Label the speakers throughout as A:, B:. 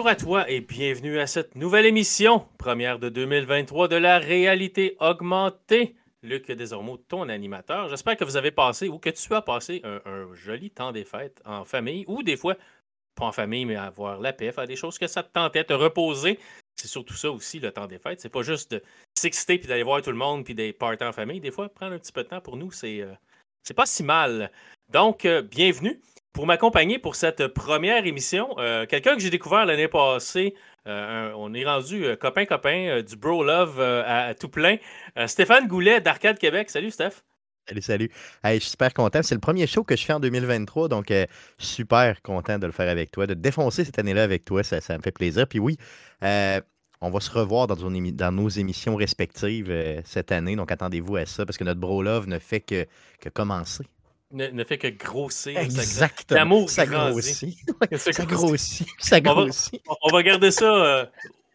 A: Bonjour à toi et bienvenue à cette nouvelle émission, première de 2023 de la réalité augmentée. Luc désormais ton animateur. J'espère que vous avez passé ou que tu as passé un, joli temps des fêtes en famille ou des fois, pas en famille, mais avoir la paix, faire des choses que ça te tentait, te reposer. C'est surtout ça aussi, le temps des fêtes. C'est pas juste de s'exciter puis d'aller voir tout le monde puis des parties en famille. Des fois, prendre un petit peu de temps pour nous, c'est euh, pas si mal. Donc, euh, bienvenue. Pour m'accompagner pour cette première émission, euh, quelqu'un que j'ai découvert l'année passée, euh, on est rendu copain-copain du Bro Love à, tout plein. Stéphane Goulet d'Arcade Québec. Salut Steph.
B: Salut, salut. je suis super content. C'est le premier show que je fais en 2023, donc super content de le faire avec toi, de défoncer cette année-là avec toi. Ça, me fait plaisir. Puis oui, on va se revoir dans, nos émissions respectives cette année, donc attendez-vous à ça, parce que notre Bro Love ne fait que commencer
A: ne, fait que grossir.
B: Exactement.
A: L'amour
B: ça grossit. ça grossit. Ça grossit.
A: On va, garder ça euh,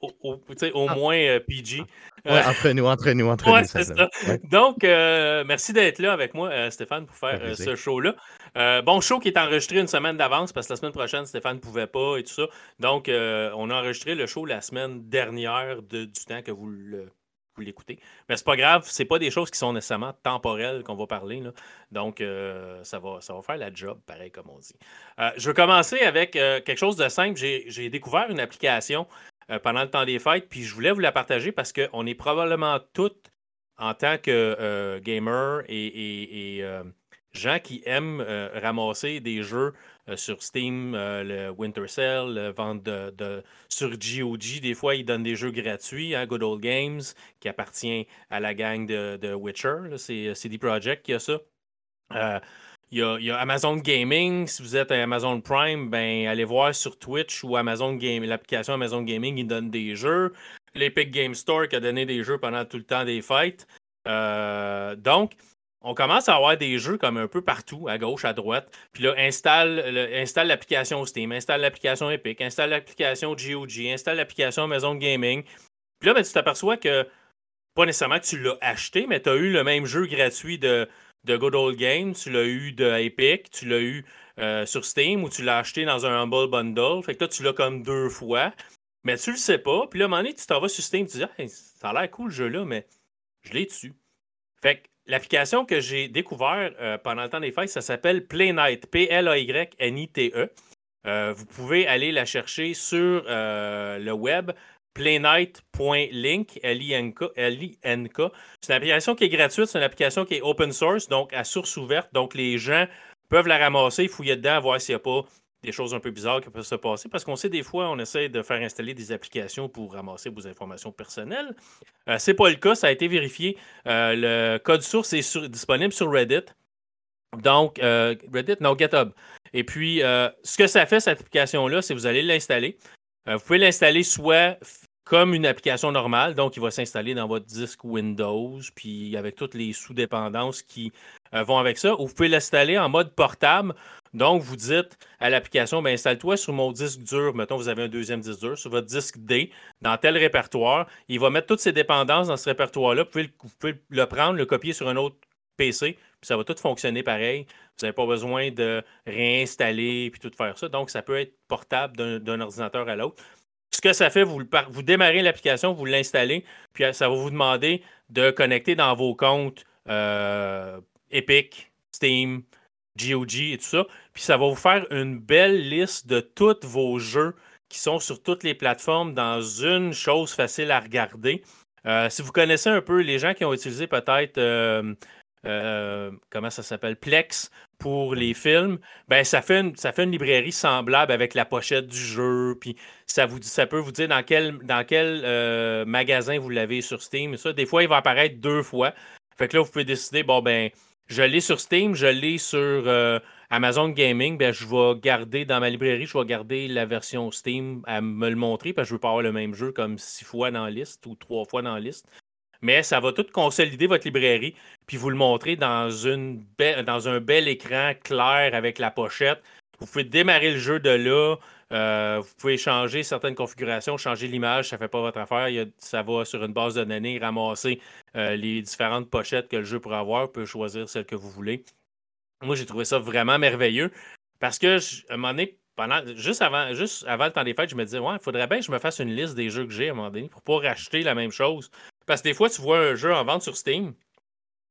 A: au, ah. moins euh, PG.
B: Euh, entre nous, entre nous, entre nous. Ça.
A: Donc, merci d'être là avec moi, Stéphane, pour faire ce show-là. bon show qui est enregistré une semaine d'avance parce que la semaine prochaine, Stéphane ne pouvait pas et tout ça. Donc, on a enregistré le show la semaine dernière de, du temps que vous le vous l'écoutez. Mais c'est pas grave, c'est pas des choses qui sont nécessairement temporelles qu'on va parler. Donc, euh, ça, va, ça va faire la job, pareil comme on dit. Euh, je veux commencer avec euh, quelque chose de simple. J'ai découvert une application pendant le temps des fêtes, puis je voulais vous la partager parce qu'on est probablement toutes, en tant que gamers et gens qui aiment ramasser des jeux euh, sur Steam, euh, le Winter Cell, vente de, sur GOG. Des fois, ils donnent des jeux gratuits, hein, Good Old Games, qui appartient à la gang de, Witcher. C'est euh, CD Projekt qui a ça. Il y, a, Amazon Gaming. Si vous êtes à Amazon Prime, ben allez voir sur Twitch ou Amazon Gaming, l'application Amazon Gaming, ils donnent des jeux. L'Epic Game Store qui a donné des jeux pendant tout le temps des fêtes. donc, on commence à avoir des jeux comme un peu partout, à gauche, à droite. Puis là, installe, l'application Steam, installe l'application Epic, installe l'application GOG, installe l'application Maison Gaming. Puis là, ben, tu t'aperçois que, pas nécessairement que tu l'as acheté, mais tu as eu le même jeu gratuit de, de Good Old Games, tu l'as eu de Epic, tu l'as eu euh, sur Steam ou tu l'as acheté dans un Humble Bundle. Fait que là, tu l'as comme deux fois. Mais tu le sais pas. Puis là, à un moment donné, tu t'en vas sur Steam, tu dis ça a l'air cool le jeu-là, mais je l'ai dessus. Fait que L'application que j'ai découvert euh, pendant le temps des fêtes, ça s'appelle Playnite, P-L-A-Y-N-I-T-E. Euh, vous pouvez aller la chercher sur euh, le web, playnite.link, L-I-N-K. C'est une application qui est gratuite, c'est une application qui est open source, donc à source ouverte. Donc les gens peuvent la ramasser, fouiller dedans, voir s'il n'y a pas des choses un peu bizarres qui peuvent se passer parce qu'on sait des fois, on essaie de faire installer des applications pour ramasser vos informations personnelles. Euh, Ce n'est pas le cas, ça a été vérifié. Euh, le code source est disponible sur Reddit. Donc, euh, Reddit, non, GitHub. Et puis, ce que ça fait, cette application-là, c'est que vous allez l'installer. vous pouvez l'installer soit comme une application normale, donc il va s'installer dans votre disque Windows, puis avec toutes les sous-dépendances qui vont avec ça, ou vous pouvez l'installer en mode portable. Donc, vous dites à l'application, ben, installe-toi sur mon disque dur. Mettons, vous avez un deuxième disque dur, sur votre disque D, dans tel répertoire. Il va mettre toutes ses dépendances dans ce répertoire-là. Vous pouvez, le prendre, le copier sur un autre PC, puis ça va tout fonctionner pareil. Vous n'avez pas besoin de réinstaller puis tout faire ça. Donc, ça peut être portable d'un ordinateur à l'autre. Ce que ça fait, vous, démarrez l'application, vous l'installez, puis ça va vous demander de connecter dans vos comptes euh, Epic, Steam, GOG et tout ça. Puis ça va vous faire une belle liste de tous vos jeux qui sont sur toutes les plateformes dans une chose facile à regarder. Euh, si vous connaissez un peu les gens qui ont utilisé peut-être euh, euh, comment ça s'appelle Plex pour les films, ben ça fait une, ça fait une librairie semblable avec la pochette du jeu, puis ça vous ça peut vous dire dans quel dans quel magasin vous l'avez sur Steam ça. Des fois, il va apparaître deux fois. Fait que là, vous pouvez décider, bon ben, je l'ai sur Steam, je l'ai sur euh, Amazon Gaming. Ben, je vais garder dans ma librairie, je vais garder la version Steam à me le montrer parce que je veux pas avoir le même jeu comme six fois dans la liste ou trois fois dans la liste. Mais ça va tout consolider votre librairie puis vous le montrer dans, une dans un bel écran clair avec la pochette. Vous pouvez démarrer le jeu de là. Euh, vous pouvez changer certaines configurations, changer l'image, ça ne fait pas votre affaire. ça va sur une base de données, ramasser euh, les différentes pochettes que le jeu pourrait avoir. Vous pouvez choisir celle que vous voulez. Moi, j'ai trouvé ça vraiment merveilleux parce que, un moment donné, juste, avant, juste avant le temps des fêtes, je me disais, ouais, il faudrait bien que je me fasse une liste des jeux que j'ai à un moment pour pas racheter la même chose. Parce que des fois, tu vois un jeu en vente sur Steam,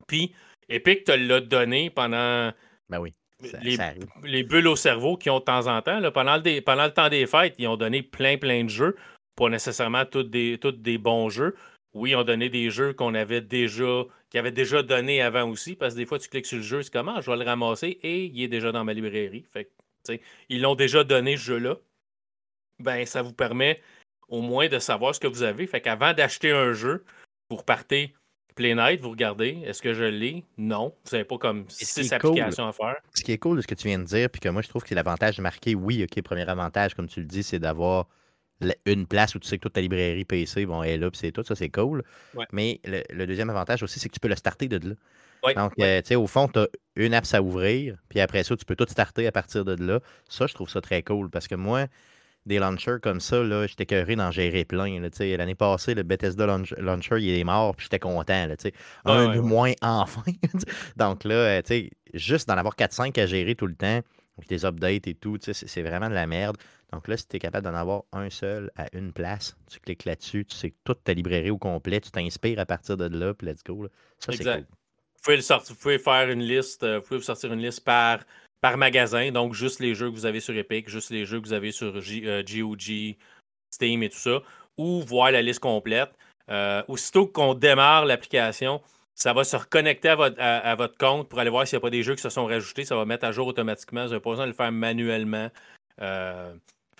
A: puis Epic te l'a donné pendant.
B: Ben oui.
A: Les, bulles au cerveau qui ont de temps en temps. pendant, le, pendant, le, temps des fêtes, ils ont donné plein, plein de jeux. Pas nécessairement tous des, des bons jeux. Oui, ils ont donné des jeux qu'on avait déjà, qui avaient déjà donné avant aussi, parce que des fois, tu cliques sur le jeu, c'est comment, je vais le ramasser et il est déjà dans ma librairie. Fait ils l'ont déjà donné, ce jeu-là. Ben, ça vous permet au moins de savoir ce que vous avez. Fait qu'avant d'acheter un jeu, vous repartez Play Night, vous regardez, est-ce que je l'ai? Non. Vous n'avez pas comme six applications à faire.
B: Ce qui est cool de ce que tu viens de dire, puis que moi je trouve que l'avantage marqué, oui, ok, premier avantage, comme tu le dis, c'est d'avoir une place où tu sais que toute ta librairie PC bon, est là, puis c'est tout, ça c'est cool. Mais le, deuxième avantage aussi, c'est que tu peux le starter de là. Donc, euh, tu sais, au fond, tu as une app à ouvrir, puis après ça, tu peux tout starter à partir de là. Ça, je trouve ça très cool parce que moi, des launchers comme ça, là, j'étais curé d'en gérer plein. L'année passée, le Bethesda launcher, il est mort, puis j'étais content. Là, un moins enfin. Donc là, euh, juste d'en avoir 4-5 à gérer tout le temps, avec les updates et tout, c'est vraiment de la merde. Donc là, si tu es capable d'en avoir un seul à une place, tu cliques là-dessus, tu sais toute ta librairie au complet, tu t'inspires à partir de là, puis let's go. Ça, c'est cool
A: pouvez, sortir, vous pouvez faire une liste, euh, vous pouvez vous sortir une liste par, par magasin, donc juste les jeux que vous avez sur Epic, juste les jeux que vous avez sur GOG, euh, Steam et tout ça, ou voir la liste complète. Euh, aussitôt qu'on démarre l'application, ça va se reconnecter à votre, compte pour aller voir s'il n'y a pas des jeux qui se sont rajoutés. Ça va mettre à jour automatiquement. Vous n'avez pas besoin de le faire manuellement.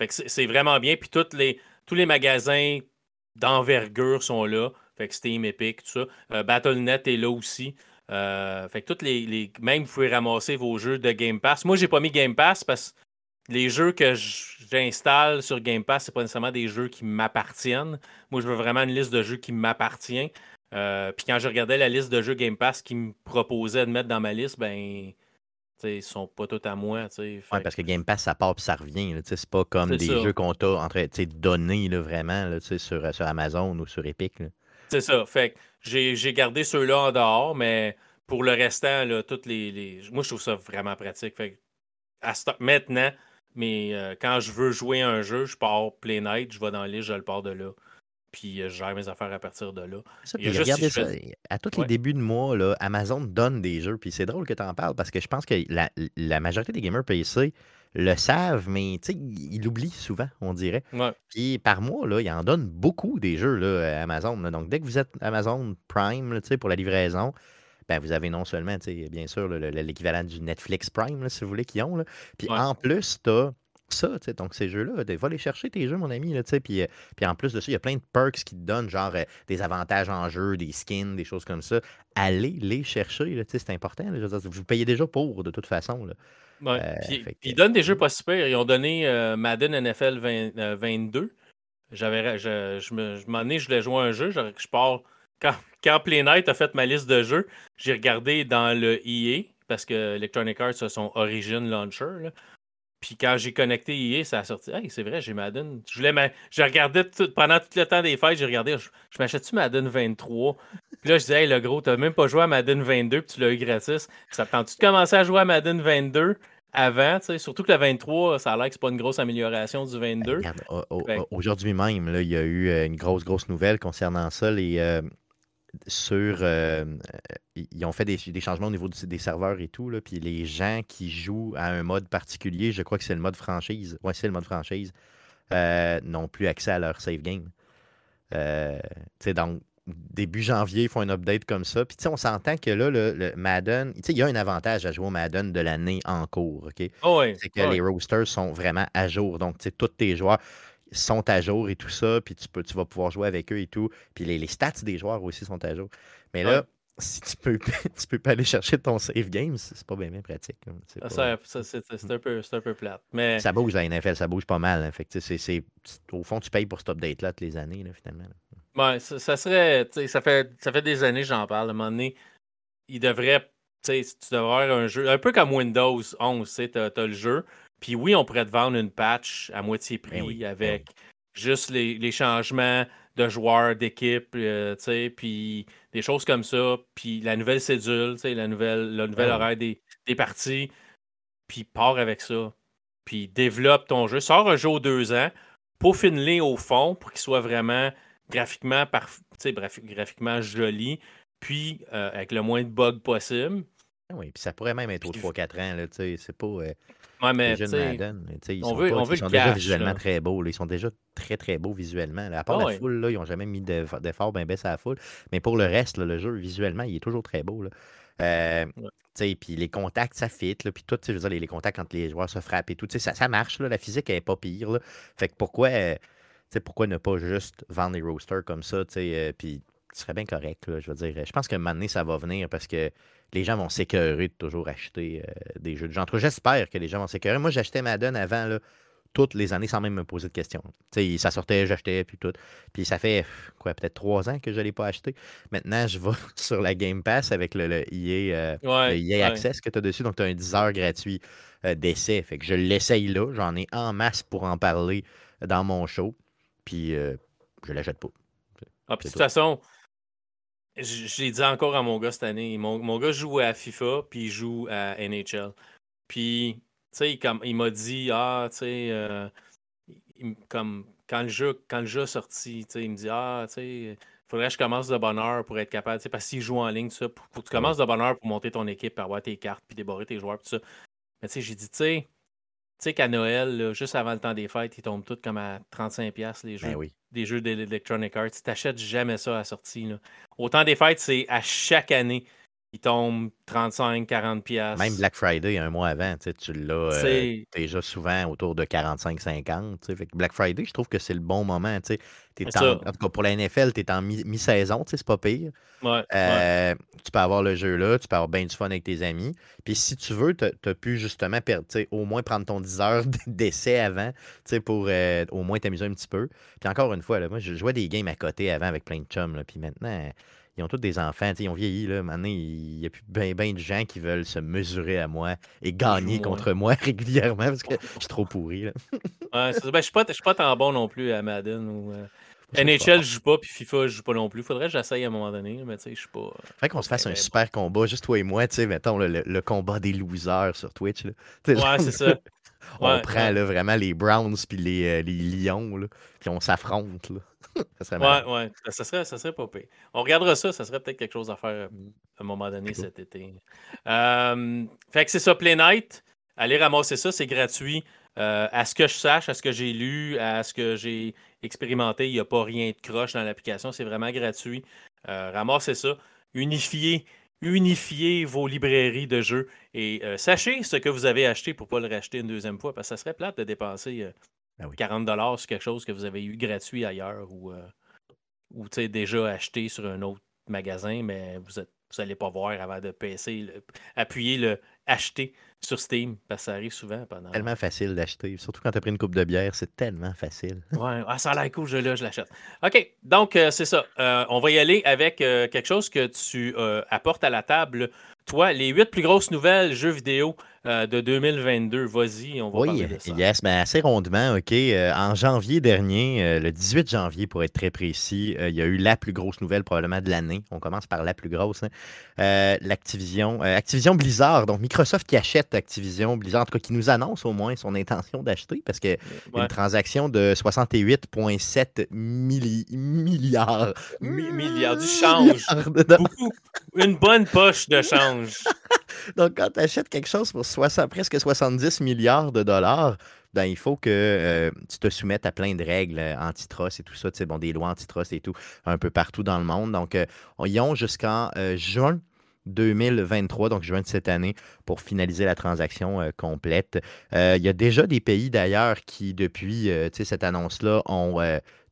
A: c'est vraiment bien. Puis les, tous les magasins d'envergure sont là. Fait que Steam, Epic, tout ça. BattleNet est là aussi. Euh, fait que toutes les, Même vous pouvez ramasser vos jeux de Game Pass. Moi, j'ai pas mis Game Pass parce que les jeux que j'installe sur Game Pass, c'est pas nécessairement des jeux qui m'appartiennent. Moi, je veux vraiment une liste de jeux qui m'appartient. Euh, puis quand je regardais la liste de jeux Game Pass qui me proposait de mettre dans ma liste, ben ils sont pas tous à moi. Oui,
B: parce que Game Pass, ça part et ça revient. C'est pas comme des jeux qu'on t'a en donné là, vraiment là, sur, sur Amazon ou sur Epic.
A: C'est ça. Fait que j'ai gardé ceux-là en dehors, mais pour le restant, là, toutes les, Moi, je trouve ça vraiment pratique. Fait à maintenant, mais euh, quand je veux jouer un jeu, je pars Play Night, je vais dans l'île, je le pars de là. Puis euh, je gère mes affaires à partir de là.
B: À tous les débuts de mois, là, Amazon donne des jeux. Puis c'est drôle que tu en parles parce que je pense que la, la majorité des gamers PC le savent, mais ils l'oublient souvent, on dirait. Puis par mois, là, ils en donnent beaucoup des jeux là, à Amazon. Donc dès que vous êtes Amazon Prime pour la livraison, ben, vous avez non seulement, bien sûr, l'équivalent du Netflix Prime, si vous voulez, qu'ils ont. Là. Puis en plus, tu as ça, donc ces jeux-là, va les chercher tes jeux, mon ami, là, puis, euh, puis en plus de ça, il y a plein de perks qui te donnent, genre euh, des avantages en jeu, des skins, des choses comme ça. Allez les chercher, c'est important. vous payez déjà pour, de toute façon. Là.
A: Ouais. Euh, ils donnent des jeux pas super. Ils ont donné euh, Madden NFL 22. Euh, J'avais, je, je, me, je m'en ai, je voulais jouer un jeu. Je, je pars. Quand, quand Play Night a fait ma liste de jeux, j'ai regardé dans le EA, parce que Electronic Arts a son Origin Launcher. Là. Puis quand j'ai connecté EA, ça a sorti. Hey, c'est vrai, j'ai Madden. Je voulais ma... J'ai regardé pendant tout le temps des fêtes, j'ai regardé. Je, m'achète-tu Madden 23? Puis là, je disais, hey, le gros, t'as même pas joué à Madden 22, puis tu l'as eu gratis. Ça tente-tu de commencer à jouer à Madden 22? avant, surtout que le 23, ça a l'air que c'est pas une grosse amélioration du 22.
B: Aujourd'hui même, là, il y a eu euh, une grosse, grosse nouvelle concernant ça. Les, euh, sur, euh, ils ont fait des, changements au niveau des serveurs et tout, là, puis les gens qui jouent à un mode particulier, je crois que c'est le mode franchise, ouais, c'est le mode franchise, n'ont plus accès à leur save game. donc, début janvier, ils font un update comme ça. Puis, on s'entend que là, le, Madden, il y a un avantage à jouer au Madden de l'année en cours. OK?
A: Oh
B: c'est que les rosters sont vraiment à jour. Donc, tous tes joueurs sont à jour et tout ça. Puis, tu, peux, tu vas pouvoir jouer avec eux et tout. Puis, les, stats des joueurs aussi sont à jour. Mais là, si tu peux, tu peux pas aller chercher ton save game, c'est pas bien, bien pratique.
A: C'est un, peu, un peu plate. Mais...
B: Ça bouge la NFL, ça bouge pas mal. Hein. Fait au fond, tu payes pour cet update-là toutes les années, finalement.
A: Ouais, ça, serait. Ça fait, ça fait des années que j'en parle. À un moment donné, il devrait. Tu devrais avoir un jeu. Un peu comme Windows 11, tu as, le jeu. Puis oui, on pourrait te vendre une patch à moitié ben prix ben avec juste les, changements de joueurs, d'équipe, euh, puis des choses comme ça. Puis la nouvelle cédule, la nouvelle, le nouvel ben horaire des, des parties. Puis part avec ça. puis développe ton jeu. Sors un jeu aux deux ans, peaufine-les au fond pour qu'il soit vraiment graphiquement, graphiquement joli, puis euh, avec le moins de bugs possible.
B: Ah oui, puis ça pourrait même être aux 3-4 ans. Là, c'est pas. Euh,
A: ouais, mais,
B: les
A: Madden,
B: ils sont, veut, ils sont déjà visuellement très beaux. Ils sont déjà très, très beaux visuellement. À part ah la foule, là, ils n'ont jamais mis d'efforts bien baissé à la foule. Mais pour le reste, le jeu, visuellement, il est toujours très beau. Là. Euh, Puis les contacts, ça fit. Puis tout, je veux dire, les, contacts quand les joueurs se frappent et tout, ça, ça marche. Là, la physique n'est pas pire. Là. Fait que pourquoi, euh, pourquoi ne pas juste vendre les roasters comme ça? Euh, puis ce serait bien correct. Là, je veux dire, je pense que maintenant, ça va venir parce que les gens vont s'écœurer de toujours acheter euh, des jeux de genre. J'espère que les gens vont s'écœurer. Moi, j'achetais Madden avant, là, toutes les années, sans même me poser de questions. ça sortait, j'achetais, puis tout. Puis ça fait, quoi, peut-être trois ans que je ne l'ai pas acheté. Maintenant, je vais sur la Game Pass avec le, le EA, euh, Access que tu as dessus. Donc, tu as un 10 heures gratuit euh, d'essai. Fait que je l'essaye là. J'en ai en masse pour en parler dans mon show. Puis, je ne l'achète pas.
A: Ah, puis de toute façon, je l'ai dit encore à mon gars cette année. Mon, mon gars joue à FIFA, puis il joue à NHL. Puis, tu sais, comme il m'a dit, ah, tu sais, euh, comme quand le jeu, quand le jeu est sorti, tu sais, il me dit, ah, tu sais, faudrait que je commence de bonne heure pour être capable, tu sais, parce qu'il joue en ligne, tout ça, pour, que tu commences de bonne heure pour monter ton équipe, pour avoir tes cartes, puis déborder tes joueurs, tout ça. Mais tu sais, j'ai dit, tu sais, sais qu'à Noël, juste avant le temps des fêtes, ils tombent tous comme à 35$ les jeux.
B: Ben oui.
A: Des jeux d'Electronic Arts. Tu n'achètes jamais ça à la sortie. Là. Au temps des fêtes, c'est à chaque année. Ils tombent 35, 40 pièces.
B: Même Black Friday, un mois avant, tu l'as euh, déjà souvent autour de 45, 50. Black Friday, je trouve que c'est le bon moment. en, tout cas, pour la NFL, tu es en mi-saison, c'est pas pire.
A: Euh,
B: tu peux avoir le jeu là, tu peux avoir bien du fun avec tes amis. Puis si tu veux, tu as, pu justement perdre, au moins prendre ton 10 heures d'essai avant pour euh, au moins t'amuser un petit peu. Puis encore une fois, là, moi, je jouais des games à côté avant avec plein de chums. Puis maintenant ils ont tous des enfants, ils ont vieilli. Là. Maintenant, il n'y a plus bien ben de gens qui veulent se mesurer à moi et gagner contre moi régulièrement parce que je suis trop pourri. Là.
A: ouais, ben, je ne suis pas tant bon non plus à Madden. Ou, euh, NHL, je joue pas, puis FIFA, je joue pas non plus. Faudrait que j'essaye à un moment donné, mais tu sais, je suis pas. Euh,
B: Faudrait qu'on se fasse un super combat, juste toi et moi, tu sais, mettons le, le, combat des losers sur Twitch. Là.
A: Ouais, c'est ça.
B: on prend Là, vraiment les Browns puis les, euh, les Lions, là, puis on s'affronte.
A: ça serait ouais, ouais, ça serait, ça serait pas pire. On regardera ça, ça serait peut-être quelque chose à faire euh, à un moment donné cet été. fait que c'est ça, Play Night. Allez ramasser ça, c'est gratuit. Euh, à ce que je sache, à ce que j'ai lu, à ce que j'ai expérimenté, il n'y a pas rien de croche dans l'application. C'est vraiment gratuit. Euh, ramassez ça. Unifiez, unifiez vos librairies de jeux. Et sachez ce que vous avez acheté pour ne pas le racheter une deuxième fois parce que ça serait plate de dépenser 40 ben sur quelque chose que vous avez eu gratuit ailleurs ou, euh, ou déjà acheté sur un autre magasin, mais vous n'allez pas voir avant de PC, appuyer le acheter sur Steam, parce que ça arrive souvent pendant.
B: Tellement facile d'acheter, surtout quand tu as pris une coupe de bière, c'est tellement facile.
A: ouais, ah, ça a l'air cool, je, là, je l'achète. OK, donc euh, c'est ça. Euh, on va y aller avec quelque chose que tu apportes à la table toi, les huit plus grosses nouvelles jeux vidéo euh, de 2022, vas-y, on va
B: oui,
A: parler de
B: ça. Yes, mais assez rondement, OK. Euh, en janvier dernier, euh, le 18 janvier pour être très précis, il y a eu la plus grosse nouvelle probablement de l'année. On commence par la plus grosse. Hein. L'Activision Activision Blizzard, donc Microsoft qui achète Activision Blizzard, en tout cas qui nous annonce au moins son intention d'acheter parce que une transaction de 68,7 milliards.
A: milliards du change. Beaucoup. Une bonne poche de change.
B: Donc, quand tu achètes quelque chose pour presque 70 milliards de dollars, ben, il faut que euh, tu te soumettes à plein de règles euh, antitrust et tout ça, bon, des lois antitrust et tout, un peu partout dans le monde. Donc, euh, ils ont jusqu'en juin 2023, donc juin de cette année, pour finaliser la transaction complète. il y a déjà des pays d'ailleurs qui, depuis cette annonce-là, ont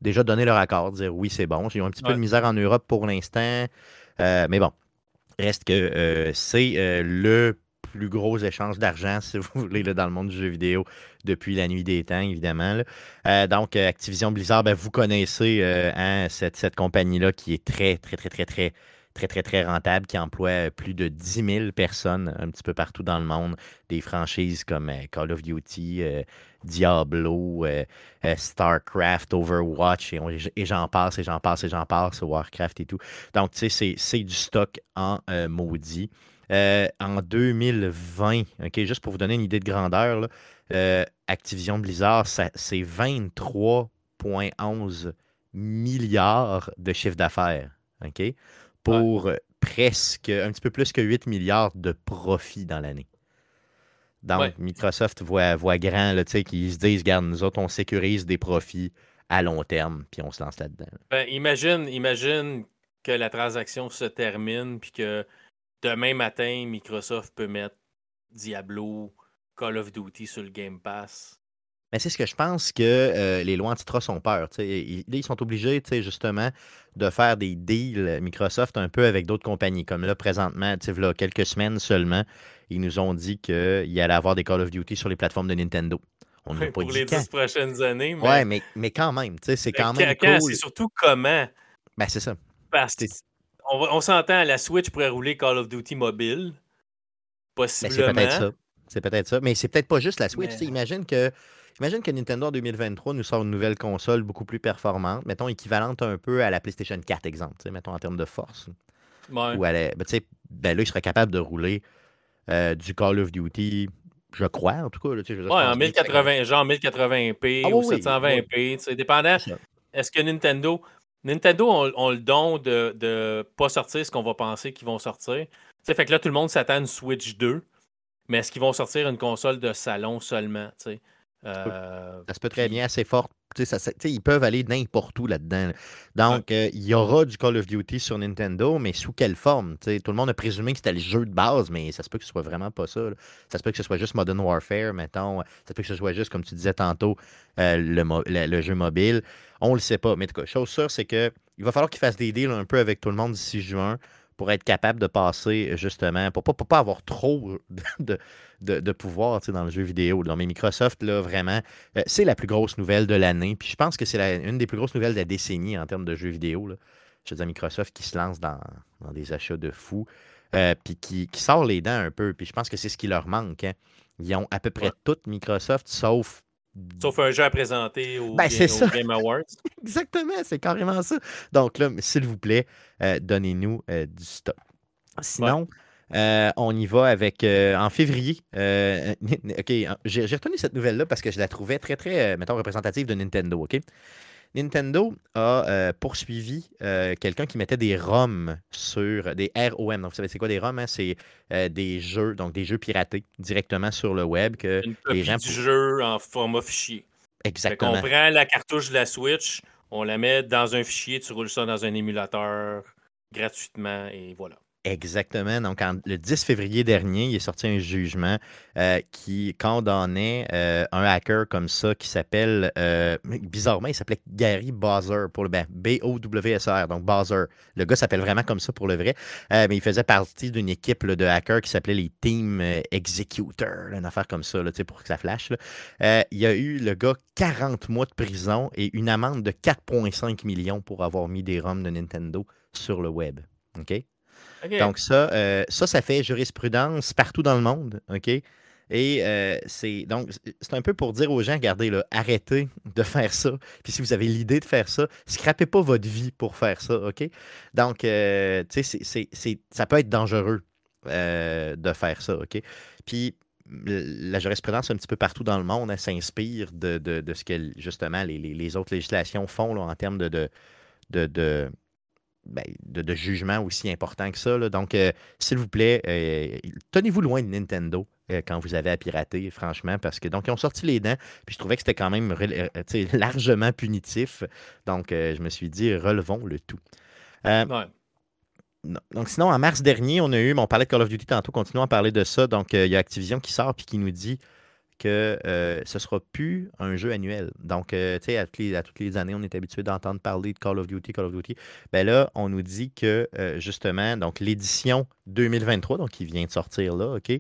B: déjà donné leur accord, dire oui, c'est bon. Ils ont un petit peu de misère en Europe pour l'instant. mais bon, Reste que c'est le plus gros échange d'argent, si vous voulez, dans le monde du jeu vidéo depuis la nuit des temps, évidemment. Euh, donc, Activision Blizzard, ben, vous connaissez hein, cette, cette compagnie-là qui est très, très, très, très, très, très, très, très rentable, qui emploie plus de 10 000 personnes un petit peu partout dans le monde. Des franchises comme Call of Duty, Diablo, euh, euh, StarCraft, Overwatch, et, j'en passe, et j'en passe, et j'en passe, Warcraft et tout. Donc, tu sais, c'est du stock en euh, en 2020, ok, juste pour vous donner une idée de grandeur, euh, Activision Blizzard, c'est 23,11 milliards de chiffre d'affaires. Pour presque un petit peu plus que 8 milliards de profits dans l'année. Donc, Microsoft voit, voit grand, là, qu'ils se disent, regarde, nous autres, on sécurise des profits à long terme, puis on se lance là-dedans.
A: Ben, imagine, imagine que la transaction se termine, puis que demain matin, Microsoft peut mettre Diablo, Call of Duty sur le Game Pass.
B: Mais c'est ce que je pense que euh, les lois antitrust ont peur. Ils, ils sont obligés, justement, de faire des deals Microsoft un peu avec d'autres compagnies. Comme là, présentement, là, quelques semaines seulement, ils nous ont dit qu'il allait avoir des Call of Duty sur les plateformes de Nintendo.
A: On pas pour les dix prochaines années.
B: Mais... Ouais, mais, mais quand même, c'est quand même cool.
A: C'est surtout comment.
B: Ben, c'est ça.
A: Parce on, on s'entend, la Switch pourrait rouler Call of Duty mobile. Possiblement.
B: Ben, c'est peut-être ça. C'est peut-être ça. Mais c'est peut-être pas juste la Switch. Imagine que Imagine que Nintendo en 2023 nous sort une nouvelle console beaucoup plus performante, mettons équivalente un peu à la PlayStation 4, exemple, mettons en termes de force.
A: Ouais.
B: Ou ben, ben, là, il serait capable de rouler euh, du Call of Duty, je crois, en tout cas. Là,
A: ouais, en 1080, genre 1080p ah ou 720p, c'est dépendant. Est-ce que Nintendo. Nintendo ont, le don de ne pas sortir ce qu'on va penser qu'ils vont sortir. T'sais, fait que là, tout le monde s'attend à une Switch 2, mais est-ce qu'ils vont sortir une console de salon seulement?
B: Euh, ça se peut très bien, assez fort. ils peuvent aller n'importe où là-dedans. Donc, euh, il y aura du Call of Duty sur Nintendo, mais sous quelle forme? tout le monde a présumé que c'était le jeu de base, mais ça se peut que ce soit vraiment pas ça. Ça se peut que ce soit juste Modern Warfare, mettons. Ça se peut que ce soit juste, comme tu disais tantôt, euh, le, jeu mobile. On le sait pas. Mais en tout cas, chose sûre, c'est qu'il va falloir qu'ils fassent des deals un peu avec tout le monde d'ici juin pour être capable de passer justement, pour ne pas, avoir trop de, de, pouvoir dans le jeu vidéo. Dans mes Microsoft, là, vraiment, euh, c'est la plus grosse nouvelle de l'année. Puis je pense que c'est une des plus grosses nouvelles de la décennie en termes de jeux vidéo. Là. Je veux dire, Microsoft qui se lance dans, des achats de fous, euh, puis qui, sort les dents un peu. Puis je pense que c'est ce qui leur manque. Hein. Ils ont à peu près tout Microsoft, sauf
A: Sauf un jeu à présenter au,
B: ben,
A: Game, Awards.
B: Exactement, c'est carrément ça. Donc là, s'il vous plaît, euh, donnez-nous du stock. Sinon, euh, on y va avec euh, en février. Euh, OK, j'ai retenu cette nouvelle-là parce que je la trouvais très, très, mettons, représentative de Nintendo. OK? Nintendo a poursuivi quelqu'un qui mettait des ROM sur des ROM. Donc, vous savez, c'est quoi des ROM? Hein? C'est des jeux, donc des jeux piratés directement sur le web. Que
A: Une copie les gens du jeu en format fichier.
B: Exactement.
A: on prend la cartouche de la Switch, on la met dans un fichier, tu roules ça dans un émulateur gratuitement et voilà.
B: Exactement. Donc, le 10 février dernier, il est sorti un jugement euh, qui condamnait euh, un hacker comme ça qui s'appelle, euh, bizarrement, il s'appelait Gary Bowser, pour le ben, B-O-W-S-R, donc Bowser. Le gars s'appelle vraiment comme ça pour le vrai, mais il faisait partie d'une équipe de hackers qui s'appelait les Team Executor, une affaire comme ça, là, pour que ça flash. il y a eu, le gars, 40 mois de prison et une amende de 4,5 millions pour avoir mis des ROM de Nintendo sur le web. OK? Donc, ça, euh, ça, ça fait jurisprudence partout dans le monde. OK? Et euh, c'est donc c'est un peu pour dire aux gens, regardez, là, arrêtez de faire ça. Puis si vous avez l'idée de faire ça, scrapez pas votre vie pour faire ça, OK? Donc, euh, tu sais, ça peut être dangereux de faire ça, OK? Puis la jurisprudence un petit peu partout dans le monde elle s'inspire de, ce que justement les, autres législations font en termes de, de ben, de, jugement aussi important que ça. Donc, euh, s'il vous plaît, euh, tenez-vous loin de Nintendo euh, quand vous avez à pirater, franchement, parce que donc ils ont sorti les dents, puis je trouvais que c'était quand même largement punitif. Donc, je me suis dit, relevons le tout. Donc, sinon, en mars dernier, on a eu, on parlait de Call of Duty tantôt, continuons à parler de ça. Donc, il y a Activision qui sort puis qui nous dit que euh, ce ne sera plus un jeu annuel. Donc, euh, tu sais, à, toutes les années, on est habitué d'entendre parler de Call of Duty, Call of Duty. Ben là, on nous dit que, euh, justement, donc l'édition 2023, donc qui vient de sortir là, OK,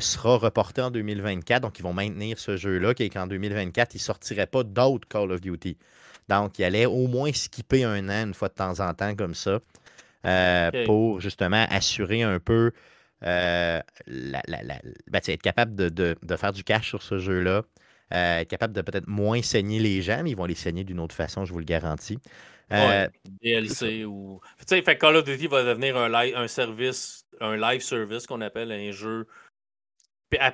B: sera reportée en 2024. Donc, ils vont maintenir ce jeu-là, qui est qu'en 2024, il ne sortirait pas d'autres Call of Duty. Donc, il allait au moins skipper un an une fois de temps en temps comme ça. pour justement assurer un peu euh, la, ben, être capable de, faire du cash sur ce jeu-là, euh, être capable de peut-être moins saigner les gens, mais ils vont les saigner d'une autre façon, je vous le garantis.
A: Euh, DLC ou. Tu sais, Call of Duty va devenir un, live, un service, un live service qu'on appelle un jeu à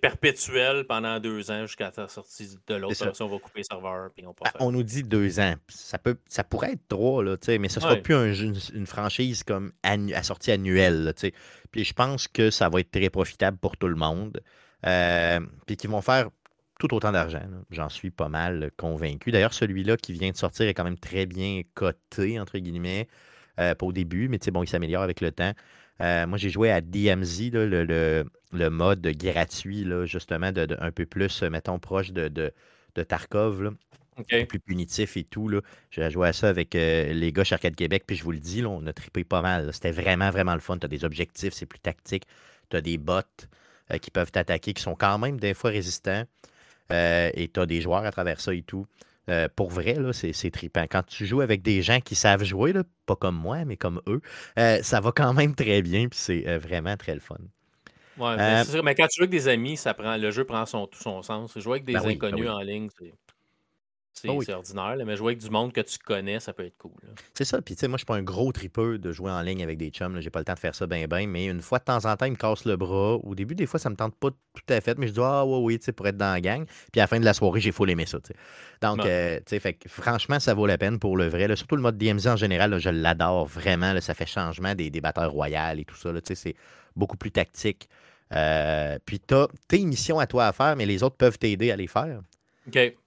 A: perpétuel pendant deux ans jusqu'à la sortie de l'autre version. On va couper le serveur. Puis on,
B: ben, on nous dit deux ans. Ça, peut, ça pourrait être trois, là, mais ce ne sera plus une, franchise comme à sortie annuelle. puis je pense que ça va être très profitable pour tout le monde. Euh, puis qu'ils vont faire tout autant d'argent. J'en suis pas mal convaincu. D'ailleurs, celui-là qui vient de sortir est quand même très bien coté, entre guillemets, euh, pas au début, mais bon, il s'améliore avec le temps. Euh, moi, j'ai joué à DMZ, le, le, mode gratuit, là, justement, de, un peu plus, mettons, proche de, de, Tarkov. plus punitif et tout. J'ai joué à ça avec euh, les gars chez Arcade Québec, puis je vous le dis, là, on a trippé pas mal. C'était vraiment, vraiment le fun. Tu as des objectifs, c'est plus tactique. Tu as des bots qui peuvent t'attaquer, qui sont quand même des fois résistants. Euh, et tu as des joueurs à travers ça et tout. Euh, pour vrai, c'est trippant. Quand tu joues avec des gens qui savent jouer, pas comme moi, mais comme eux, euh, ça va quand même très bien, puis c'est vraiment très le fun.
A: Ouais, ben, mais quand tu joues avec des amis, ça prend, le jeu prend son, tout son sens. Jouer avec des ben ben inconnus en ligne, c'est. Ah c'est ordinaire, mais jouer avec du monde que tu connais, ça peut être cool.
B: C'est ça. Puis, tu sais, moi, je suis pas un gros tripeux de jouer en ligne avec des chums. J'ai pas le temps de faire ça bien, bien. Mais une fois de temps en temps, ils me cassent le bras. Au début, des fois, ça me tente pas tout à fait. Mais je dis, ah, ouais, oui, tu sais, pour être dans la gang. Puis, à la fin de la soirée, j'ai full aimé ça. Donc, euh, tu sais, fait, franchement, ça vaut la peine pour le vrai. Surtout le mode DMZ en général, je l'adore vraiment. ça fait changement des, des batteurs royales et tout ça. C'est beaucoup plus tactique. Euh, puis, tu as tes missions à toi à faire, mais les autres peuvent t'aider à les faire.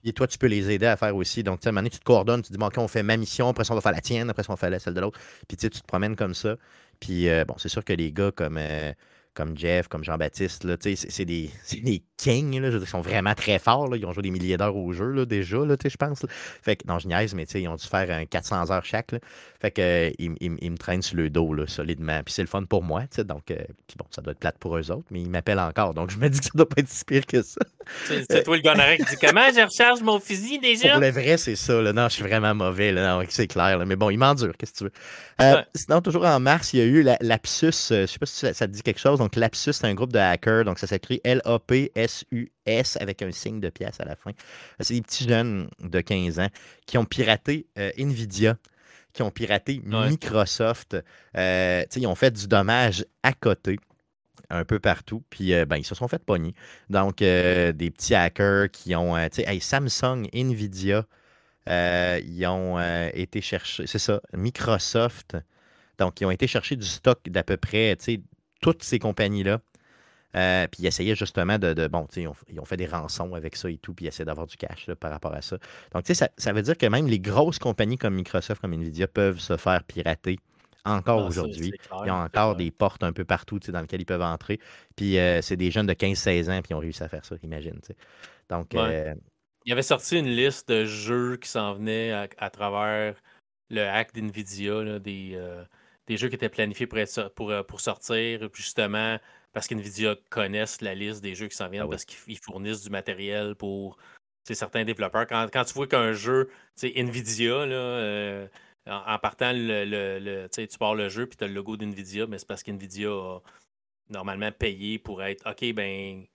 B: Et toi, tu peux les aider à faire aussi. Donc, tu sais, à tu te coordonnes, tu te dis, bon, OK, on fait ma mission, après ça, on va faire la tienne, après ça, on fait celle de l'autre. Puis, tu sais, tu te promènes comme ça. Puis, euh, bon, c'est sûr que les gars comme, euh, comme Jeff, comme Jean-Baptiste, c'est des, des kings. Là, ils sont vraiment très forts. Là. Ils ont joué des milliers d'heures au jeu là, déjà, là, je pense. Fait que, non, je niaise, mais ils ont dû faire un 400 heures chaque. Là. Fait que, euh, ils, me traînent sur le dos là, solidement. Puis c'est le fun pour moi. Donc, euh, bon, ça doit être plate pour eux autres, mais ils m'appellent encore. Donc, je me dis que ça doit pas être si pire que ça.
A: C'est toi le gonorrhée qui dit Comment je recharge mon fusil déjà
B: Pour le vrai, c'est ça. Non, je suis vraiment mauvais. Là. c'est clair. Là. Mais bon, il m'endure. Qu'est-ce que tu veux? Euh, Sinon, toujours en mars, il y a eu Lapsus. je sais pas si ça, ça, te dit quelque chose. Donc, Lapsus, c'est un groupe de hackers. Donc, ça s'écrit L-A-P-S-U S avec un signe de pièce à la fin. C'est des petits jeunes de 15 ans qui ont piraté euh, Nvidia, qui ont piraté Microsoft. Euh, ils ont fait du dommage à côté un peu partout. Puis euh, ben, ils se sont fait pogner. Donc, des petits hackers qui ont. Samsung, Nvidia, ils ont été chercher. C'est ça, Microsoft. Donc, ils ont été chercher du stock d'à peu près toutes ces compagnies-là. Euh, puis ils essayaient justement de. bon, ils ont, ils ont, fait des rançons avec ça et tout, puis ils essaient d'avoir du cash par rapport à ça. Donc, tu sais, ça, ça, veut dire que même les grosses compagnies comme Microsoft, comme Nvidia peuvent se faire pirater encore ah, aujourd'hui. Ils ont encore des portes un peu partout dans lesquelles ils peuvent entrer. Puis euh, c'est des jeunes de 15-16 ans qui ont réussi à faire ça, imagine. Donc. Euh,
A: il avait sorti une liste de jeux qui s'en venaient à, travers le hack d'NVIDIA, des, des jeux qui étaient planifiés pour, être, pour, pour sortir, justement parce qu'NVIDIA connaissent la liste des jeux qui s'en viennent, ah parce qu'ils fournissent du matériel pour certains développeurs. Quand, tu vois qu'un jeu, NVIDIA, là, euh, en, partant, le, tu pars le jeu puis tu as le logo d'NVIDIA, mais c'est parce qu'NVIDIA a normalement payé pour être OK, ben,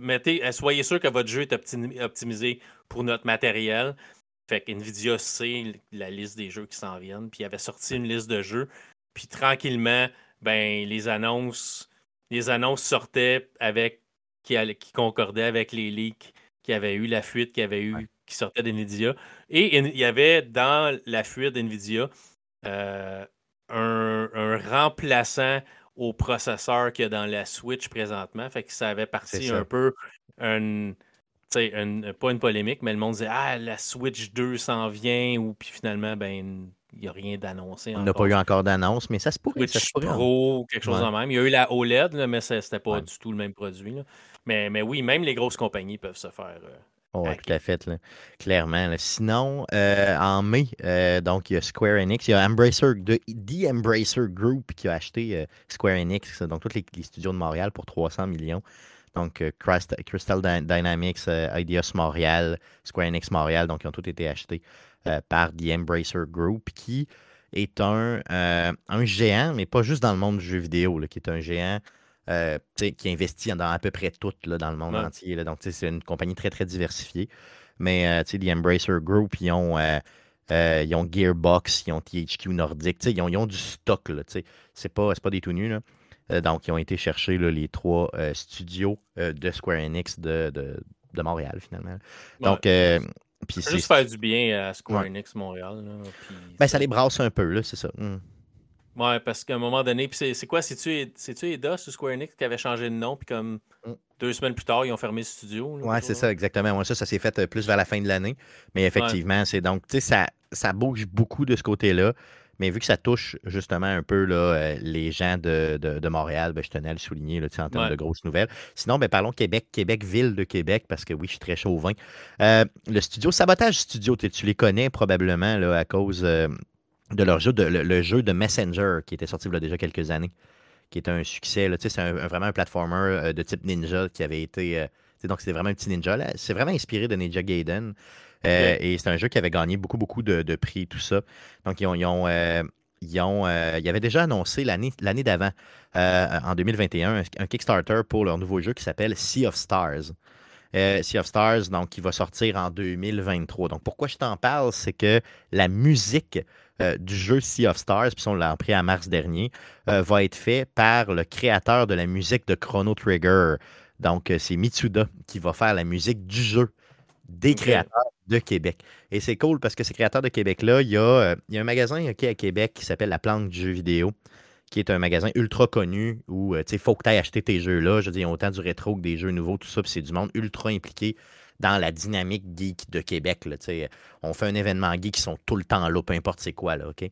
A: mettez, euh, soyez sûr que votre jeu est optimisé pour notre matériel. Fait qu'NVIDIA sait la liste des jeux qui s'en viennent. Puis il avait sorti une liste de jeux. Puis tranquillement, ben, les annonces, les annonces sortaient avec qui, qui concordaient avec les leaks qui avaient eu, la fuite qui avait eu, qui sortait d'NVIDIA. Et il y avait dans la fuite d'NVIDIA euh, un, remplaçant au processeur qu'il y a dans la Switch présentement. Fait que ça avait parti un peu une, pas une polémique, mais le monde disait Ah, la Switch 2 s'en vient, ou puis finalement, ben il n'y a rien d'annoncé.
B: On n'a pas eu encore d'annonce, mais ça se pourrait.
A: Switch Pro quelque chose en même. Il y a eu la OLED, mais ce n'était pas du tout le même produit. Mais, mais oui, même les grosses compagnies peuvent se faire. Euh,
B: oui, tout à fait, clairement. Sinon, euh, en mai, euh, donc il y a Square Enix, il y a Embracer, de, The Embracer Group qui a acheté Square Enix, donc tous les, studios de Montréal pour 300 millions. Donc Crystal Dynamics, Ideas Montréal, Square Enix Montréal, donc ils ont tous été achetés euh, par The Embracer Group, qui est un, euh, un géant, mais pas juste dans le monde du jeu vidéo, qui est un géant euh, qui investit dans à peu près tout là, dans le monde entier. Là. Donc, c'est une compagnie très, très diversifiée. Mais The Embracer Group, ils ont, ils ont Gearbox, ils ont THQ Nordic, ils ont, ils ont, du stock. Ce n'est pas, pas des tout nus. Donc, ils ont été chercher les trois studios de Square Enix de, de, Montréal, finalement. Donc,
A: puis juste faire du bien à Square Enix Montréal.
B: ben, ça les brasse un peu, là, c'est ça. Hmm.
A: Ouais, parce qu'à un moment donné, puis c'est quoi, c'est-tu Eidos ou Square Enix qui avait changé de nom, puis comme mm. deux semaines plus tard, ils ont fermé le studio?
B: ouais, c'est ça, exactement. Moi, ça, ça s'est fait euh, plus vers la fin de l'année. Mais effectivement, c'est donc, tu sais, ça, ça bouge beaucoup de ce côté-là. Mais vu que ça touche justement un peu là, euh, les gens de, de, Montréal, ben, je tenais à le souligner là, en termes de grosses nouvelles. Sinon, ben, parlons Québec, Québec, ville de Québec, parce que oui, je suis très chauvin. Euh, le studio, Sabotage Studio, tu les connais probablement là, à cause de leur jeu, de, le, jeu de Messenger qui était sorti il y a déjà quelques années, qui était un succès. C'est vraiment un platformer euh, de type ninja qui avait été. Euh, donc, c'était vraiment un petit ninja. C'est vraiment inspiré de Ninja Gaiden. Euh, et c'est un jeu qui avait gagné beaucoup, beaucoup de, prix, tout ça. Donc, ils ont. Ils ont, ils, ont avaient déjà annoncé l'année d'avant, en 2021, un, Kickstarter pour leur nouveau jeu qui s'appelle Sea of Stars. sea of Stars, donc, qui va sortir en 2023. Donc, pourquoi je t'en parle, c'est que la musique euh, du jeu Sea of Stars, puis on l'a appris en mars dernier, euh, va être fait par le créateur de la musique de Chrono Trigger. Donc, euh, c'est Mitsuda qui va faire la musique du jeu des créateurs de Québec. Et c'est cool parce que ces créateurs de Québec-là, il y, a, un magasin à Québec qui s'appelle La Plante du jeu vidéo, qui est un magasin ultra connu où il faut que tu ailles acheter tes jeux-là. Je veux dire, autant du rétro que des jeux nouveaux, tout ça, puis c'est du monde ultra impliqué dans la dynamique geek de Québec. Là, on fait un événement geek qui sont tout le temps là, peu importe c'est quoi. OK?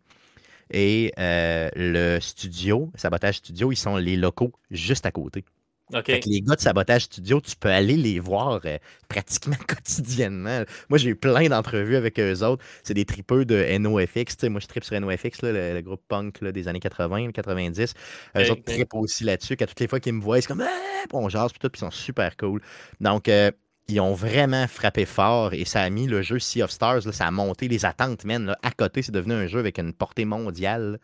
B: Et euh, le studio, Sabotage Studio, ils sont les locaux juste à côté. Les gars de Sabotage Studio, tu peux aller les voir euh, pratiquement quotidiennement. Moi, j'ai eu plein d'entrevues avec eux autres. C'est des tripeux de NoFX. moi, je tripe sur NoFX, le, groupe punk des années 80, 90. Eux autres tripent aussi là-dessus. Qu'à toutes les fois qu'ils me voient, c'est comme ah, bon, genre, puis ils sont super cool. Donc, euh, ils ont vraiment frappé fort et ça a mis le jeu Sea of Stars, ça a monté les attentes, man. à côté, c'est devenu un jeu avec une portée mondiale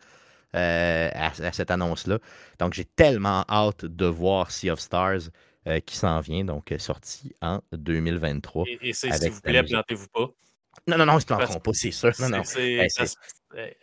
B: euh, à, cette annonce-là. Donc, j'ai tellement hâte de voir Sea of Stars euh, qui s'en vient, donc euh, sorti en 2023.
A: Et, et s'il vous plaît, plantez-vous pas.
B: Non, non, non, ils se planteront pas, c'est sûr. Non, non.
A: Euh,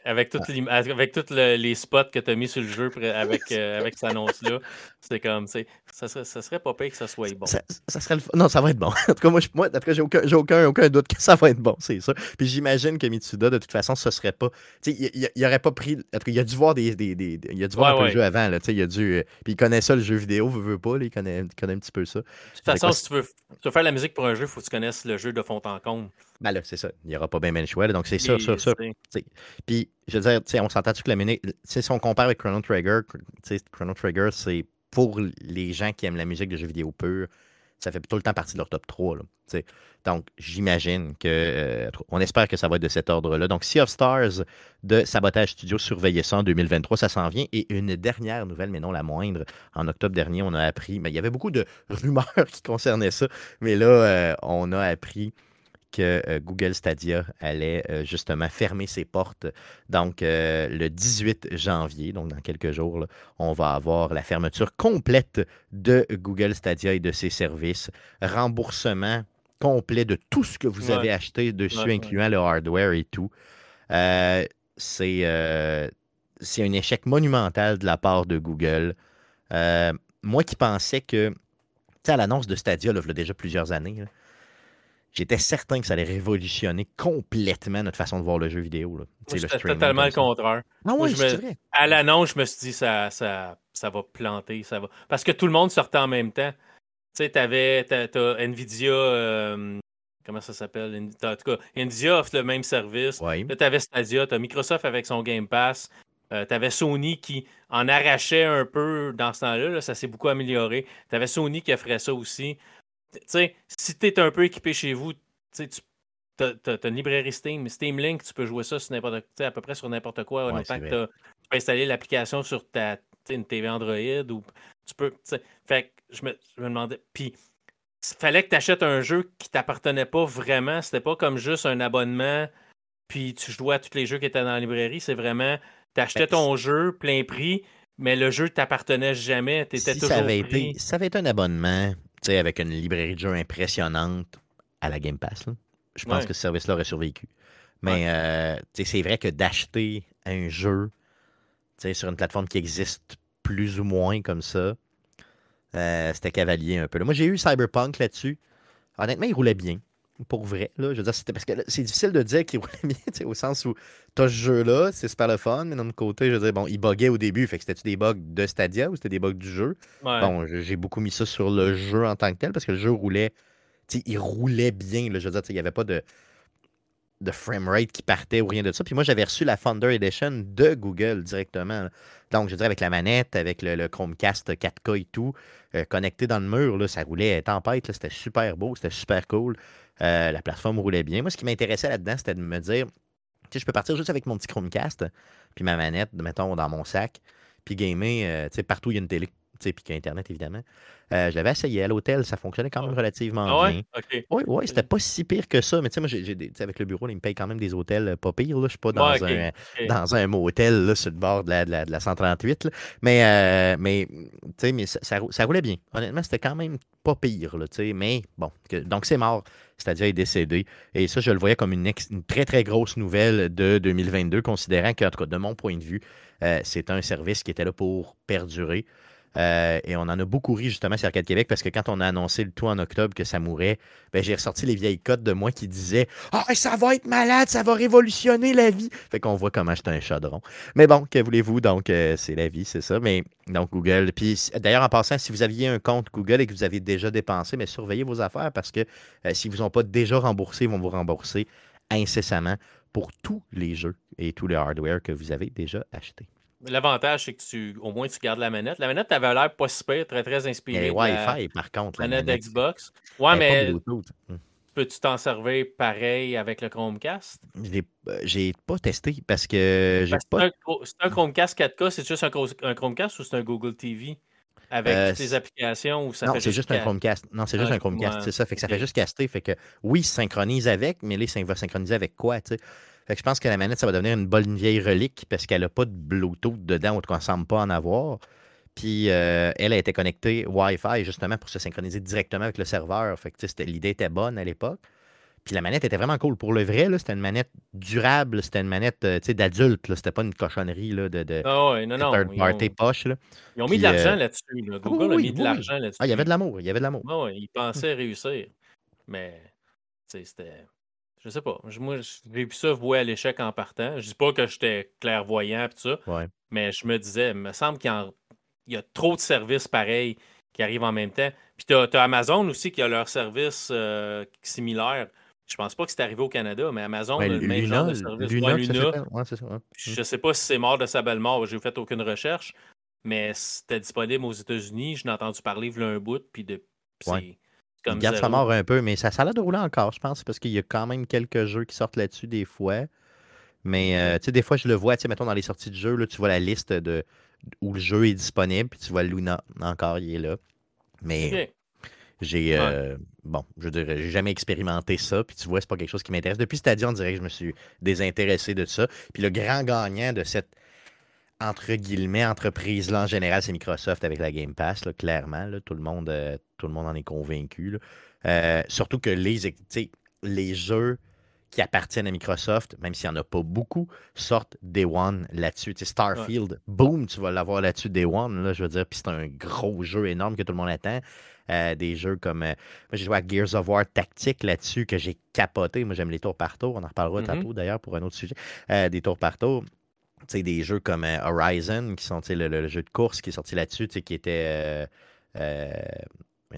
A: avec, toutes les, avec tous les spots que tu as mis sur le jeu avec, euh, avec cette annonce-là, c'est comme, ça serait, ça serait pas pire que ça soit bon.
B: Ça, serait Non, ça va être bon. En tout cas, moi, moi j'ai aucun, aucun, aucun, doute que ça va être bon, c'est ça. Puis j'imagine que Mitsuda, de toute façon, ce serait pas. Tu sais, il, il, aurait pas pris. En tout cas, il a dû voir des. des, des il a dû voir un peu le jeu avant, là. Tu sais, il a dû. Euh, puis il connaît ça, le jeu vidéo, veut, veut pas, il, connaît, il connaît un petit peu ça. De
A: toute façon, si tu veux, tu veux, faire la musique pour un jeu, il faut que tu connaisses le jeu de fond en comble.
B: Ben là, c'est ça. Il n'y aura pas bien ben le choix. donc, c'est ça, ça, ça. Puis, je veux dire, on s'entend-tu que la musique. Si on compare avec Chrono Trigger, Chrono Trigger, c'est pour les gens qui aiment la musique de jeux vidéo pur, ça fait tout le temps partie de leur top 3. Là, donc, j'imagine que. Euh, on espère que ça va être de cet ordre-là. Donc, Sea of Stars de Sabotage Studio, surveillez ça en 2023, ça s'en vient. Et une dernière nouvelle, mais non la moindre. En octobre dernier, on a appris. Mais il y avait beaucoup de rumeurs qui concernaient ça. Mais là, euh, on a appris que euh, Google Stadia allait euh, justement fermer ses portes. Donc, euh, le 18 janvier, donc dans quelques jours, on va avoir la fermeture complète de Google Stadia et de ses services. Remboursement complet de tout ce que vous avez acheté dessus, incluant le hardware et tout. c'est un échec monumental de la part de Google. moi qui pensais que, tu sais, à l'annonce de Stadia, là, il y a déjà plusieurs années, j'étais certain que ça allait révolutionner complètement notre façon de voir le jeu vidéo.
A: C'était totalement le contraire.
B: Ah oui,
A: À l'annonce, je me suis dit ça, ça, ça va planter. Ça va... Parce que tout le monde sortait en même temps. Tu sais, avais Nvidia. Euh, comment ça s'appelle? En tout cas, Nvidia offre le même service.
B: Là,
A: tu avais Stadia, tu as Microsoft avec son Game Pass. Euh, tu avais Sony qui en arrachait un peu dans ce temps-là. Là, ça s'est beaucoup amélioré. Tu avais Sony qui offrait ça aussi sais, si tu es un peu équipé chez vous, tu as, une librairie Steam. Steam Link, tu peux jouer ça sur n'importe à peu près sur n'importe quoi. Ouais, tu peux installer l'application sur ta une TV Android ou tu peux. Fait que je me, je me demandais. Puis fallait que tu achètes un jeu qui t'appartenait pas vraiment. C'était pas comme juste un abonnement, puis tu jouais à tous les jeux qui étaient dans la librairie. C'est vraiment, tu achetais ben, ton jeu plein prix, mais le jeu t'appartenait jamais. Étais
B: si
A: toujours
B: ça avait, été, ça avait été un abonnement, avec une librairie de jeux impressionnante à la Game Pass. Je pense que ce service-là aurait survécu. Mais euh, c'est vrai que d'acheter un jeu sur une plateforme qui existe plus ou moins comme ça. Euh, c'était cavalier un peu. Moi, j'ai eu Cyberpunk là-dessus. Honnêtement, il roulait bien. Pour vrai. Là. Je veux dire, c'était parce que c'est difficile de dire qu'il roulait bien, au sens où tu as ce jeu-là, c'est super le fun, mais d'un autre côté, je veux dire, bon, il buguait au début. Fait que c'était-tu des bugs de Stadia ou c'était des bugs du jeu? Bon, j'ai beaucoup mis ça sur le jeu en tant que tel parce que le jeu roulait. il roulait bien. je veux dire, il n'y avait pas de de framerate qui partait ou rien de ça. Puis moi, j'avais reçu la Thunder Edition de Google directement. Donc, je dirais avec la manette, avec le, Chromecast 4K et tout, euh, connecté dans le mur, là, ça roulait tempête. C'était super beau, c'était super cool. Euh, la plateforme roulait bien. Moi, ce qui m'intéressait là-dedans, c'était de me dire, tu sais, je peux partir juste avec mon petit Chromecast, puis ma manette, mettons, dans mon sac, puis gamer, euh, tu sais, partout, il y a une télé puis qu'il y a Internet, évidemment. Euh, je l'avais essayé à l'hôtel, ça fonctionnait quand même ah. relativement
A: ah
B: bien. Oui, oui, c'était pas si pire que ça. Mais tu sais, moi, j'ai, avec le bureau, ils me payent quand même des hôtels euh, pas pires. Je suis pas dans, un, dans un motel là, sur le bord de la, de la, 138. Mais, euh, mais, mais ça, ça, roulait bien. Honnêtement, c'était quand même pas pire. Là, mais bon, donc c'est mort. C'est-à-dire est décédé. Et ça, je le voyais comme une, une, très, très grosse nouvelle de 2022, considérant qu'en tout cas, de mon point de vue, c'est un service qui était là pour perdurer. Euh, et on en a beaucoup ri justement sur Arcade Québec parce que quand on a annoncé le tout en octobre que ça mourait, ben, j'ai ressorti les vieilles codes de moi qui disaient Ah, ça va être malade, ça va révolutionner la vie. Fait qu'on voit comment j'étais un chaudron. Mais bon, que voulez-vous? Donc, euh, c'est la vie, c'est ça. Mais donc, Google. Puis d'ailleurs, en passant, si vous aviez un compte Google et que vous avez déjà dépensé, mais surveillez vos affaires parce que euh, s'ils ne vous ont pas déjà remboursé, ils vont vous rembourser incessamment pour tous les jeux et tous les hardware que vous avez déjà achetés.
A: L'avantage, c'est que tu, au moins tu gardes la manette. La manette avait l'air pas super, très très inspirée.
B: Et Wi-Fi, par contre.
A: La manette, d'Xbox. Ouais, mais. Hmm. Peux-tu t'en servir pareil avec le Chromecast?
B: J'ai pas testé parce que j'ai pas.
A: C'est un, Chromecast 4K, c'est juste un, Chromecast ou c'est un Google TV? Avec euh, toutes les applications ou ça
B: Non, c'est juste un Chromecast. Non, c'est juste un Chromecast, c'est ça. Fait que ça fait juste caster. Fait que oui, synchronise avec, mais là, il va synchroniser avec quoi, tu sais? je pense que la manette, ça va devenir une bonne vieille relique parce qu'elle n'a pas de Bluetooth dedans, ou qu'on ne semble pas en avoir. Puis euh, elle a été connectée Wi-Fi justement pour se synchroniser directement avec le serveur. Fait que l'idée était bonne à l'époque. Puis la manette était vraiment cool. Pour le vrai, c'était une manette durable, c'était une manette euh, d'adulte. C'était pas une cochonnerie là, de, de,
A: oh non, non,
B: third party poche. Là.
A: Ils ont mis de l'argent euh, là-dessus. Google a mis de l'argent là-dessus.
B: Ah, il y avait de l'amour. Il y avait de l'amour.
A: Ah, ils pensaient réussir. Mais c'était. Je sais pas. Moi, j'ai vu ça vouer à l'échec en partant. Je dis pas que j'étais clairvoyant et tout ça. Mais je me disais, il me semble qu'il y, a trop de services pareils qui arrivent en même temps. Puis tu as, Amazon aussi qui a leur service euh, similaire. Je pense pas que c'est arrivé au Canada, mais Amazon a le même genre de service. Luna, Je sais pas si c'est mort de sa belle mort. J'ai fait aucune recherche. Mais c'était disponible aux États-Unis. Je n'ai entendu parler il un bout. Puis de,
B: il garde sa mort un peu, mais ça, ça a l'air de rouler encore, je pense, parce qu'il y a quand même quelques jeux qui sortent là-dessus des fois. Mais euh, tu sais, des fois, je le vois, tu sais, mettons dans les sorties de jeu, là, tu vois la liste de où le jeu est disponible, puis tu vois Luna encore, il est là. Mais j'ai euh, bon, je dirais, j'ai jamais expérimenté ça, puis tu vois, c'est pas quelque chose qui m'intéresse. Depuis Stadia, on dirait que je me suis désintéressé de ça. Puis le grand gagnant de cette entre guillemets, entreprise-là en général, c'est Microsoft avec la Game Pass, clairement. tout, le monde, euh, tout le monde en est convaincu. Euh, surtout que les, les jeux qui appartiennent à Microsoft, même s'il n'y en a pas beaucoup, sortent Day One là-dessus. Starfield, boom, tu vas l'avoir là-dessus Day One, là, je veux dire, puis c'est un gros jeu énorme que tout le monde attend. Euh, des jeux comme. moi, j'ai joué à Gears of War Tactique là-dessus que j'ai capoté. Moi, j'aime les tours par tour. On en reparlera mm-hmm. tantôt d'ailleurs pour un autre sujet. des tours par tour des jeux comme euh, Horizon, qui sont le, jeu de course qui est sorti là-dessus, qui était. Euh, euh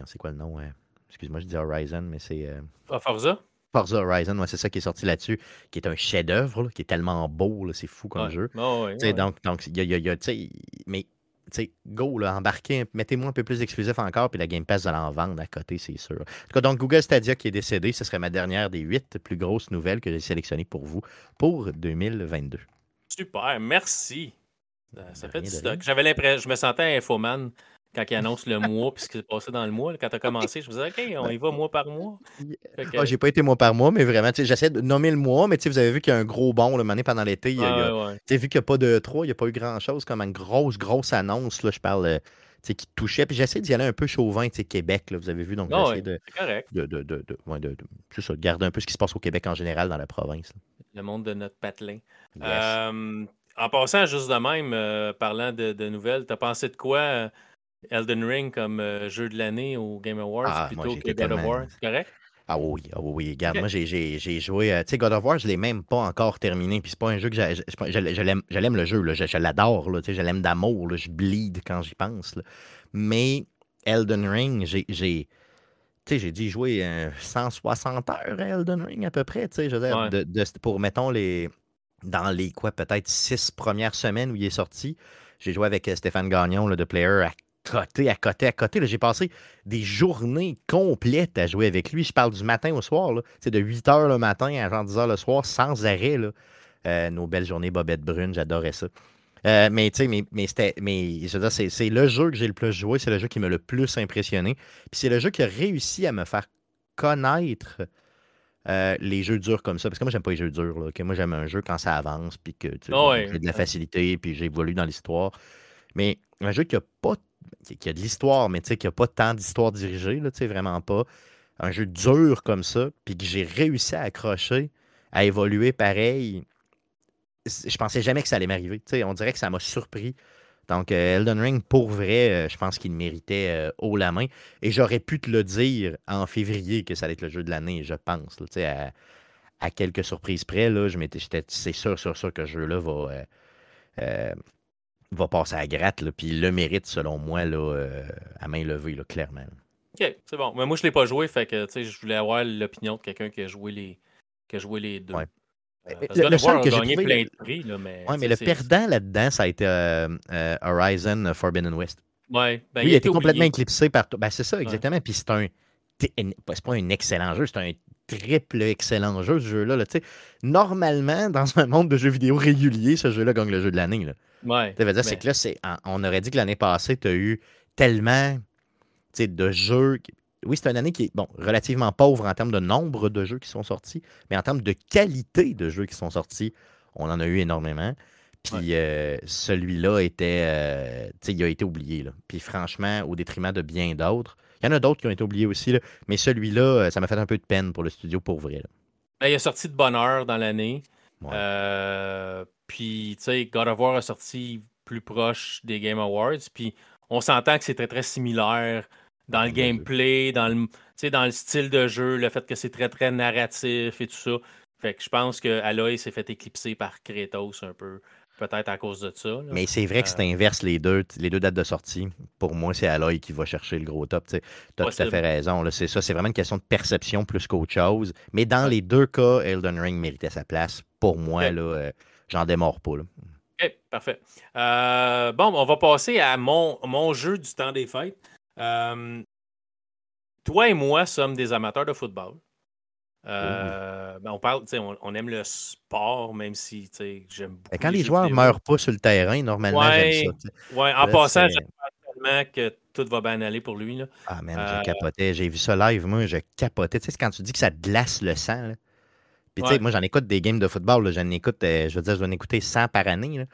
B: c'est quoi le nom hein? Excuse-moi, je dis Horizon, mais c'est.
A: Ah, Forza?
B: Forza Horizon, ouais, c'est ça qui est sorti là-dessus, qui est un chef-d'œuvre, qui est tellement beau, c'est fou comme jeu. Donc, donc, il y a, y a mais go, là, embarquez, mettez-moi un peu plus exclusif encore, puis la Game Pass, va l'en vendre à côté, c'est sûr. En tout cas, donc Google Stadia qui est décédé, ce serait ma dernière des huit plus grosses nouvelles que j'ai sélectionnées pour vous pour 2022.
A: Super, merci. Ça fait du stock. J'avais l'impression, je me sentais infoman quand il annonce le mois puis ce qui s'est passé dans le mois. Quand tu as commencé, je me disais, OK, on y va mois par mois.
B: Ah, j'ai pas été mois par mois, mais vraiment, j'essaie de nommer le mois, mais vous avez vu qu'il y a un gros bond le mané pendant l'été. Tu as vu qu'il n'y a pas de 3, il n'y a pas eu grand-chose comme une grosse, grosse annonce. Là, je parle. Euh, qui touchait. Puis j'essaie d'y aller un peu chauvin, Québec, là, vous avez vu. Donc,
A: ah
B: j'essaie de, de, de, de, de, garder un peu ce qui se passe au Québec en général dans la province.
A: Le monde de notre patelin. Euh, en passant juste de même, parlant de, de nouvelles, t'as pensé de quoi Elden Ring comme jeu de l'année au Game Awards
B: Ah, moi,
A: plutôt que God of War? C'est correct?
B: Ah oui, ah oui. Regarde, moi, j'ai joué. euh, tu sais, God of War, je l'ai même pas encore terminé. Puis c'est pas un jeu que je, je, l'aime je l'aime le jeu, là, je, je l'adore, là, tu sais, je l'aime d'amour, je bleed quand j'y pense. là. Mais Elden Ring, j'ai. J'ai- Tu sais, j'ai dû jouer euh, 160 heures à Elden Ring à peu près, tu sais, je veux dire,
A: Ouais.
B: de, de- pour, mettons, les. Dans les, quoi, peut-être six premières semaines où il est sorti, j'ai joué avec euh, Stéphane Gagnon, là, de Player, à côté, à côté, à côté. J'ai passé des journées complètes à jouer avec lui. Je parle du matin au soir, sais, de 8 h le matin à genre 10 h le soir, sans arrêt. Là. Euh, nos belles journées Bobette Brune, j'adorais ça. Euh, mais tu sais, mais, mais. Mais je veux dire, c'est, le jeu que j'ai le plus joué, c'est le jeu qui m'a le plus impressionné. Puis c'est le jeu qui a réussi à me faire connaître euh, les jeux durs comme ça. Parce que moi, j'aime pas les jeux durs. Là? Moi, j'aime un jeu quand ça avance, puis que tu
A: Ah ouais.
B: j'ai de la facilité, puis j'évolue dans l'histoire. Mais un jeu qui a pas qui qui a de l'histoire, mais tu sais, qui a pas tant d'histoire dirigée, là, tu sais, vraiment pas. Un jeu dur comme ça, puis que j'ai réussi à accrocher, à évoluer pareil. Je pensais jamais que ça allait m'arriver. On dirait que ça m'a surpris. Donc, euh, Elden Ring, pour vrai, euh, je pense qu'il méritait euh, haut la main. Et j'aurais pu te le dire en février que ça allait être le jeu de l'année, je pense. là, à, à quelques surprises près, là, je m'étais, c'est sûr, sûr, sûr que ce jeu-là va, va passer à la gratte. Là, puis il le mérite, selon moi, là, à main levée, là, clairement.
A: OK, c'est bon. Mais moi, je l'ai pas joué, fait que tu sais, je voulais avoir l'opinion de quelqu'un qui a joué les, qui a joué les deux.
B: Ouais.
A: Euh,
B: Le- le seul
A: a
B: que j'ai
A: gagné
B: trouvé-
A: plein de prix, là, mais.
B: Ouais, mais le perdant là-dedans, ça a été euh, euh, Horizon Forbidden West.
A: Ouais, ben,
B: Lui, il a été complètement éclipsé par. Ben, c'est ça, exactement. Puis c'est un. C'est pas un excellent jeu, c'est un triple excellent jeu, ce jeu-là. là. Normalement, dans un monde de jeux vidéo régulier, ce jeu-là gagne le jeu de l'année.
A: Ouais.
B: Ça veut dire, c'est que là, on aurait dit que l'année passée, tu as eu tellement de jeux. Oui, c'est une année qui est bon, relativement pauvre en termes de nombre de jeux qui sont sortis, mais en termes de qualité de jeux qui sont sortis, on en a eu énormément. Puis euh, celui-là était. euh, tu sais, il a été oublié. Là. Puis franchement, au détriment de bien d'autres. Il y en a d'autres qui ont été oubliés aussi, là, mais celui-là, euh, ça m'a fait un peu de peine pour le studio pour vrai. là.
A: Ben, il a sorti de bonne heure dans l'année.
B: Ouais.
A: Euh, puis, tu sais, God of War a sorti plus proche des Game Awards. Puis, on s'entend que c'est très, très similaire dans le gameplay, dans le, dans le style de jeu, le fait que c'est très, très narratif et tout ça. Fait que je pense que Aloy s'est fait éclipser par Kratos un peu, peut-être à cause de ça. là.
B: Mais c'est vrai que c'est
A: Euh,
B: inverse les deux, les deux dates de sortie. Pour moi, c'est Aloy qui va chercher le gros top. Tu as tout à fait raison. C'est ça, c'est vraiment une question de perception plus qu'autre chose. Mais dans
A: Ouais.
B: les deux cas, Elden Ring méritait sa place. Pour moi, là, euh, j'en démords pas. là.
A: OK, parfait. Euh, bon, on va passer à mon, mon jeu du temps des fêtes. Euh, toi et moi sommes des amateurs de football. Euh, ben, on parle, on, on aime le sport, même si j'aime beaucoup.
B: Mais quand
A: les
B: joueurs
A: vidéo.
B: meurent pas sur le terrain, normalement,
A: Ouais.
B: j'aime ça.
A: Ouais, en
B: Là,
A: passant, j'espère tellement que tout va bien aller pour lui. Là.
B: Ah, man,
A: Euh,
B: je capotais. J'ai vu ça live, moi, je capotais. Tu sais, c'est quand tu dis que ça glace le sang. là. Puis, tu sais,
A: Ouais.
B: moi, j'en écoute des games de football. J'en écoute, euh, je veux dire, je dois en écouter 100 par année. là.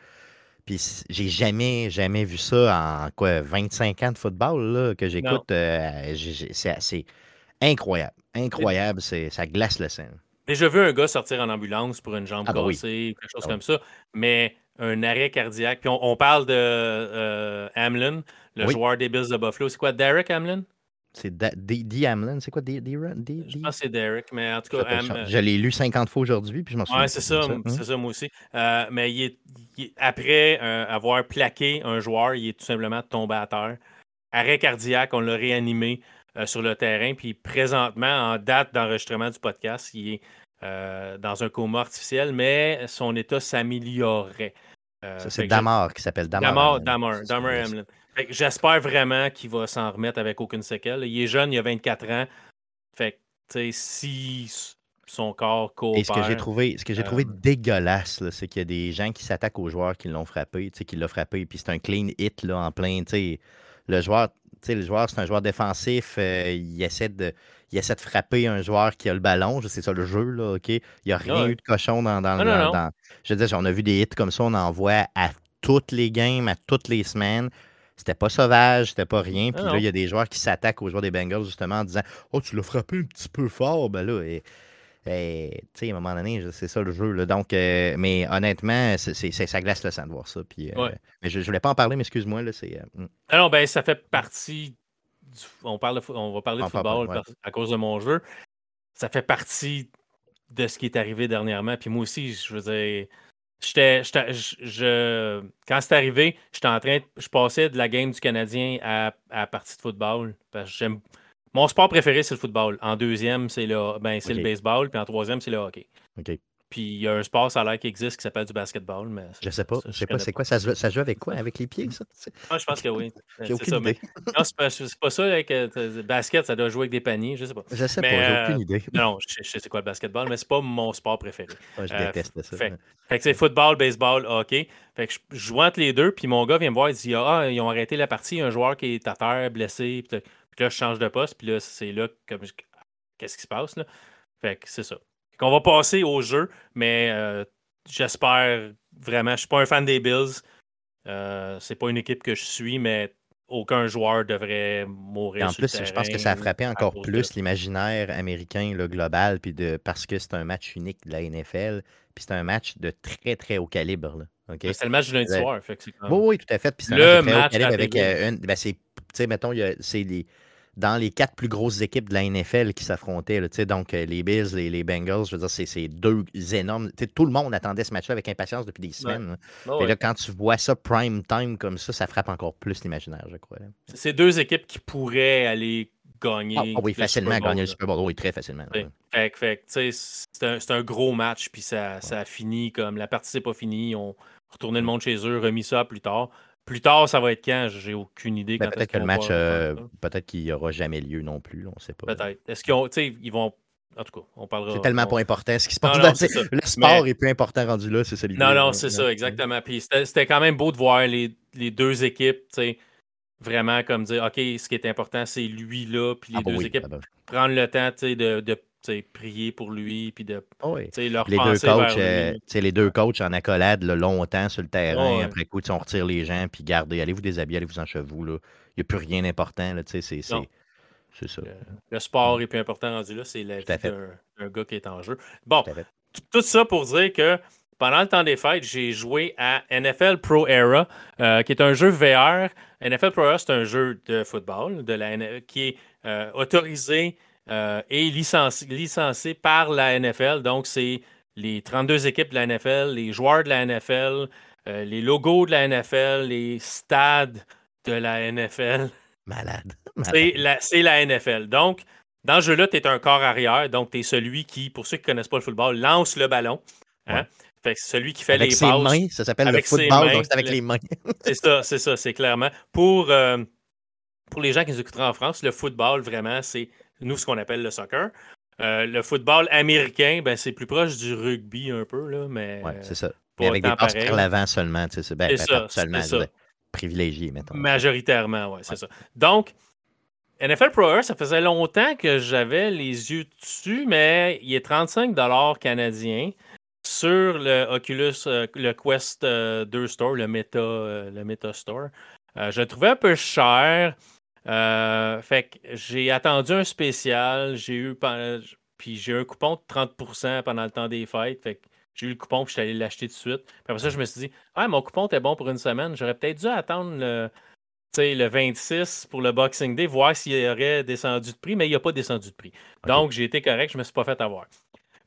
B: Puis, j'ai jamais, jamais vu ça en quoi, 25 ans de football là, que j'écoute. euh, c'est incroyable. Incroyable. Ça glace le sang.
A: J'ai déjà vu un gars sortir en ambulance pour une jambe
B: Ah, bah oui.
A: cassée, quelque chose
B: Ah oui.
A: comme ça, mais un arrêt cardiaque. Puis on, on parle de euh, Hamlin, le
B: Oui.
A: joueur des Bills de Buffalo. C'est quoi, Derek Hamlin?
B: C'est D. Hamlin. C'est quoi, D.
A: Je pense que c'est Derek, mais en tout cas,
B: je- je l'ai lu 50 fois aujourd'hui, puis je m'en souviens.
A: Ouais, c'est ça,
B: de
A: c'est ça, moi aussi. Euh, mais après euh, avoir plaqué un joueur, il est tout simplement tombé à terre. Arrêt cardiaque, on l'a réanimé euh, sur le terrain. Puis présentement, en date d'enregistrement du podcast, il est euh, dans un coma artificiel, mais son état s'améliorerait. Euh,
B: c'est Damar qui s'appelle Damar.
A: Damar. Damar, Damar. Hamlin. J'espère vraiment qu'il va s'en remettre avec aucune séquelle. Il est jeune, il a 24 ans. Fait que, si son corps coopère...
B: Et ce que j'ai trouvé, ce que j'ai trouvé
A: Euh,
B: dégueulasse, c'est qu'il y a des gens qui s'attaquent aux joueurs qui l'ont frappé, qui l'ont frappé, puis c'est un clean hit là, en plein. tu sais, Le joueur, tu sais, le joueur, c'est un joueur défensif, euh, il, essaie de, il essaie de frapper un joueur qui a le ballon, c'est ça le jeu, là, OK? Il n'y a rien
A: Ouais.
B: eu de cochon dans. dans,
A: Non, non,
B: dans-
A: non.
B: dans- Je veux dire, on a vu des hits comme ça, on en voit à toutes les games, à toutes les semaines. C'était pas sauvage, c'était pas rien. Puis là, il y a des joueurs qui s'attacquent aux joueurs des Bengals justement en disant Oh, tu l'as frappé un petit peu fort. Ben là, et- tu sais, à un moment donné, c'est ça le jeu. Là. Donc, euh, mais honnêtement, ça glace le sang de voir ça. Puis, euh, mais je, ne voulais pas en parler, mais excuse-moi. Là, c'est,
A: euh, hmm. ah non, ben, ça fait partie. On, parle on va parler de football à cause de mon jeu. Ça fait partie de ce qui est arrivé dernièrement. Puis moi aussi, je veux dire. J'étais, je, quand c'est arrivé, j'étais en train, je passais de la game du Canadien à, à la partie de football. Parce que j'aime, mon sport préféré, c'est le football. En deuxième, c'est le, ben, c'est le baseball. Puis en troisième, c'est le hockey. Puis il y a un sport, ça a l'air qui existe, qui s'appelle du basketball. Mais
B: je sais pas. je sais pas, c'est quoi ça, ça joue avec quoi? Avec les pieds, ça?
A: Ah, Je pense que oui.
B: J'ai aucune ça, idée.
A: non, c'est pas, pas, ça. Avec, euh, basket, ça doit jouer avec des paniers. Je sais pas.
B: Je sais pas, j'ai aucune idée.
A: Euh, non, je, sais c'est quoi le basketball, mais c'est pas mon sport préféré.
B: je euh, déteste ça.
A: Fait, que c'est football, baseball, hockey. Fait que je, joue entre les deux, puis mon gars vient me voir, il dit Ah, ils ont arrêté la partie, un joueur qui est à terre, blessé. Puis, là, je change de poste, puis là, c'est là comme qu'est-ce qui se passe là? Fait que c'est ça. On va passer au jeu, mais euh, j'espère vraiment. Je suis pas un fan des Bills. Euh, c'est pas une équipe que je suis, mais aucun joueur devrait mourir.
B: en plus, je pense que ça a frappé encore plus l'imaginaire américain, le global, puis de, parce que c'est un match unique de la NFL, puis c'est un match de très, très haut calibre.
A: C'est le match de lundi soir.
B: oui, oui, tout à fait. Puis c'est un match, très haut calibre avec euh, une. Ben, c'est, mettons, c'est les dans les quatre plus grosses équipes de la NFL qui s'affrontaient. Donc, euh, les Bills, les, les, Bengals, je veux dire, c'est deux énormes. tout le monde attendait ce match-là avec impatience depuis des semaines. Et là, quand tu vois ça prime time comme ça, ça frappe encore plus l'imaginaire, je crois.
A: C'est deux équipes qui pourraient aller gagner.
B: Ah, ah oui, facilement gagner le Super Bowl. Oui, très facilement.
A: c'est un, gros match, puis ça, ça a fini comme la partie c'est pas finie. On retournait le monde chez eux, remis ça plus tard. Plus tard, ça va être quand? J'ai aucune idée.
B: Ben, peut-être que le match, euh, peut-être qu'il n'y aura jamais lieu non plus. On ne sait pas.
A: Peut-être. Est-ce qu'ils ont, ils vont. En tout cas, on parlera.
B: C'est tellement pas important ce qui se passe. Le sport est plus important rendu là, c'est ça
A: Non, non, c'est ça, exactement. Puis c'était quand même beau de voir les, les deux équipes, vraiment comme dire, OK, ce qui est important, c'est lui là, puis les ah, bah deux équipes prendre le temps de, de prier pour lui, puis de
B: oh leur les deux coachs, euh, les deux coachs en accolade longtemps sur le terrain. Après coup, on retire les gens, puis gardez, allez vous déshabiller, allez vous en chevaux. Il n'y a plus rien d'important. C'est ça.
A: Le, sport est plus important rendu là, c'est la vie d'un gars qui est en jeu. Bon, tout, ça pour dire que pendant le temps des fêtes, j'ai joué à NFL Pro Era, euh, qui est un jeu VR. NFL Pro Era, c'est un jeu de football de la, qui est euh, autorisé euh, et licencié, par la NFL. Donc, c'est les 32 équipes de la NFL, les joueurs de la NFL, euh, les logos de la NFL, les stades de la NFL.
B: Malade.
A: C'est la, NFL. Donc, dans ce jeu-là, tu es un corps arrière. Donc, tu es celui qui, pour ceux qui ne connaissent pas le football, lance le ballon. Hein. Fait que celui qui fait
B: avec
A: les
B: ses mains, ça s'appelle le football, donc c'est avec les mains.
A: c'est ça, c'est ça, c'est clairement. Pour, euh, pour les gens qui nous écouteraient en France, le football, vraiment, c'est nous, ce qu'on appelle le soccer. Euh, le football américain, ben, c'est plus proche du rugby un peu, là, mais.
B: Oui, c'est ça. Mais avec des passes par l'avant seulement, tu sais, ben, ben ça, seulement, ça. privilégié, mettons.
A: Majoritairement, oui, c'est ça. Donc, NFL Pro ça faisait longtemps que j'avais les yeux dessus, mais il est 35 canadiens sur le Oculus, euh, le Quest 2 euh, Store, le Meta, le Meta Store. je le trouvais un peu cher. Euh, fait que j'ai attendu un spécial, j'ai eu puis j'ai eu un coupon de 30% pendant le temps des fêtes. Fait que j'ai eu le coupon puis je suis allé l'acheter tout de suite. Puis après ça, je me suis dit, ah, mon coupon était bon pour une semaine. J'aurais peut-être dû attendre le, le 26 pour le Boxing Day, voir s'il aurait descendu de prix, mais il n'a pas descendu de prix. Donc, j'ai été correct, je ne me suis pas fait avoir.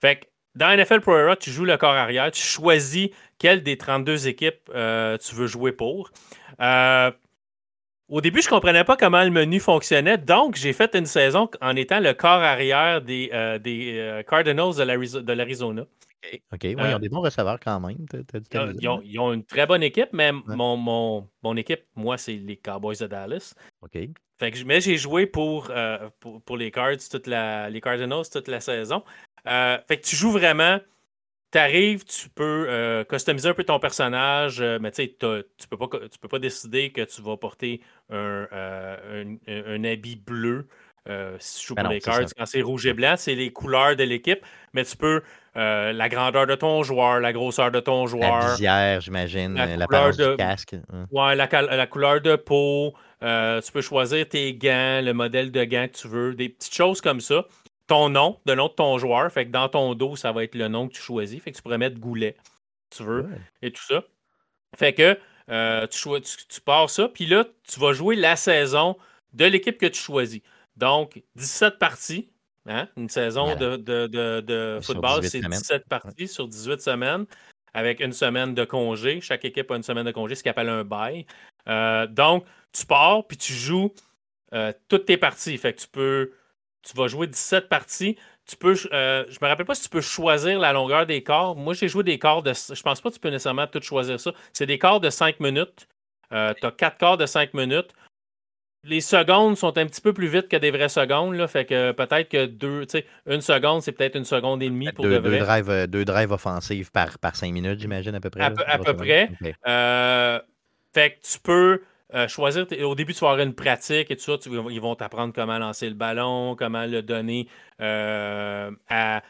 A: Fait que dans NFL Pro Era, tu joues le corps arrière, tu choisis quelle des 32 équipes euh, tu veux jouer pour. Euh, au début, je ne comprenais pas comment le menu fonctionnait, donc j'ai fait une saison en étant le corps arrière des, euh, des euh, Cardinals de l'Arizona.
B: OK, ils ont euh, des bons receveurs quand même.
A: ils, ont, une très bonne équipe, mais mon, mon, équipe, moi, c'est les Cowboys de Dallas.
B: OK.
A: Fait que, mais j'ai joué pour, pour, les Cards, toute la, les Cardinals toute la saison. fait que tu joues vraiment tu arrives, tu peux euh, customiser un peu ton personnage, euh, mais tu sais, tu peux pas tu peux pas décider que tu vas porter un, euh, un, habit bleu. si joues ben pour les cards, quand c'est rouge et blanc, c'est les couleurs de l'équipe, mais tu peux la grandeur de ton joueur, la grosseur de ton joueur.
B: La visière, j'imagine, la, du casque.
A: Hein. Ouais, la, la, couleur de peau. tu peux choisir tes gants, le modèle de gants que tu veux, des petites choses comme ça. Ton nom, le nom de ton joueur. Fait que dans ton dos, ça va être le nom que tu choisis. Fait que tu pourrais mettre Goulet, si tu veux, et tout ça. Fait que euh, tu, tu, pars ça, puis là, tu vas jouer la saison de l'équipe que tu choisis. Donc, 17 parties. Hein? Une saison de, de, football, c'est 17 parties sur 18 semaines, avec une semaine de congé. Chaque équipe a une semaine de congé, ce qu'on appelle un bail. Euh, donc, tu pars, puis tu joues euh, toutes tes parties. Fait que tu peux. Tu vas jouer 17 parties. Tu peux. Euh, je me rappelle pas si tu peux choisir la longueur des quarts. Moi, j'ai joué des quarts de. Je pense pas que tu peux nécessairement tout choisir ça. C'est des quarts de 5 minutes. tu as 4 quarts de 5 minutes. Les secondes sont un petit peu plus vite que des vraies secondes. Là, fait que peut-être que deux, une seconde, c'est peut-être une seconde et demie pour
B: deux,
A: de vrai.
B: Deux drives, deux drives offensives par, par cinq minutes, j'imagine, à peu près.
A: À, peu, près. fait que tu peux euh, choisir, au début, tu vas avoir une pratique et tout ça. ils vont t'apprendre comment lancer le ballon, comment le donner euh, à,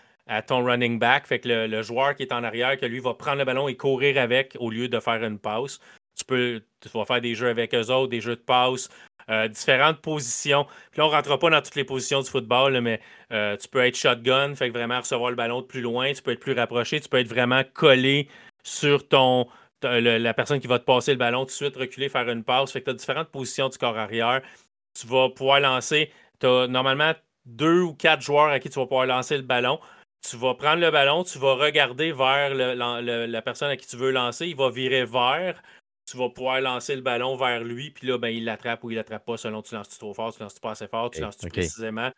A: ton running back. Fait que le, joueur qui est en arrière, que lui va prendre le ballon et courir avec au lieu de faire une passe. Tu peux tu vas faire des jeux avec eux autres, des jeux de passe, euh, différentes positions. Puis là, on ne rentrera pas dans toutes les positions du football, mais tu peux être shotgun, fait que vraiment recevoir le ballon de plus loin, tu peux être plus rapproché, tu peux être vraiment collé sur ton, la personne qui va te passer le ballon, tout de suite reculer, faire une passe. Fait que tu as différentes positions du corps arrière. Tu vas pouvoir lancer. Tu as normalement deux ou quatre joueurs à qui tu vas pouvoir lancer le ballon. Tu vas prendre le ballon, tu vas regarder vers la, personne à qui tu veux lancer. Il va virer vers. Tu vas pouvoir lancer le ballon vers lui, puis là, ben, il l'attrape ou il l'attrape pas selon tu lances-tu trop fort, tu lances-tu pas assez fort, tu lances-tu précisément.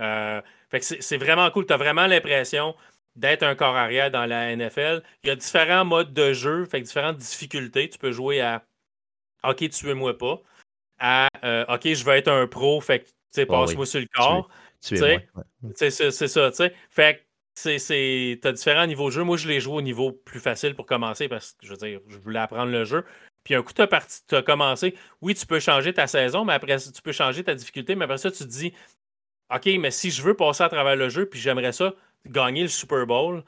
A: Euh, fait que c'est vraiment cool. Tu as vraiment l'impression d'être un corps arrière dans la NFL. Il y a différents modes de jeu, fait différentes difficultés. Tu peux jouer à OK, tu moi pas, à euh, OK, je veux être un pro, fait que tu passe-moi sur le corps. C'est ça, tu sais. Fait que tu as différents niveaux de jeu. Moi, je les joue au niveau plus facile pour commencer parce que je veux dire, je voulais apprendre le jeu. Puis un coup, tu as, commencé. Oui, tu peux changer ta saison, mais après, tu peux changer ta difficulté, mais après ça, tu te dis OK, mais si je veux passer à travers le jeu, puis j'aimerais ça, gagner le Super Bowl,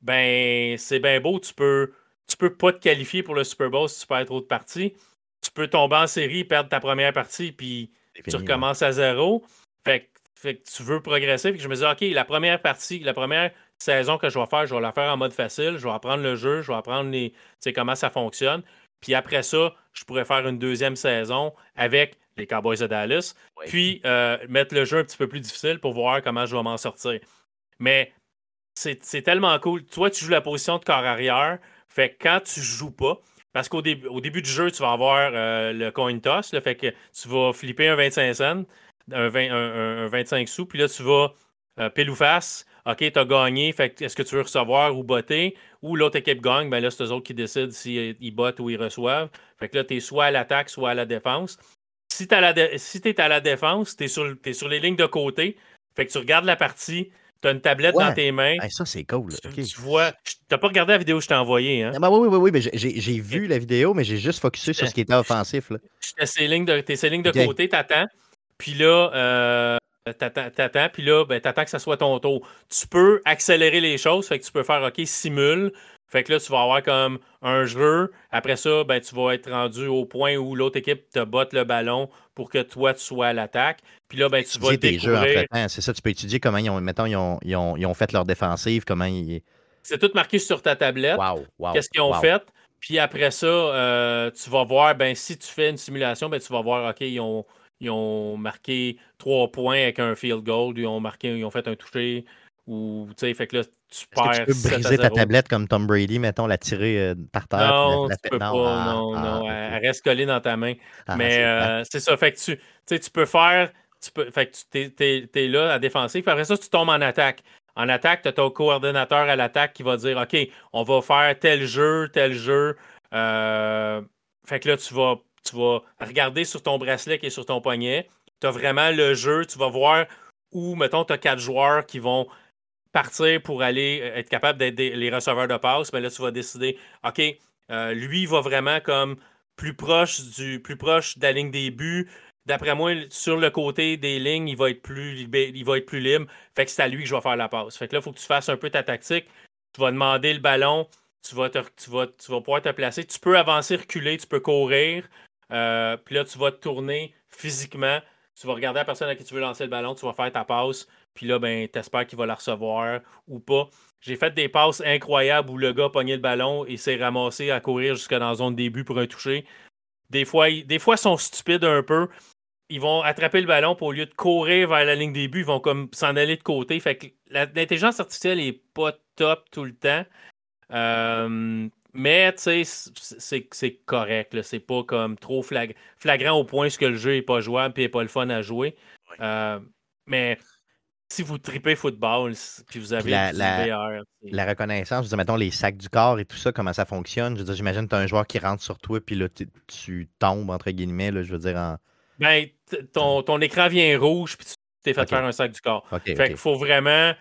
A: ben c'est bien beau, tu peux, tu peux pas te qualifier pour le Super Bowl si tu perds trop de parties. Tu peux tomber en série, perdre ta première partie, puis tu recommences à zéro. Fait, que tu veux progresser. Je me dis, OK, la première partie, la première saison que je vais faire, je vais la faire en mode facile. Je vais apprendre le jeu, je vais apprendre les, comment ça fonctionne. Puis après ça, je pourrais faire une deuxième saison avec les Cowboys de Dallas. Puis euh, mettre le jeu un petit peu plus difficile pour voir comment je vais m'en sortir. Mais c'est tellement cool. Toi, tu joues la position de corps arrière. Fait que quand tu joues pas, parce qu'au début, au début du jeu, tu vas avoir euh, le coin toss. fait que tu vas flipper un 25 cents, un, 25 sous, puis là, tu vas euh, pile ou face. OK, tu as gagné. Fait est-ce que tu veux recevoir ou botter? Ou l'autre équipe gagne, ben là, c'est eux autres qui décident s'ils si bottent ou ils reçoivent. Fait que là, tu es soit à l'attaque, soit à la défense. Si tu es à la défense, tu es, es, sur les lignes de côté. Fait que tu regardes la partie, tu as une tablette dans tes mains.
B: ça, c'est cool.
A: Tu, vois, tu n'as pas regardé la vidéo que je t'ai envoyée. Hein?
B: Ah, ben oui, oui, oui, mais j'ai vu la vidéo, mais j'ai juste focusé sur ce qui était offensif.
A: Tu ces lignes de, ces lignes de côté, tu attends. Puis là, euh, t'attends, puis là, ben, t'attends que ça soit ton tour. Tu peux accélérer les choses, fait que tu peux faire OK, simule. Fait que là, tu vas avoir comme un jeu. Après ça, ben, tu vas être rendu au point où l'autre équipe te botte le ballon pour que toi, tu sois à l'attaque. Puis là, ben, tu vas découvrir...
B: C'est ça, tu peux étudier comment ils ont, mettons, ils ont, ils ont, ils ont fait leur défensive, comment ils...
A: C'est tout marqué sur ta tablette. Qu'est-ce qu'ils ont fait? Puis après ça, euh, tu vas voir, ben, si tu fais une simulation, ben, tu vas voir, OK, ils ont, ils ont marqué trois points avec un field goal, ils ont marqué, ils ont fait un toucher, ou, tu sais, fait que là, tu perds.
B: tu peux briser ta tablette comme Tom Brady, mettons, la tirer euh, par terre.
A: Non, tu peux pas. Ah, non, ah, non. Elle reste collée dans ta main. Ah, Mais euh, c'est ça. Fait que tu, tu peux faire. Tu peux, fait que tu es, là à défensif. Après ça, tu tombes en attaque. En attaque, tu as ton coordonnateur à l'attaque qui va dire OK, on va faire tel jeu, tel jeu. Euh, fait que là, tu vas, tu vas regarder sur ton bracelet qui est sur ton poignet. Tu as vraiment le jeu. Tu vas voir où, mettons, tu as quatre joueurs qui vont partir pour aller euh, être capable d'être les receveurs de passe, mais là, tu vas décider, OK, euh, lui, va vraiment comme plus proche du plus proche de la ligne des buts. D'après moi, sur le côté des lignes, il va être plus il va être plus libre. Fait que c'est à lui que je vais faire la passe. Fait que là, il faut que tu fasses un peu ta tactique. Tu vas demander le ballon, tu vas, tu vas, tu vas pouvoir te placer. Tu peux avancer, reculer, tu peux courir. Euh, puis là, tu vas te tourner physiquement tu vas regarder la personne à qui tu veux lancer le ballon, tu vas faire ta passe, puis là, ben, espères qu'il va la recevoir ou pas. J'ai fait des passes incroyables où le gars pognait le ballon et s'est ramassé à courir jusqu'à dans la zone début pour un toucher. Des fois, des fois, ils sont stupides un peu. Ils vont attraper le ballon, pour au lieu de courir vers la ligne début, ils vont comme s'en aller de côté. Fait que l'intelligence artificielle est pas top tout le temps. Euh, mais, tu sais, c'est correct. C'est pas comme trop flagrant au point que le jeu est pas jouable et n'est pas le fun à jouer. Euh, mais si vous tripez football, puis vous avez
B: la, la, reconnaissance, je veux mettons les sacs du corps et tout ça, comment ça fonctionne? Je veux j'imagine que tu as un joueur qui rentre sur toi, puis là, tu tombes, entre guillemets, là, je veux dire, en.
A: Ben, ton, ton écran vient rouge, puis tu t'es fait faire un sac du corps. fait qu'il faut vraiment.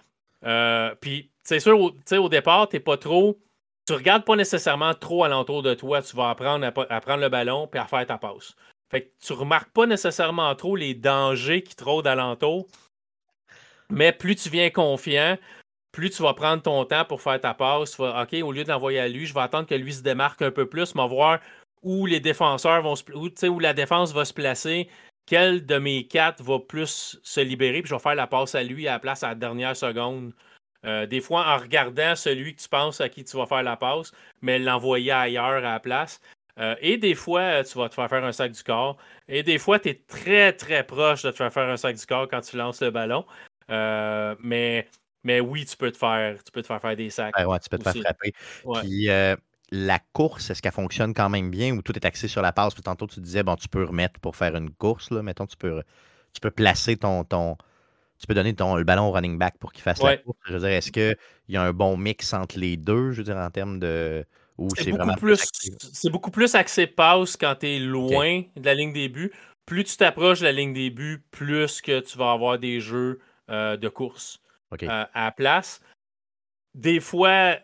A: Euh, puis, c'est sûr, au, au départ, tu pas trop tu regardes pas nécessairement trop alentour de toi. Tu vas apprendre à, prendre le ballon puis à faire ta passe. Fait que tu remarques pas nécessairement trop les dangers qui te rôdent alentour. Mais plus tu viens confiant, plus tu vas prendre ton temps pour faire ta passe. Tu vas, OK, au lieu de l'envoyer à lui, je vais attendre que lui se démarque un peu plus, mais voir où les défenseurs vont se où, où la défense va se placer, quel de mes quatre va plus se libérer, puis je vais faire la passe à lui à la place à la dernière seconde. Euh, des fois, en regardant celui que tu penses à qui tu vas faire la passe, mais l'envoyer ailleurs à la place. Euh, et des fois, euh, tu vas te faire faire un sac du corps. Et des fois, tu es très, très proche de te faire faire un sac du corps quand tu lances le ballon. Mais, mais oui, tu peux te faire, tu peux te faire faire des sacs.
B: ouais, tu peux te faire frapper. Puis la course, est-ce qu'elle fonctionne quand même bien ou tout est axé sur la passe? Puis tantôt, tu disais, bon, tu peux remettre pour faire une course, là. Mettons, tu peux, tu peux placer ton, ton, tu peux donner ton, le ballon au running back pour qu'il fasse la course. Je veux dire, est-ce qu'il y a un bon mix entre les deux, je veux dire, en termes de.
A: c'est beaucoup, plus, beaucoup plus axé passe quand tu es loin de la ligne des buts. Plus tu t'approches de la ligne des buts, plus que tu vas avoir des jeux euh, de course euh, à la place. Des fois,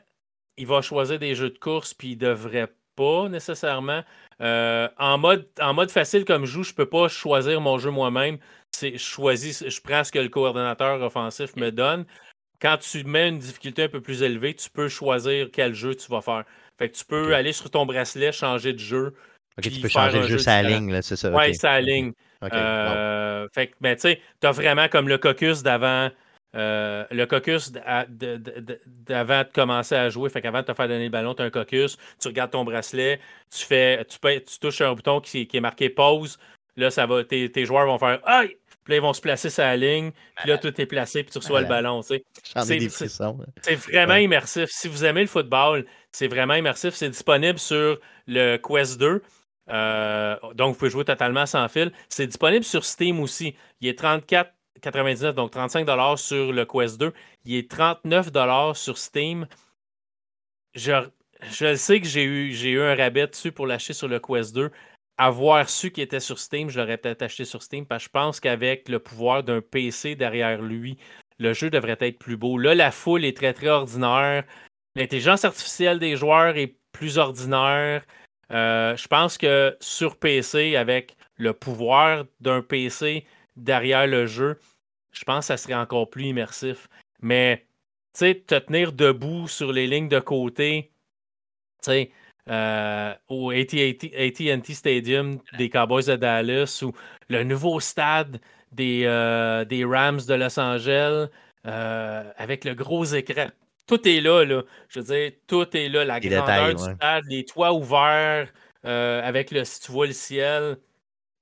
A: il va choisir des jeux de course, puis il devrait pas nécessairement. Euh, en, mode, en mode facile comme je joue, je peux pas choisir mon jeu moi-même je choisis, je prends ce que le coordonnateur offensif me donne. Quand tu mets une difficulté un peu plus élevée, tu peux choisir quel jeu tu vas faire. Fait que tu peux aller sur ton bracelet, changer de jeu.
B: Ok, tu peux changer de jeu sa ligne, c'est ça.
A: Oui, sa ligne. Euh, fait que, ben, tu sais, tu as vraiment comme le caucus d'avant. Euh, le caucus d'avant de, commencer à jouer, fait qu'avant de te faire donner le ballon, tu as un caucus, tu regardes ton bracelet, tu fais, tu, tu touches un bouton qui, qui est marqué pause, Là, ça va, tes, joueurs vont faire Aïe! Puis là, ils vont se placer sur la ligne. Puis là, tout est placé, puis tu reçois le ballon. C'est vraiment immersif. Si vous aimez le football, c'est vraiment immersif. C'est disponible sur le Quest 2. Euh, donc, vous pouvez jouer totalement sans fil. C'est disponible sur Steam aussi. Il est 34,99, donc 35 sur le Quest 2. Il est 39 sur Steam. Je, je sais que j'ai eu, eu un rabais dessus pour l'acheter sur le Quest 2 avoir su qu'il était sur Steam, je l'aurais peut-être acheté sur Steam parce que je pense qu'avec le pouvoir d'un PC derrière lui, le jeu devrait être plus beau. Là, la foule est très très ordinaire. L'intelligence artificielle des joueurs est plus ordinaire. Euh, je pense que sur PC, avec le pouvoir d'un PC derrière le jeu, je pense que ça serait encore plus immersif. Mais, tu sais, te tenir debout sur les lignes de côté, tu sais, euh, au AT&T Stadium des Cowboys de Dallas ou le nouveau stade des, euh, des Rams de Los Angeles avec le gros écran. Tout est là, là. Je veux dire, tout est là. La grandeur du stade, les toits ouverts avec le, si tu vois le ciel.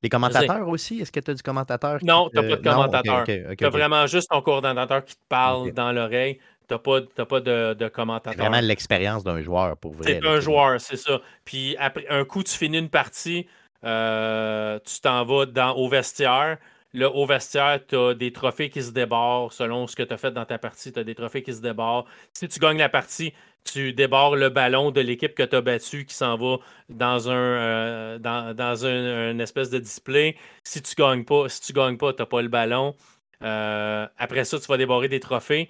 B: Les commentateurs aussi? Est-ce que tu as du commentateur?
A: Non, tu n'as pas de commentateur. tu as vraiment juste ton coordonnateur qui te parle dans l'oreille. T'as pas, pas de, de commentateur.
B: Vraiment l'expérience d'un joueur pour vrai.
A: C'est un joueur, c'est ça. Puis après un coup, tu finis une partie, euh, tu t'en vas dans, au vestiaire. Là, au vestiaire, tu as des trophées qui se débarrent selon ce que tu as fait dans ta partie. Tu as des trophées qui se débarrent. Si tu gagnes la partie, tu débarres le ballon de l'équipe que tu as battu qui s'en va dans un euh, espèce de display. Si tu gagnes pas, si tu gagnes pas, tu n'as pas le ballon. Euh, après ça, tu vas débarrer des trophées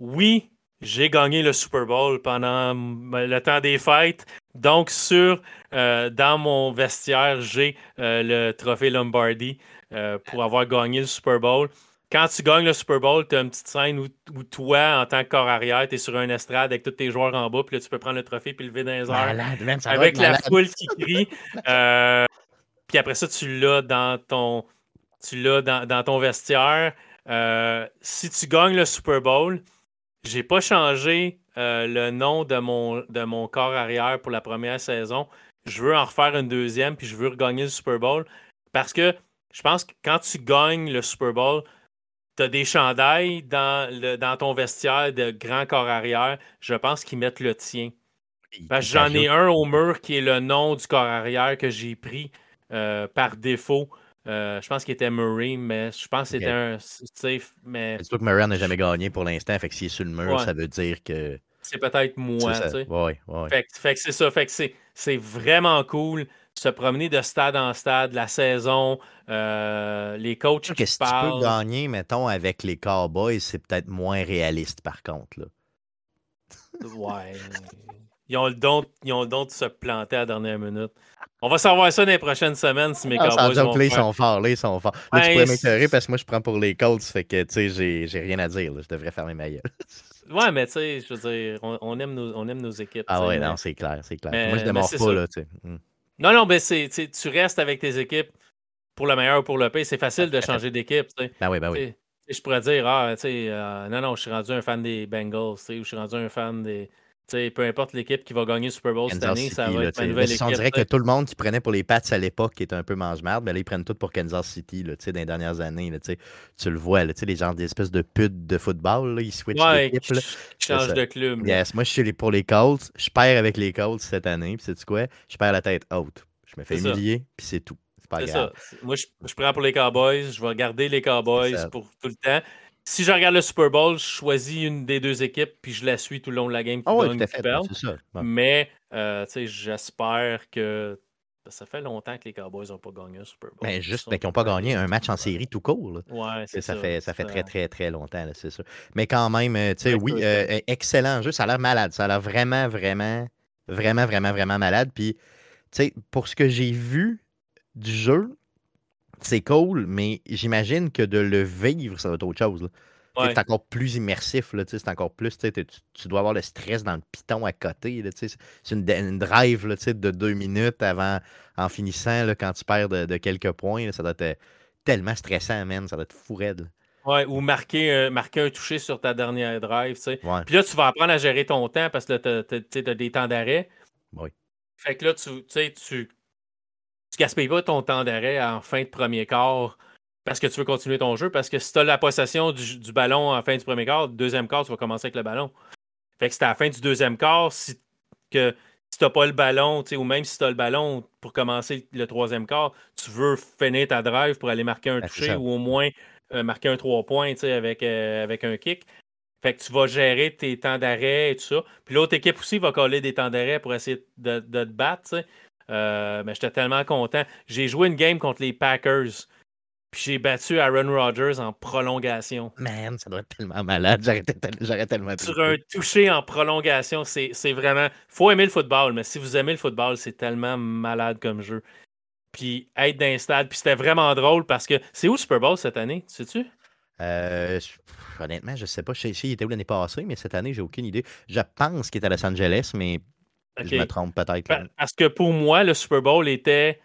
A: oui, j'ai gagné le Super Bowl pendant le temps des fêtes. Donc, sur, euh, dans mon vestiaire, j'ai le trophée Lombardi euh, pour avoir gagné le Super Bowl. Quand tu gagnes le Super Bowl, tu as une petite scène où, toi, en tant que corps arrière, tu es sur un estrade avec tous tes joueurs en bas, puis là, tu peux prendre le trophée puis le lever dans les airs. avec la foule qui crie. puis après ça, tu l'as dans ton tu l'as dans, ton vestiaire. Euh, si tu gagnes le Super Bowl, j'ai pas changé euh, le nom de mon, de mon corps arrière pour la première saison. Je veux en refaire une deuxième, puis je veux regagner le Super Bowl. Parce que je pense que quand tu gagnes le Super Bowl, tu as des chandails dans, le, dans ton vestiaire de grand corps arrière. Je pense qu'ils mettent le tien. j'en ai un au mur qui est le nom du corps arrière que j'ai pris euh, par défaut. Euh, je pense qu'il était Murray, mais je pense que c'était un safe. Mais...
B: C'est sûr que Murray n'a jamais gagné pour l'instant. Fait que s'il est sur le mur, ça veut dire que.
A: C'est peut-être moi.
B: Oui, oui.
A: Fait, fait, que c'est ça. Fait que c'est vraiment cool se promener de stade en stade, la saison, euh, les coachs
B: qui si parlent. tu peux gagner, mettons, avec les Cowboys, c'est peut-être moins réaliste, par contre. Là.
A: ouais. Ils ont, le don, ils ont le don de se planter à la dernière minute. On va savoir ça dans les prochaines semaines si mes ah, Cowboys vont
B: là, ils sont forts, là, ils sont forts. Là, tu pourrais m'éclairer parce que moi, je prends pour les Colts, fait que, tu sais, j'ai rien à dire. Je devrais fermer ma gueule.
A: ouais, mais tu sais, je veux dire, on, aime, nos, on aime nos équipes.
B: Ah ouais, non, c'est clair, c'est clair. moi, je démarre pas, là, tu sais. Hmm.
A: Non, non, mais c'est, tu restes avec tes équipes pour le meilleur ou pour le pire. C'est facile de changer d'équipe.
B: Ben oui, ben oui.
A: je pourrais dire, ah, tu sais, euh, non, non, je suis rendu un fan des Bengals, ou je suis rendu un fan des. Sais, peu importe l'équipe qui va gagner le Super Bowl cette année, ça va être une nouvelle équipe. On
B: dirait que tout le monde qui prenait pour les Pats à l'époque, qui était un peu mange-marde, mais là, ils prennent tout pour Kansas City là, dans les dernières années. Là, tu le vois, là, les gens d'espèces de putes de football, là, ils switchent
A: ouais, d'équipe. Ils changent de club.
B: Yes, moi, je suis pour les Colts. Je perds avec les Colts cette année. Puis, sais-tu quoi? Je perds la tête haute. Je me fais humilier, puis c'est tout. C'est pas grave.
A: Ça. Moi, je, prends pour les Cowboys. Je vais regarder les Cowboys pour tout le temps. Si je regarde le Super Bowl, je choisis une des deux équipes, puis je la suis tout le long de la game.
B: Ah oh, oui, tout à fait.
A: Mais, euh, tu sais, j'espère que ça fait longtemps que les Cowboys n'ont pas gagné un Super Bowl.
B: Mais ben, juste qu'ils n'ont pas gagné un match en série tout court.
A: Ouais,
B: ça, ça, fait, ça fait très, très, très longtemps, c'est sûr. Mais quand même, euh, tu sais, oui, euh, excellent jeu. Ça a l'air malade. Ça a l'air vraiment, vraiment, vraiment, vraiment, vraiment malade. Puis, sais, pour ce que j'ai vu du jeu, c'est cool, mais j'imagine que de le vivre, ça va être autre chose. C'est encore plus immersif, c'est encore plus. Tu, dois avoir le stress dans le piton à côté. C'est une, drive de deux minutes avant, en finissant, là, quand tu perds de, quelques points. ça doit être tellement stressant, man. Ça doit être fou raide.
A: Ouais, ou marquer, euh, marquer un toucher sur ta dernière drive. Puis là, tu vas apprendre à gérer ton temps parce que tu as, des temps d'arrêt.
B: Oui.
A: Fait que là, tu sais, tu, tu gaspilles pas ton temps d'arrêt en fin de premier quart parce que tu veux continuer ton jeu. Parce que si tu as la possession du, ballon en fin du premier quart, deuxième quart, tu vas commencer avec le ballon. Fait que c'est à la fin du deuxième quart, si, que, si tu n'as pas le ballon, ou même si tu as le ballon pour commencer le troisième quart, tu veux finir ta drive pour aller marquer un toucher ou au moins euh, marquer un trois points avec, euh, avec un kick. Fait que tu vas gérer tes temps d'arrêt et tout ça. Puis l'autre équipe aussi va coller des temps d'arrêt pour essayer de, te battre. Euh, mais j'étais tellement content. J'ai joué une game contre les Packers. Puis j'ai battu Aaron Rodgers en prolongation.
B: Man, ça doit être tellement malade. J'aurais tellement
A: Sur un toucher en prolongation, c'est vraiment. faut aimer le football, mais si vous aimez le football, c'est tellement malade comme jeu. Puis être dans stade. Puis c'était vraiment drôle parce que. C'est où le Super Bowl cette année, sais-tu?
B: Euh, honnêtement, je ne sais pas. Je sais, il était où l'année passée, mais cette année, j'ai aucune idée. Je pense qu'il est à Los Angeles, mais je me trompe peut-être.
A: Parce que pour moi, le Super Bowl était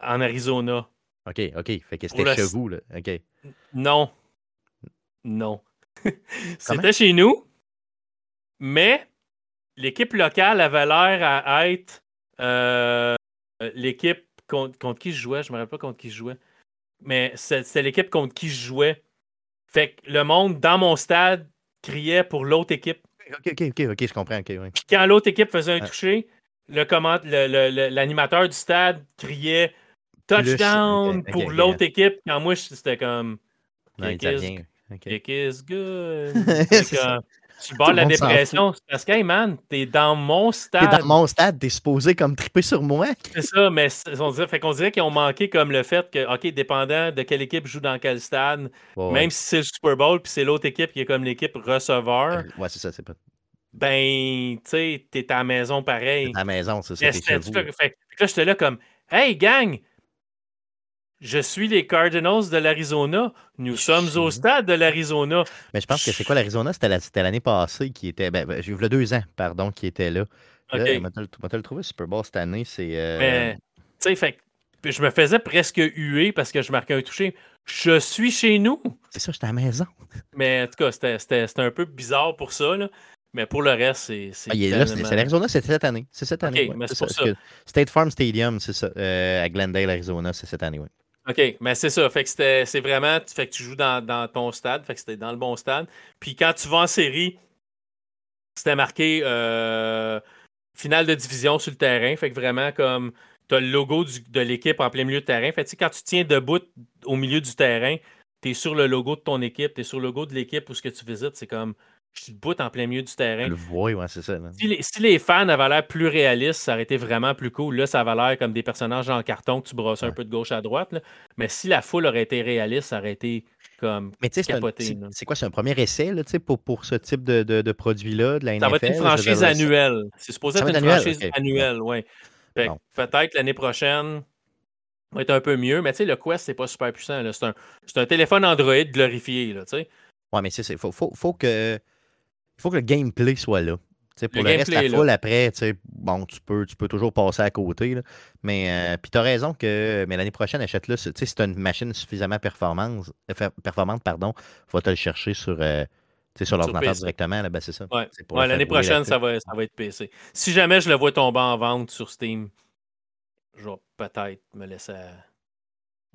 A: en Arizona.
B: OK, OK. Fait que c'était chez vous, là. OK.
A: Non. Non. c'était chez nous, mais l'équipe locale avait l'air à être euh, l'équipe contre, contre, qui je jouais. Je ne me rappelle pas contre qui je jouais mais c'était l'équipe contre qui je jouais. Fait que le monde dans mon stade criait pour l'autre équipe.
B: Ok, ok, ok, ok, je comprends.
A: quand l'autre équipe faisait un toucher, l'animateur le, du stade criait touchdown pour l'autre équipe. Quand moi, c'était comme.
B: Non, italien.
A: Kick is good. Tu barres la dépression. Parce que, hey man, t'es dans mon stade.
B: T'es dans mon stade, t'es supposé comme triper sur moi.
A: C'est ça, mais on dirait, fait qu'on dirait qu'ils ont manqué comme le fait que, OK, dépendant de quelle équipe joue dans quel stade, même si c'est le Super Bowl, puis c'est l'autre équipe qui est comme l'équipe receveur.
B: Euh, ouais, c'est ça, c'est pas.
A: Ben, tu sais, t'es à la maison pareil.
B: T'es à la maison, c'est ça. Fait,
A: fait, là, j'étais là comme, hey, gang, je suis les Cardinals de l'Arizona. Nous sommes au stade de l'Arizona.
B: Mais je pense que c'est quoi l'Arizona? C'était l'année passée qui était. Ben, ben, j'ai vu deux ans, pardon, qui était là. Okay. Là, te le trouver Super Bowl cette année? C'est. Euh...
A: tu sais, fait je me faisais presque huer parce que je marquais un touché. Je suis chez nous.
B: C'est ça, j'étais à la maison.
A: Mais en tout cas, c'était un peu bizarre pour ça. Là. Mais pour le reste, c'est.
B: Ah, c'est l'Arizona, c'est cette année. C'est cette année.
A: mais c'est pour ça.
B: State Farm Stadium, c'est ça. Euh, à Glendale, Arizona, c'est cette année, oui.
A: OK, mais c'est ça. Fait que c'est vraiment. Fait que tu joues dans, ton stade. Fait que c'était dans le bon stade. Puis quand tu vas en série, c'était marqué euh, finale de division sur le terrain. Fait que vraiment comme tu le logo de l'équipe en plein milieu de terrain. Fait que, quand tu tiens debout au milieu du terrain, tu es sur le logo de ton équipe, tu es sur le logo de l'équipe où ce que tu visites. C'est comme je suis debout en plein milieu du terrain.
B: Le vois, ouais, c'est ça.
A: Si les, fans avaient l'air plus réalistes, ça aurait été vraiment plus cool. Là, ça avait l'air comme des personnages en carton que tu brosses un peu de gauche à droite. Mais si la foule aurait été réaliste, ça aurait été comme
B: Mais tu sais, c'est quoi, c'est un premier essai là, pour, pour ce type de, de, produit-là, de la NFL?
A: Ça va être une franchise annuelle. C'est supposé être une franchise annuelle, oui. Peut-être l'année prochaine, va être un peu mieux, mais tu sais, le Quest, c'est pas super puissant. C'est un, un, téléphone Android glorifié. Là, sais.
B: ouais, mais c'est il faut, faut, faut, que il faut que le gameplay soit là. pour le, reste, la foule, après, bon, tu peux, tu peux toujours passer à côté. Là. Mais euh, puis tu as raison que mais l'année prochaine, achète-le. Si tu as une machine suffisamment performante, euh, performante pardon, va te le chercher sur, euh, sur l'ordinateur directement. Ben, c'est ça.
A: Ouais. l'année prochaine, ça va, ça va être PC. Si jamais je le vois tomber en vente sur Steam, je vais peut-être me laisser.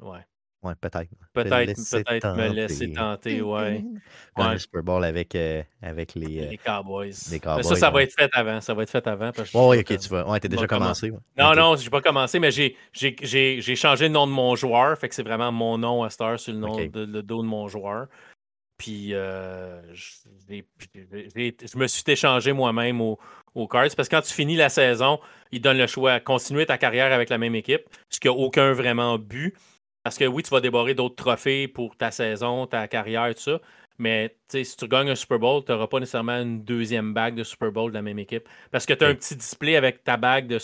A: Ouais.
B: Ouais, peut-être.
A: Peut-être peut me laisser tenter, ouais.
B: ouais. le Super Bowl avec, euh, avec les,
A: les euh, Cowboys. Les Cowboys. Mais ça, ça va être fait avant. Ça va être fait avant.
B: Parce oui, ok, tu vas. Ouais, t'es déjà commencé.
A: Non, okay. non, j'ai pas commencé, mais j'ai changé le nom de mon joueur. Fait que c'est vraiment mon nom à Star sur le, nom de, le dos de mon joueur. Puis euh, je me suis échangé moi-même aux au Cards parce que quand tu finis la saison, ils donnent le choix à continuer ta carrière avec la même équipe, ce qui n'a aucun vraiment but. Parce que oui, tu vas débarrer d'autres trophées pour ta saison, ta carrière, tout ça. Mais si tu gagnes un Super Bowl, tu n'auras pas nécessairement une deuxième bague de Super Bowl de la même équipe. Parce que tu as un petit display avec ta bague de,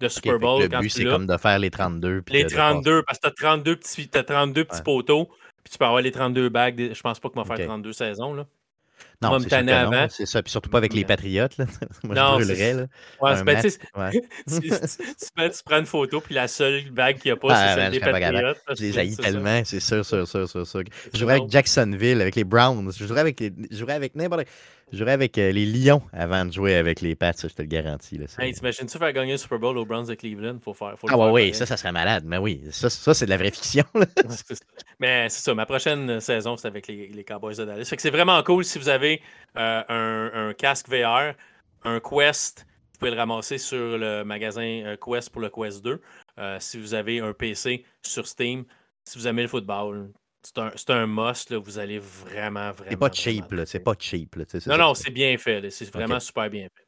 A: de, Super Bowl.
B: le but, c'est comme de faire les 32.
A: Les 32, parce que tu as 32 petits, as 32 petits poteaux. Puis tu peux avoir les 32 bagues. Je pense pas qu'on va faire 32 saisons. Là.
B: Non, c'est ça. Puis surtout pas avec les Patriotes. Là. Moi, non, je brûlerais. Là.
A: Ouais, ben, ouais. tu, tu, prends une photo, puis la seule bague qu'il n'y a pas, c'est celle des Patriotes.
B: Je les haïs tellement, c'est sûr, sûr, sûr, sûr, sûr. Je jouerais avec Jacksonville, avec les Browns. Je jouerais avec, les... avec n'importe je jouerais avec euh, les Lions avant de jouer avec les Pats, je te le garantis. Là,
A: hey, T'imagines-tu faire gagner le Super Bowl aux Browns de Cleveland? Faut faire, faut
B: ah, ouais, oui, ça, ça serait malade. Mais oui, ça, ça c'est de la vraie fiction.
A: mais c'est ça, ma prochaine saison, c'est avec les, les, Cowboys de Dallas. Fait que c'est vraiment cool si vous avez euh, un, un, casque VR, un Quest, vous pouvez le ramasser sur le magasin euh, Quest pour le Quest 2. si vous avez un PC sur Steam, si vous aimez le football, c'est un, un, must, là, vous allez vraiment, vraiment.
B: C'est pas cheap, là. C'est pas cheap, là.
A: Non, non, c'est bien fait. C'est vraiment super bien fait.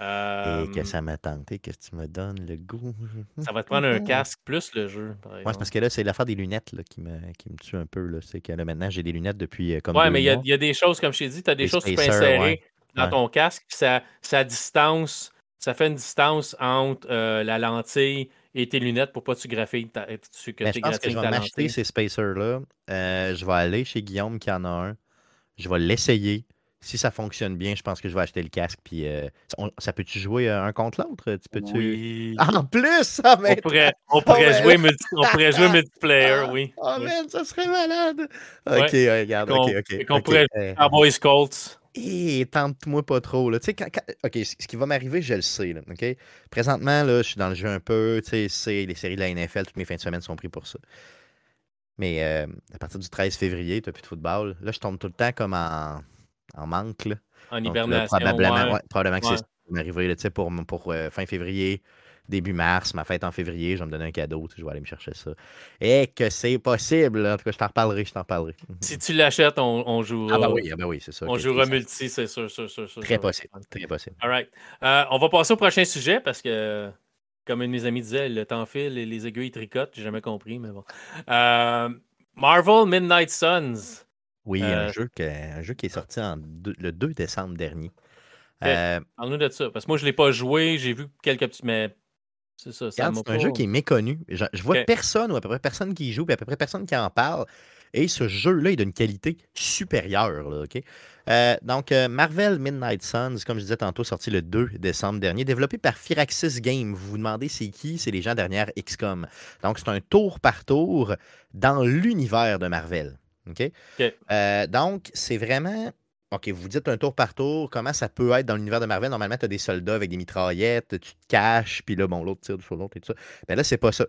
B: Et que ça m'a tenté, que tu me donnes le goût.
A: Ça va te prendre un casque plus le jeu.
B: Ouais, c'est parce que là, c'est l'affaire des lunettes là, qui, me, qui me tue un peu. C'est que là, maintenant, j'ai des lunettes depuis euh, comme.
A: Ouais, mais il y, y, a des choses, comme je t'ai dit, tu as des choses que tu peux insérer dans ton casque, ça, ça distance, ça fait une distance entre euh, la lentille et tes lunettes pour pas tu
B: ta, tu, que ben, Je pense que je vais m'acheter ces spacers-là. Euh, je vais aller chez Guillaume qui en a un. Je vais l'essayer. Si ça fonctionne bien, je pense que je vais acheter le casque. Puis, euh, ça peut-tu jouer euh, un contre l'autre? Tu peux-tu...
A: Oui.
B: Ah, en plus! ça
A: on pourrait, on pourrait, jouer, on pourrait jouer multiplayer, oui.
B: Oh, man, ça serait malade! Ok, regarde. Ok, ok.
A: on pourrait jouer Boys Colts.
B: Et tente-moi pas trop. Là. OK, ce qui va m'arriver, je le sais. Là, OK? Présentement, là, je suis dans le jeu un peu. C'est les séries de la NFL, toutes mes fins de semaine sont prises pour ça. Mais euh, à partir du 13 février, tu n'as plus de football. Là, je tombe tout le temps comme en, en manque. Là.
A: En hibernation. probablement,
B: probablement que c'est ça qui va m'arriver pour, pour euh, fin février début mars, ma fête en février, je vais me donner un cadeau, je vais aller me chercher ça. Et que c'est possible, en tout cas, je t'en reparlerai, je t'en parlerai.
A: Si tu l'achètes, on, on jouera.
B: Ah bah oui, ah bah oui c'est ça.
A: On jouera multi, c'est sûr, sûr, sûr,
B: Très possible, très possible.
A: All right. Euh, on va passer au prochain sujet parce que, comme un de mes amis disait, le temps file et les aiguilles tricotent, j'ai jamais compris, mais bon. Euh, Marvel Midnight Suns.
B: Oui, un, euh, jeu un jeu qui est sorti en le 2 décembre dernier.
A: Parle-nous de ça, parce que moi, je ne l'ai pas joué, j'ai vu quelques petits, mais c'est ça.
B: c'est un jeu qui est méconnu. Je, vois personne ou à peu près personne qui y joue, puis à peu près personne qui en parle. Et ce jeu-là est d'une qualité supérieure. Là? Euh, donc, euh, Marvel Midnight Suns, comme je disais tantôt, sorti le 2 décembre dernier, développé par Firaxis Games. Vous vous demandez c'est qui? C'est les gens derrière XCOM. Donc, c'est un tour par tour dans l'univers de Marvel. OK? Euh, donc, c'est vraiment. OK, vous dites un tour par tour, comment ça peut être dans l'univers de Marvel? Normalement, tu as des soldats avec des mitraillettes, tu te caches, puis là, bon, l'autre tire sur l'autre et tout ça. Mais là, c'est pas ça.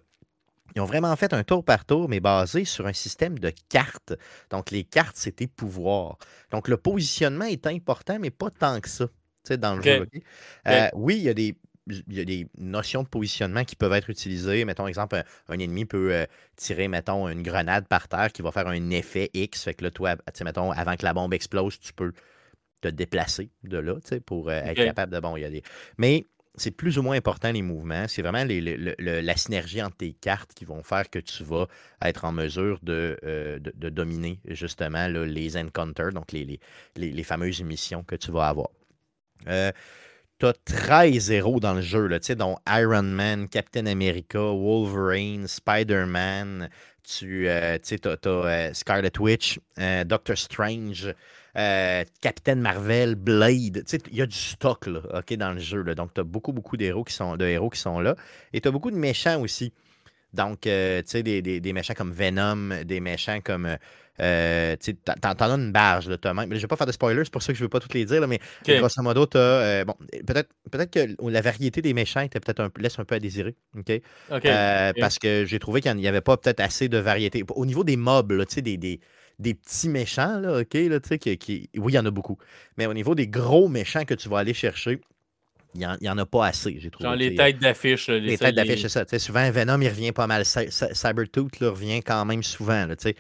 B: Ils ont vraiment fait un tour par tour, mais basé sur un système de cartes. Donc, les cartes, c'est tes pouvoirs. Donc, le positionnement est important, mais pas tant que ça dans le jeu. Euh, oui, il y a des y a des notions de positionnement qui peuvent être utilisées. Mettons, exemple, un, ennemi peut euh, tirer, mettons, une grenade par terre qui va faire un effet X. Fait que là, toi, mettons, avant que la bombe explose, tu peux te déplacer de là, pour euh, être capable de. Bon, il y a des. Mais c'est plus ou moins important les mouvements. C'est vraiment la synergie entre tes cartes qui vont faire que tu vas être en mesure de, euh, dominer justement les encounters, donc les, les, fameuses missions que tu vas avoir. Euh, tu as 13 héros dans le jeu, là, dont Iron Man, Captain America, Wolverine, Spider-Man, tu euh, as, Scarlet Witch, Doctor Strange, euh, Captain Marvel, Blade. Il y a du stock là, dans le jeu. Donc, tu beaucoup, beaucoup d'héros qui, sont, de héros qui sont là. Et tu beaucoup de méchants aussi. Donc, euh, tu sais, des, méchants comme Venom, des méchants comme. Euh, tu t'en as une barge, là, même. Mais je vais pas faire de spoilers, c'est pour ça que je ne veux pas toutes les dire, mais grosso modo, tu as. bon, peut-être peut que la variété des méchants était peut-être un, laisse un peu à désirer. OK? Parce que j'ai trouvé qu'il n'y avait pas peut-être assez de variété. Au niveau des mobs, sais, des, des, des petits méchants, là, OK, là, sais, qui, oui, il y en a beaucoup. Mais au niveau des gros méchants que tu vas aller chercher, il n'y en, a pas assez, j'ai trouvé.
A: Genre les têtes d'affiche.
B: Les, les têtes d'affiche, c'est ça. souvent, Venom, il revient pas mal. Cybertooth, revient quand même souvent. Là, ouais.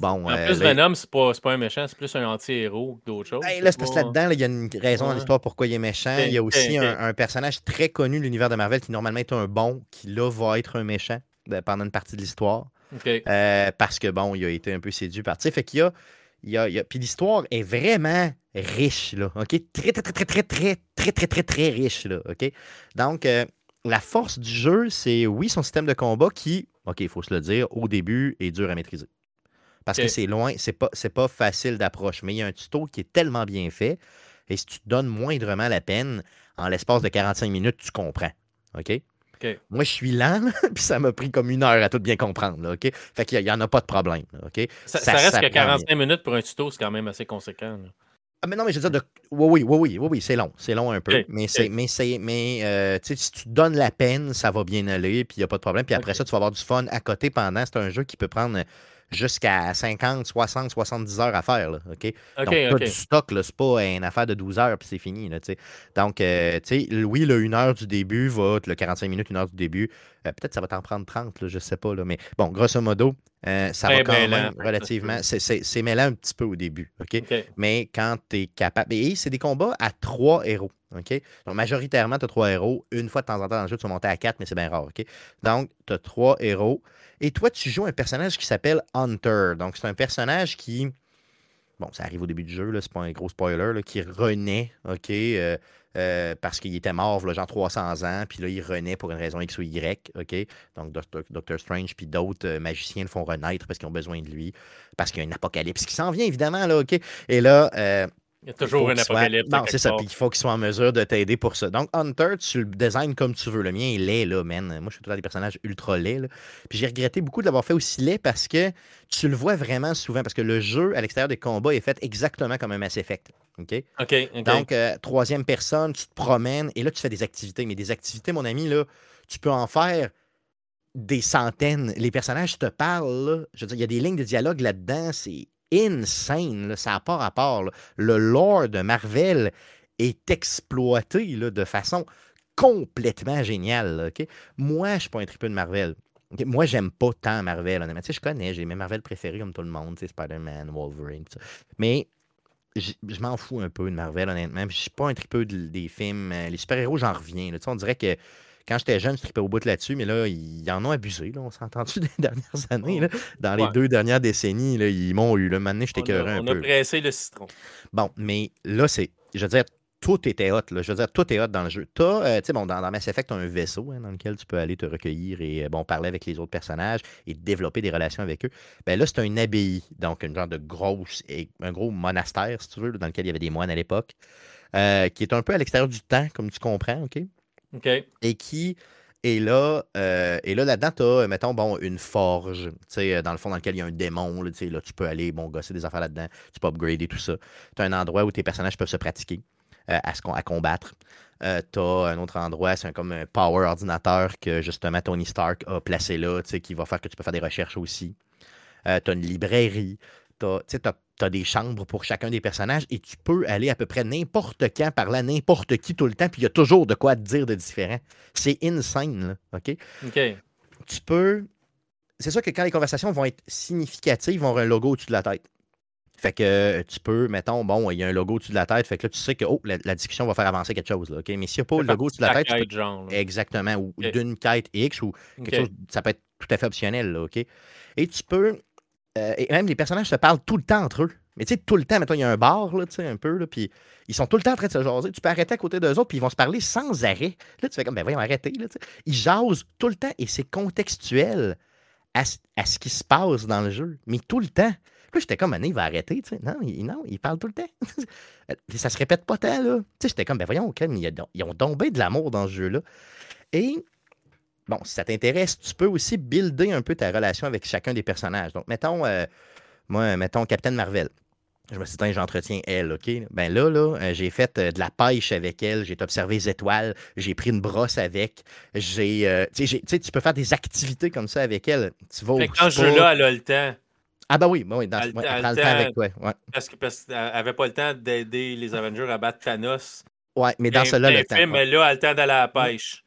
A: bon, en euh, plus, Venom, c'est pas, pas un méchant, c'est plus un anti-héros que d'autres choses.
B: là, c'est parce que là-dedans, il y a une raison dans l'histoire pourquoi il est méchant. il y a aussi un, personnage très connu de l'univers de Marvel qui normalement est un bon, qui là va être un méchant ben, pendant une partie de l'histoire. Euh, parce que, bon, il a été un peu séduit par. Fait qu'il y a. Il y a, Puis l'histoire est vraiment riche, là. OK? Très, très, très, très, très, très, très, très, très, très riche, là. OK? Donc, euh, la force du jeu, c'est, oui, son système de combat qui, OK, il faut se le dire, au début, est dur à maîtriser. Parce que c'est loin, c'est pas, pas facile d'approche. Mais il y a un tuto qui est tellement bien fait. Et si tu te donnes moindrement la peine, en l'espace de 45 minutes, tu comprends. OK? Moi, je suis lent, puis ça m'a pris comme une heure à tout bien comprendre. OK? Fait qu'il n'y en a pas de problème. OK?
A: Ça, reste que 45 minutes pour un tuto, c'est quand même assez conséquent.
B: Ah, mais non, mais je veux dire, de... oui, oui, oui, oui, oui, c'est long. C'est long un peu. Mais, c'est, mais, c'est, mais euh, si tu donnes la peine, ça va bien aller, puis il n'y a pas de problème. Puis après ça, tu vas avoir du fun à côté pendant. C'est un jeu qui peut prendre jusqu'à 50, 60, 70 heures à faire. Là, OK? Donc, pas du stock, c'est pas une affaire de 12 heures puis c'est fini. Là, Donc, euh, oui, le 1 heure du début va, le 45 minutes, 1 heure du début, euh, peut-être ça va t'en prendre 30, là, je sais pas. Là, mais bon, grosso modo, euh, ça va quand même relativement. C'est mêlant un petit peu au début. OK? Mais quand tu es capable. Et c'est des combats à trois héros. OK? Donc, majoritairement, tu as trois héros. Une fois de temps en temps dans le jeu, tu vas monter à quatre, mais c'est bien rare. OK? Donc, tu as trois héros. Et toi, tu joues un personnage qui s'appelle Hunter. Donc, c'est un personnage qui. Bon, ça arrive au début du jeu, c'est pas un gros spoiler, là, qui renaît, OK, euh, euh, parce qu'il était mort, là, genre 300 ans, puis là, il renaît pour une raison X ou Y, OK? Donc, Doctor, Strange puis d'autres euh, magiciens le font renaître parce qu'ils ont besoin de lui, parce qu'il y a un apocalypse qui s'en vient, évidemment, là, OK? Et là,
A: il y a toujours un apocalypse.
B: Non, c'est ça. Puis il faut qu'il soit en mesure de t'aider pour ça. Donc, Hunter, tu le designs comme tu veux. Le mien est laid, là, man. Moi, je suis tout des personnages ultra laids. Là. Puis j'ai regretté beaucoup de l'avoir fait aussi laid parce que tu le vois vraiment souvent. Parce que le jeu, à l'extérieur des combats, est fait exactement comme un Mass Effect. OK?
A: OK.
B: Donc, euh, troisième personne, tu te promènes et là, tu fais des activités. Mais des activités, mon ami, là, tu peux en faire des centaines. Les personnages te parlent. Là. Je veux dire, il y a des lignes de dialogue là-dedans. C'est insane. Ça n'a pas rapport. Le lore de Marvel est exploité de façon complètement géniale. Moi, je ne suis pas un triple de Marvel. Moi, j'aime pas tant Marvel, honnêtement. je connais, j'ai mes Marvel préférés comme tout le monde, Spider-Man, Wolverine, Mais je, m'en fous un peu de Marvel, honnêtement. Je suis pas un triple des films. Euh, les super-héros, j'en reviens. On dirait que quand j'étais jeune, je tripais au bout là-dessus, mais là, ils en ont abusé. Là, on s'est entendu des dernières années. Là. Dans les deux dernières décennies, là, ils m'ont eu. Là. Maintenant, j'étais
A: un peu. On a pressé le citron.
B: Bon, mais là, c'est. Je veux dire, tout était hot. Là. Je veux dire, tout est hot dans le jeu. T'as, euh, tu sais, bon, dans, dans, Mass Effect, tu as un vaisseau hein, dans lequel tu peux aller te recueillir et euh, bon, parler avec les autres personnages et développer des relations avec eux. Ben là, c'est une abbaye, donc une genre de grosse, un gros monastère, si tu veux, dans lequel il y avait des moines à l'époque, euh, qui est un peu à l'extérieur du temps, comme tu comprends, OK? Et qui et là, et là, là-dedans, tu as, mettons, bon, une forge, sais, dans le fond, dans lequel il y a un démon, là, tu peux aller, bon, gosser des affaires là-dedans, tu peux upgrader tout ça. Tu as un endroit où tes personnages peuvent se pratiquer. Euh, à, à, combattre. Euh, tu as un autre endroit, c'est comme un power ordinateur que justement Tony Stark a placé là, qui va faire que tu peux faire des recherches aussi. Euh, tu as une librairie. Tu as, des chambres pour chacun des personnages et tu peux aller à peu près n'importe quand, parler à n'importe qui tout le temps, puis il y a toujours de quoi te dire de différent. C'est insane, là, OK?
A: OK.
B: Tu peux. C'est sûr que quand les conversations vont être significatives, ils vont avoir un logo au-dessus de la tête. Fait que euh, tu peux, mettons, bon, il y a un logo au-dessus de la tête, fait que là, tu sais que oh, la, discussion va faire avancer quelque chose. Là, OK? Mais s'il n'y a pas le logo au-dessus de la tête, exactement, ou d'une quête X, ou quelque chose, ça peut être tout à fait optionnel, là, OK? Et tu peux. Euh, et même les personnages se parlent tout le temps entre eux. Mais tu sais, tout le temps, mettons, il y a un bar, là, tu sais, un peu, là, puis ils sont tout le temps en train de se jaser. Tu peux arrêter à côté d'eux autres, puis ils vont se parler sans arrêt. Là, tu fais comme, ben voyons, arrêter, là, tu. Ils jasent tout le temps, et c'est contextuel à, à, ce qui se passe dans le jeu. Mais tout le temps j'étais comme, il va arrêter. Tu sais. Non, il, non, parle tout le temps. ça se répète pas tant, là. Tu sais, j'étais comme, ben voyons, ils ont tombé de l'amour dans ce jeu-là. Et, bon, si ça t'intéresse, tu peux aussi builder un peu ta relation avec chacun des personnages. Donc, mettons, euh, moi, mettons Captain Marvel. Je me suis dit, j'entretiens elle, OK? Ben là, là, euh, j'ai fait euh, de la pêche avec elle, j'ai observé les étoiles, j'ai pris une brosse avec, j'ai, tu sais, tu peux faire des activités comme ça avec elle. Tu vas au
A: quand ce jeu-là, elle a le temps.
B: Ah bah oui, bah oui, dans, elle, ouais, elle, prend le temps avec toi. Ouais.
A: Parce qu'elle parce n'avait pas le temps d'aider les Avengers à battre Thanos.
B: Ouais, mais dans cela le temps.
A: Mais là, elle a le temps d'aller à la pêche.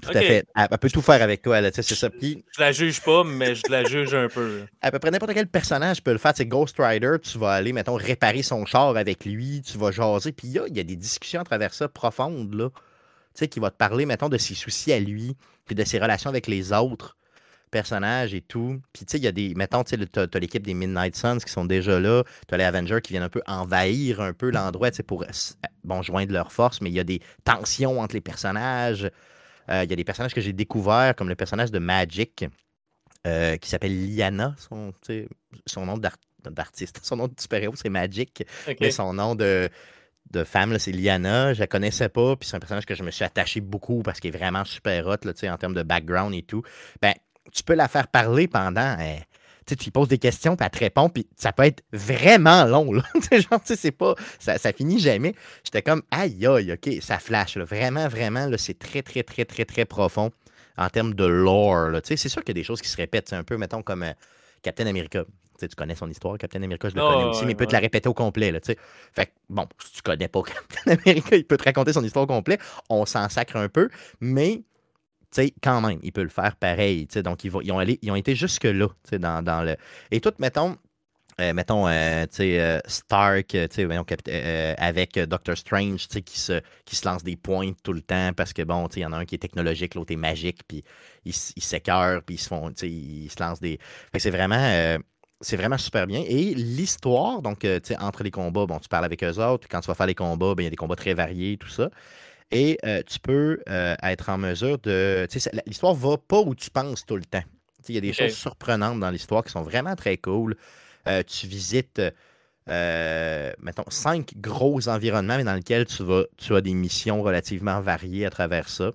B: Tout à fait. Elle, peut tout faire avec toi, c'est ça. Puis...
A: Je la juge pas, mais je la juge un peu.
B: À peu près n'importe quel personnage peut le faire. C'est Ghost Rider, tu vas aller, mettons, réparer son char avec lui, tu vas jaser. Puis il y a, des discussions à travers ça profondes, là. Tu sais, qui va te parler, mettons, de ses soucis à lui, puis de ses relations avec les autres personnages et tout. Puis, tu sais, il y a des. Mettons, tu sais, as, l'équipe des Midnight Suns qui sont déjà là. Tu as les Avengers qui viennent un peu envahir un peu l'endroit, tu sais, pour bon, joindre leurs forces, mais il y a des tensions entre les personnages. Euh, il y a des personnages que j'ai découverts, comme le personnage de Magic, euh, qui s'appelle Liana, son, son nom d'artiste. Son nom de super-héros, c'est Magic. Mais son nom de de femme, c'est Liana. Je la connaissais pas, puis c'est un personnage que je me suis attaché beaucoup parce qu'il est vraiment super hot là, en termes de background et tout. Ben, tu peux la faire parler pendant. Euh, tu lui poses des questions, puis elle te répond, puis ça peut être vraiment long. Là. genre, c'est pas. Ça, ça finit jamais. J'étais comme aïe aïe, ok, ça flash. Vraiment, vraiment, c'est très, très, très, très, très profond en termes de lore. C'est sûr qu'il y a des choses qui se répètent. Un peu, mettons, comme euh, Captain America. tu connais son histoire, Captain America, je le connais aussi, mais il peut te la répéter au complet. Là, fait bon, si tu connais pas Captain America, il peut te raconter son histoire au complet. On s'en sacre un peu, mais sais, quand même, il peut le faire pareil. Donc, ils, ils, ont allé, ils ont été jusque-là dans, dans le. Et tout, mettons, euh, mettons, euh, euh, Stark, avec Doctor Strange, qui se, qui se lance des points tout le temps parce que, bon, il y en a un qui est technologique, l'autre est magique, puis ils il s'écœurent, puis ils se font, ils se lancent des. c'est vraiment. c'est vraiment super bien. Et l'histoire, donc, entre les combats, bon, tu parles avec eux autres. Quand tu vas faire les combats, ben, il y a des combats très variés, tout ça. Et euh, tu peux euh, être en mesure de. L'histoire va pas où tu penses tout le temps. Il y a des choses surprenantes dans l'histoire qui sont vraiment très cool. Euh, tu visites, mettons, cinq gros environnements mais dans lesquels tu, vas, tu as des missions relativement variées à travers ça.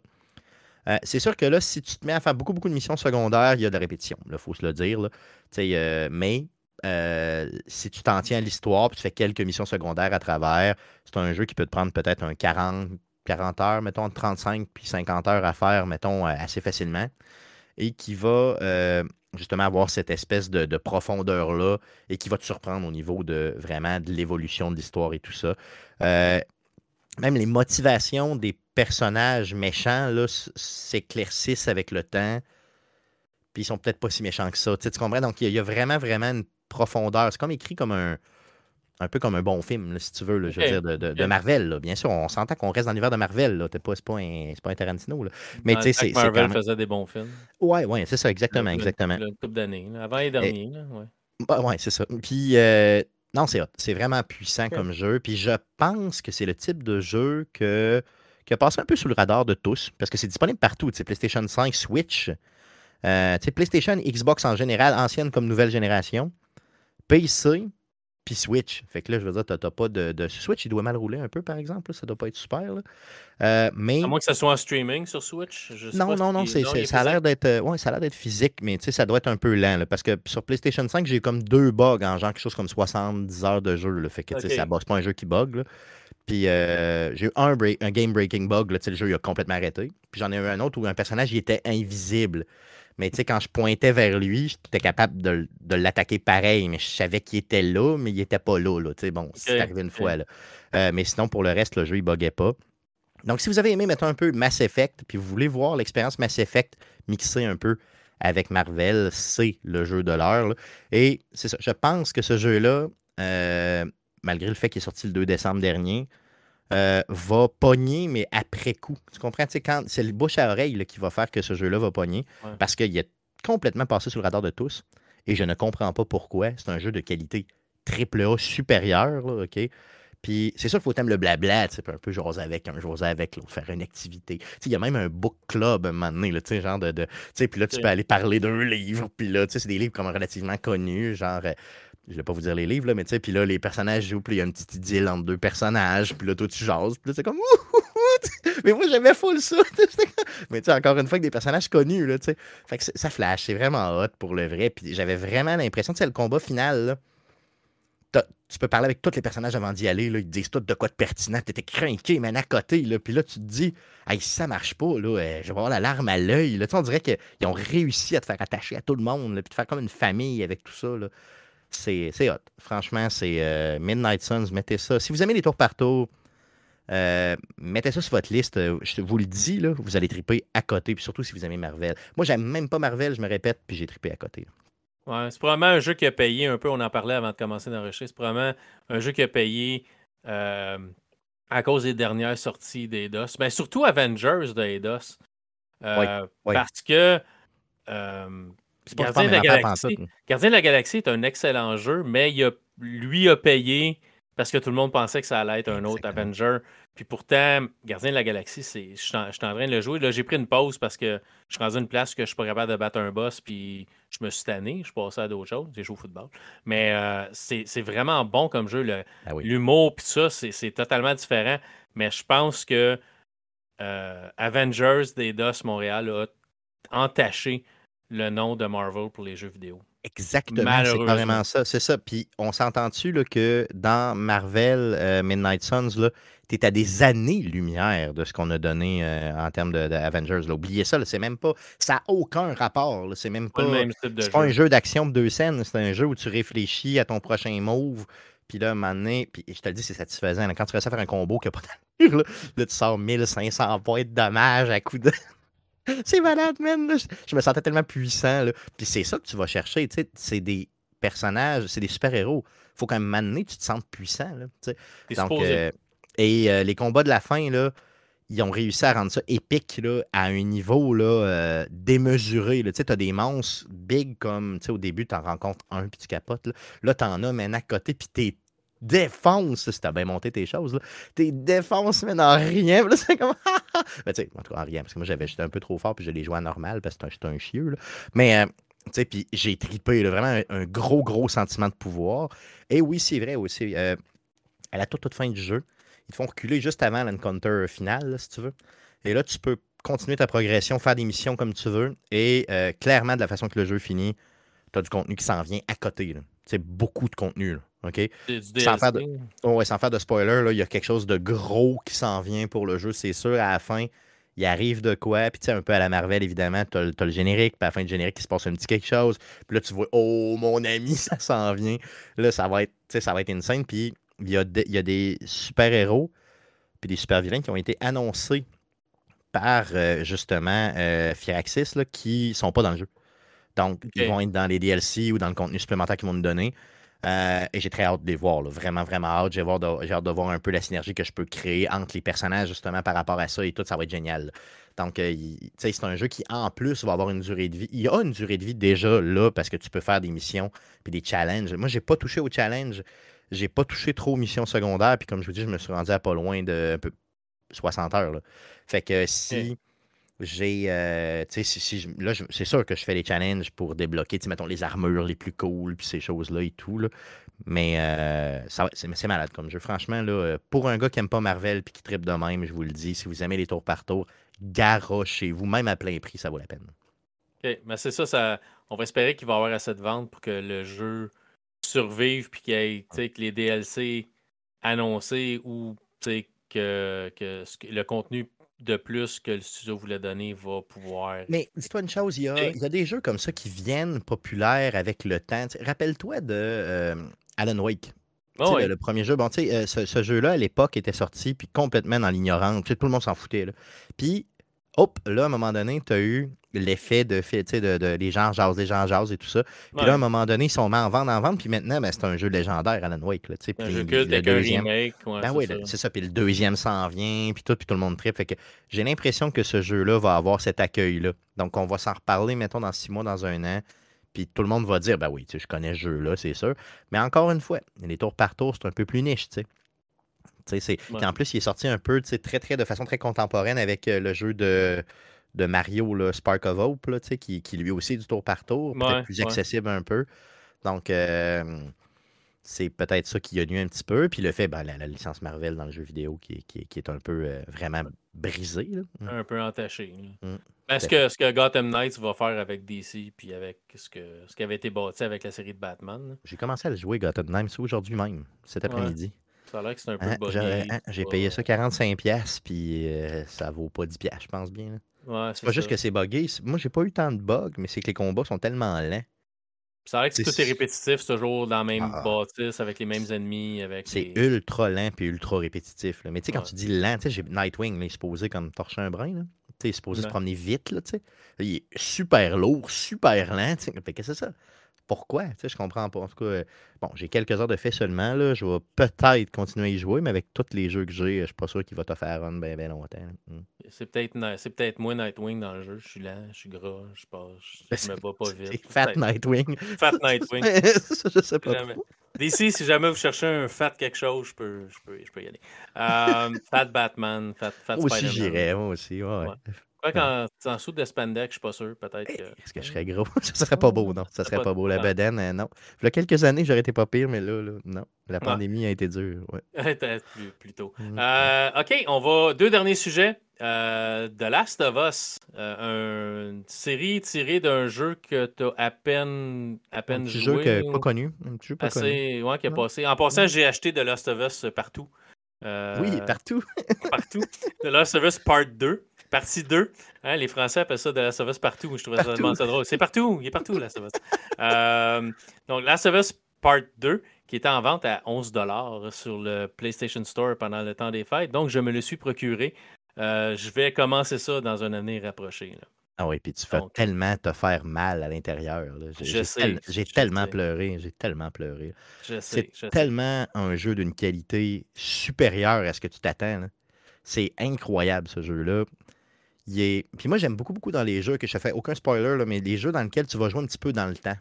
B: c'est sûr que là, si tu te mets à faire beaucoup, beaucoup de missions secondaires, il y a de la répétition, il faut se le dire. Là. mais si tu t'en tiens à l'histoire, puis tu fais quelques missions secondaires à travers, c'est un jeu qui peut te prendre peut-être un 40, 40 heures, mettons 35 puis 50 heures à faire, mettons, euh, assez facilement, et qui va euh, justement avoir cette espèce de, profondeur-là et qui va te surprendre au niveau de vraiment de l'évolution de l'histoire et tout ça. Euh, même les motivations des personnages méchants s'éclaircissent avec le temps. Puis ils sont peut-être pas si méchants que ça. Tu comprends? Donc il y, a vraiment, vraiment une profondeur. C'est comme écrit comme un, un peu comme un bon film, si tu veux, je veux dire, de, Marvel. Bien sûr, on s'entend qu'on reste dans l'univers de Marvel. C'est pas, pas, un, pas un Tarantino.
A: Mais tu sais, c'est. Marvel faisait des bons films.
B: Ouais, ouais, c'est ça, exactement. exactement.
A: Le, couple d'années, avant et dernier.
B: Ouais, bah, ouais c'est ça. Puis, euh, Non, c'est c'est vraiment puissant comme jeu. Puis je pense que c'est le type de jeu que, qui a passé un peu sous le radar de tous, parce que c'est disponible partout. PlayStation 5, Switch, euh, PlayStation, Xbox en général, ancienne comme nouvelle génération, PC, puis Switch. Fait que là, je veux dire, t'as pas de, Switch, il doit mal rouler un peu, par exemple. Ça doit pas être super. Là.
A: Euh, mais... À moins que ça soit en streaming sur Switch.
B: non, non, non, ça, a l'air d'être euh, ouais, ça a l'air d'être physique, mais ça doit être un peu lent. parce que sur PlayStation 5, j'ai comme deux bugs en genre quelque chose comme 70 heures de jeu. Là, fait que okay. ça c'est pas un jeu qui bug. Puis euh, j'ai eu un, un game-breaking bug. Là, le jeu il a complètement arrêté. Puis j'en ai eu un autre où un personnage il était invisible. Mais tu sais, quand je pointais vers lui, j'étais capable de, l'attaquer pareil, mais je savais qu'il était là, mais il n'était pas là. là bon, c'est arrivé une fois. Là. Euh, mais sinon, pour le reste, le jeu, il ne buguait pas. Donc, si vous avez aimé, mettre un peu Mass Effect, puis vous voulez voir l'expérience Mass Effect mixée un peu avec Marvel, c'est le jeu de l'heure. Et c'est ça. Je pense que ce jeu-là, euh, malgré le fait qu'il est sorti le 2 décembre dernier, euh, va pogner, mais après coup. Tu comprends? quand c'est le bouche à oreille qui va faire que ce jeu-là va pogner, parce qu'il est complètement passé sous le radar de tous, et je ne comprends pas pourquoi. C'est un jeu de qualité triple A supérieure, OK? Puis c'est sûr qu'il faut t'aimer le blabla, tu sais, un peu jaser avec, un jaser avec l'autre, faire une activité. Il y a même un book club à un moment donné, tu sais, genre de. de puis là, tu peux aller parler d'un livre, puis là, tu sais, c'est des livres comme relativement connus, genre euh, je vais pas vous dire les livres, là, mais tu sais, puis là, les personnages jouent, puis il y a une petite idylle entre deux personnages, puis là, toi, tu jases, puis là, c'est comme, mais moi, j'aimais full ça. mais tu sais, encore une fois, que des personnages connus, là, tu sais. Fait que ça flash, c'est vraiment hot pour le vrai, puis j'avais vraiment l'impression, tu sais, le combat final, là, tu peux parler avec tous les personnages avant d'y aller, là, ils te disent tout de quoi de pertinent, t'étais craqué, mais à côté, là, puis là, tu te dis, hey, si ça marche pas, là, euh, je vais avoir la larme à l'œil, là, tu sais, on dirait qu'ils ont réussi à te faire attacher à tout le monde, puis te faire comme une famille avec tout ça, là c'est hot. Franchement, c'est euh, Midnight Suns. Mettez ça. Si vous aimez les tours par tour, euh, mettez ça sur votre liste. Je vous le dis, là, vous allez triper à côté. Puis surtout si vous aimez Marvel. Moi, j'aime même pas Marvel, je me répète, puis j'ai trippé à côté.
A: Ouais, c'est probablement un jeu qui a payé un peu. On en parlait avant de commencer d'enregistrer. C'est probablement un jeu qui a payé euh, à cause des dernières sorties d'Eidos. Ben, surtout Avengers d'Eidos. Parce que Gardien de, la Galaxie, Gardien de la Galaxie est un excellent jeu, mais il a, lui a payé parce que tout le monde pensait que ça allait être un autre Avenger. Puis pourtant, Gardien de la Galaxie, je suis en, train de le jouer. Là, j'ai pris une pause parce que je suis dans une place que je suis pas capable de battre un boss, puis je me suis tanné. Je suis passé à d'autres choses. J'ai joué au football. Mais euh, c'est vraiment bon comme jeu. Ah l'humour, puis ça, c'est totalement différent. Mais je pense que euh, Avengers des DOS Montréal a entaché le nom de Marvel pour les jeux vidéo.
B: Exactement, c'est carrément ça. C'est ça. Puis on s'entend-tu que dans Marvel euh, Midnight Suns, tu es à des années-lumière de ce qu'on a donné euh, en termes d'Avengers. Oubliez ça, c'est même pas. Ça n'a aucun rapport. C'est même pas. C'est pas un jeu d'action de deux scènes, c'est un jeu où tu réfléchis à ton prochain move. Puis là, un puis je te le dis, c'est satisfaisant. Quand tu réussis à faire un combo qui n'a pas d'allure, là, là, tu sors 1500 points de dommages à coup de. c'est malade, man. Je me sentais tellement puissant. Là. Puis c'est ça que tu vas chercher. C'est des personnages, c'est des super-héros. faut quand même donné, tu te sens puissant. Là, Donc, euh, et euh, les combats de la fin, là, ils ont réussi à rendre ça épique là, à un niveau là, euh, démesuré. Tu as des monstres big comme au début, tu en rencontres un puis tu capotes. Là, là tu en as mais à côté, puis t'es défonce, si t'as bien monté tes choses, t'es défonce, mais dans rien. c'est comme. ben, tu sais, en tout cas, en rien, parce que moi, j'avais, j'étais un peu trop fort, puis je les joué à normal, parce que j'étais un chieux. Là. Mais, euh, tu sais, puis j'ai tripé, vraiment un, gros, gros sentiment de pouvoir. Et oui, c'est vrai aussi, euh, à la toute, toute fin du jeu, ils te font reculer juste avant l'encounter final, si tu veux. Et là, tu peux continuer ta progression, faire des missions comme tu veux. Et euh, clairement, de la façon que le jeu finit, tu as du contenu qui s'en vient à côté. C'est beaucoup de contenu. Là. OK? Sans faire, de... sans faire de spoiler, il y a quelque chose de gros qui s'en vient pour le jeu, c'est sûr. À la fin, il arrive de quoi, puis tu sais, un peu à la Marvel, évidemment, tu as, le générique, puis à la fin du générique, il se passe un petit quelque chose, puis là, tu vois, oh, mon ami, ça s'en vient. Là, ça va être, ça va être une scène, puis il y a, y a des super-héros, puis des super-vilains qui ont été annoncés par, euh, justement, euh, Firaxis, là, qui sont pas dans le jeu. Donc, ils vont être dans les DLC ou dans le contenu supplémentaire qu'ils vont nous donner. Euh, et j'ai très hâte de les voir, vraiment, vraiment hâte. J'ai hâte, de, voir un peu la synergie que je peux créer entre les personnages, justement, par rapport à ça et tout. Ça va être génial. Donc, euh, c'est un jeu qui, en plus, va avoir une durée de vie. Il y a une durée de vie déjà là parce que tu peux faire des missions puis des challenges. Moi, j'ai pas touché aux challenges j'ai pas touché trop aux missions secondaires. Puis comme je vous dis, je me suis rendu à pas loin de un peu 60 heures. Là. Fait que si j'ai. Euh, sais, si, là, c'est sûr que je fais les challenges pour débloquer, mettons, les armures les plus cool, puis ces choses-là et tout. Là. Mais euh, c'est malade comme jeu. Franchement, là, euh, pour un gars qui aime pas Marvel puis qui tripe de même, je vous le dis, si vous aimez les tours par tour, garochez-vous. Même à plein prix, ça vaut la peine.
A: OK. Mais c'est ça, ça, on va espérer qu'il va y avoir assez de ventes pour que le jeu survive puis qu'il y ait que les DLC annoncés ou que, que le contenu de plus que le studio voulait donner va pouvoir.
B: Mais dis-toi une chose, il y, a, des jeux comme ça qui viennent populaires avec le temps. Rappelle-toi de euh, Alan Wake. Oh le, premier jeu, bon, tu sais, euh, ce, ce jeu-là, à l'époque, était sorti, puis complètement dans l'ignorance. Tout le monde s'en foutait. Là. Puis hop, là, à un moment donné, tu as eu l'effet de, de, de, les gens jasent, les gens jasent et tout ça. Puis là, à un moment donné, ils sont mis en vente, en vente. Puis maintenant, ben, c'est un jeu légendaire, Alan Wake. Là,
A: un jeu culte avec un remake.
B: ben oui, c'est ça. Puis le deuxième s'en vient, puis tout, puis tout le monde tripe. Fait que j'ai l'impression que ce jeu-là va avoir cet accueil-là. Donc, on va s'en reparler, mettons, dans six mois, dans un an. Puis tout le monde va dire, ben oui, je connais ce jeu-là, c'est sûr. Mais encore une fois, les tours par tour, c'est un peu plus niche, tu sais. En plus, il est sorti un peu très, très, de façon très contemporaine avec euh, le jeu de, de Mario, là, Spark of Hope, là, qui, qui lui aussi est du tour par tour, peut-être plus accessible un peu. Donc, euh, c'est peut-être ça qui a nu un petit peu. Puis le fait, ben, la, licence Marvel dans le jeu vidéo qui, qui, qui est un peu euh, vraiment brisée.
A: Mm. Un peu entaché. Mm. Est-ce que, ce que Gotham Knights va faire avec DC puis avec ce, que, ce qui avait été bâti avec la série de Batman?
B: J'ai commencé à le jouer Gotham Knights aujourd'hui même, cet après-midi.
A: Ça a l'air que c'est un peu
B: hein, hein, J'ai payé ça 45$, puis euh, ça vaut pas 10$, je pense bien.
A: Ouais,
B: c'est pas juste que c'est buggé. Moi, j'ai pas eu tant de bugs, mais c'est que les combats sont tellement lents.
A: Ça a l'air que tout est répétitif, toujours dans la même ah. bâtisse, avec les mêmes ennemis. avec
B: C'est ultra lent puis ultra répétitif. Mais tu sais, quand tu dis lent, tu sais, j'ai Nightwing, il est supposé comme torcher un brin. Là. Il est supposé se promener vite. Là, il est super lourd, super lent. Qu'est-ce que c'est ça? Pourquoi. Tu sais, je comprends pas. En tout cas, euh, bon, j'ai quelques heures de fait seulement. Là. Je vais peut-être continuer à y jouer, mais avec tous les jeux que j'ai, je suis pas sûr qu'il va te faire un bien, bien longtemps. Hmm.
A: C'est peut-être peut-être moi Nightwing dans le jeu. Je suis lent, je suis gras, je passe, je, me bats pas vite.
B: Fat Nightwing.
A: Fat Nightwing.
B: je sais pas.
A: D'ici, si jamais vous cherchez un fat quelque chose, je peux, je peux, je peux y aller. Euh, fat Batman, Fat, fat
B: Moi aussi, j'irais, moi aussi. ouais.
A: Quand tu en dessous de spandex, je suis pas sûr, peut-être que.
B: Est-ce que je serais gros? ça serait pas beau, non. Ça serait pas, beau. La bedaine, euh, non. Il y a quelques années, j'aurais été pas pire, mais là, là non. La pandémie a été dure. Ouais.
A: plus, plus tôt. Mm. Euh, OK, on va. Deux derniers sujets. Euh, The Last of Us, euh, une série tirée d'un jeu que tu as à peine, à peine un
B: petit
A: joué.
B: jeu pas connu. Un petit jeu pas
A: assez, Ouais, qui a passé. En passant, j'ai acheté The Last of Us partout.
B: oui, partout.
A: partout. The Last of Us Part 2. Partie 2. Hein, les Français appellent ça de la of partout. Je trouvais ça vraiment drôle. C'est partout. Il est partout, la of euh, donc, la of Part 2, qui était en vente à 11 sur le PlayStation Store pendant le temps des fêtes. Donc, je me le suis procuré. Euh, je vais commencer ça dans un avenir rapproché.
B: Ah oui, puis tu fais tellement te faire mal à l'intérieur. J'ai J'ai tellement pleuré. J'ai tellement pleuré. C'est tellement un jeu d'une qualité supérieure à ce que tu t'attends. C'est incroyable, ce jeu-là. Puis moi, j'aime beaucoup, beaucoup dans les jeux que je fais aucun spoiler, là, mais les jeux dans lesquels tu vas jouer un petit peu dans le temps.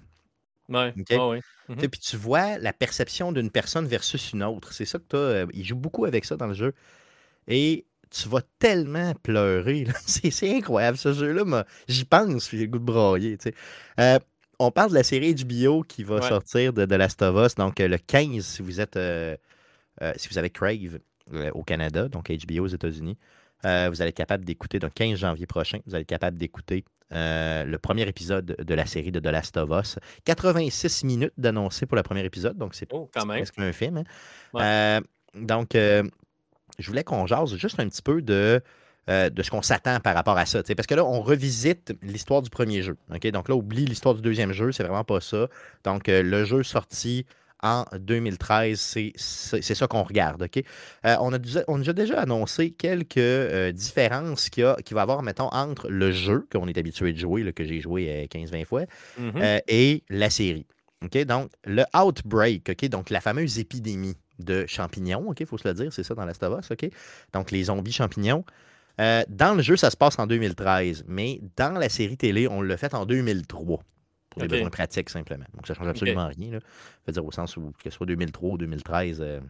A: Ouais, ouais,
B: mhm. Puis tu vois la perception d'une personne versus une autre. C'est ça que tu as. Euh, il joue beaucoup avec ça dans le jeu. Et tu vas tellement pleurer. C'est incroyable, ce jeu-là. J'y pense, j'ai le goût de brailler. Euh, on parle de la série HBO qui va sortir de, de Last of Us, donc euh, le 15, si vous êtes si vous avez Crave au Canada, donc HBO aux États-Unis. Euh, vous allez être capable d'écouter, donc 15 janvier prochain, vous allez être capable d'écouter euh, le premier épisode de la série de The Last of Us. 86 minutes d'annoncer pour le premier épisode, donc c'est
A: oh,
B: presque un film. Hein. Euh, donc, je voulais qu'on jase juste un petit peu de, de ce qu'on s'attend par rapport à ça. Parce que là, on revisite l'histoire du premier jeu. Donc là, oublie l'histoire du deuxième jeu, c'est vraiment pas ça. Donc, le jeu sorti en 2013. C'est ça qu'on regarde. OK? Euh, on, a, on a déjà annoncé quelques euh, différences qu'il qui va y avoir, mettons, entre le jeu qu'on est habitué de jouer, que j'ai joué 15-20 euh, fois, mm-hmm. et la série. OK? Donc, le Outbreak, OK? Donc, la fameuse épidémie de champignons, OK? Il faut se le dire, c'est ça dans la of OK? Donc, les zombies champignons. dans le jeu, ça se passe en 2013, mais dans la série télé, on l'a fait en 2003. Pour des
A: OK.
B: besoins pratiques simplement. Donc, ça change absolument rien. Là. Je veux dire, au sens où, que ce soit 2003 ou 2013, euh,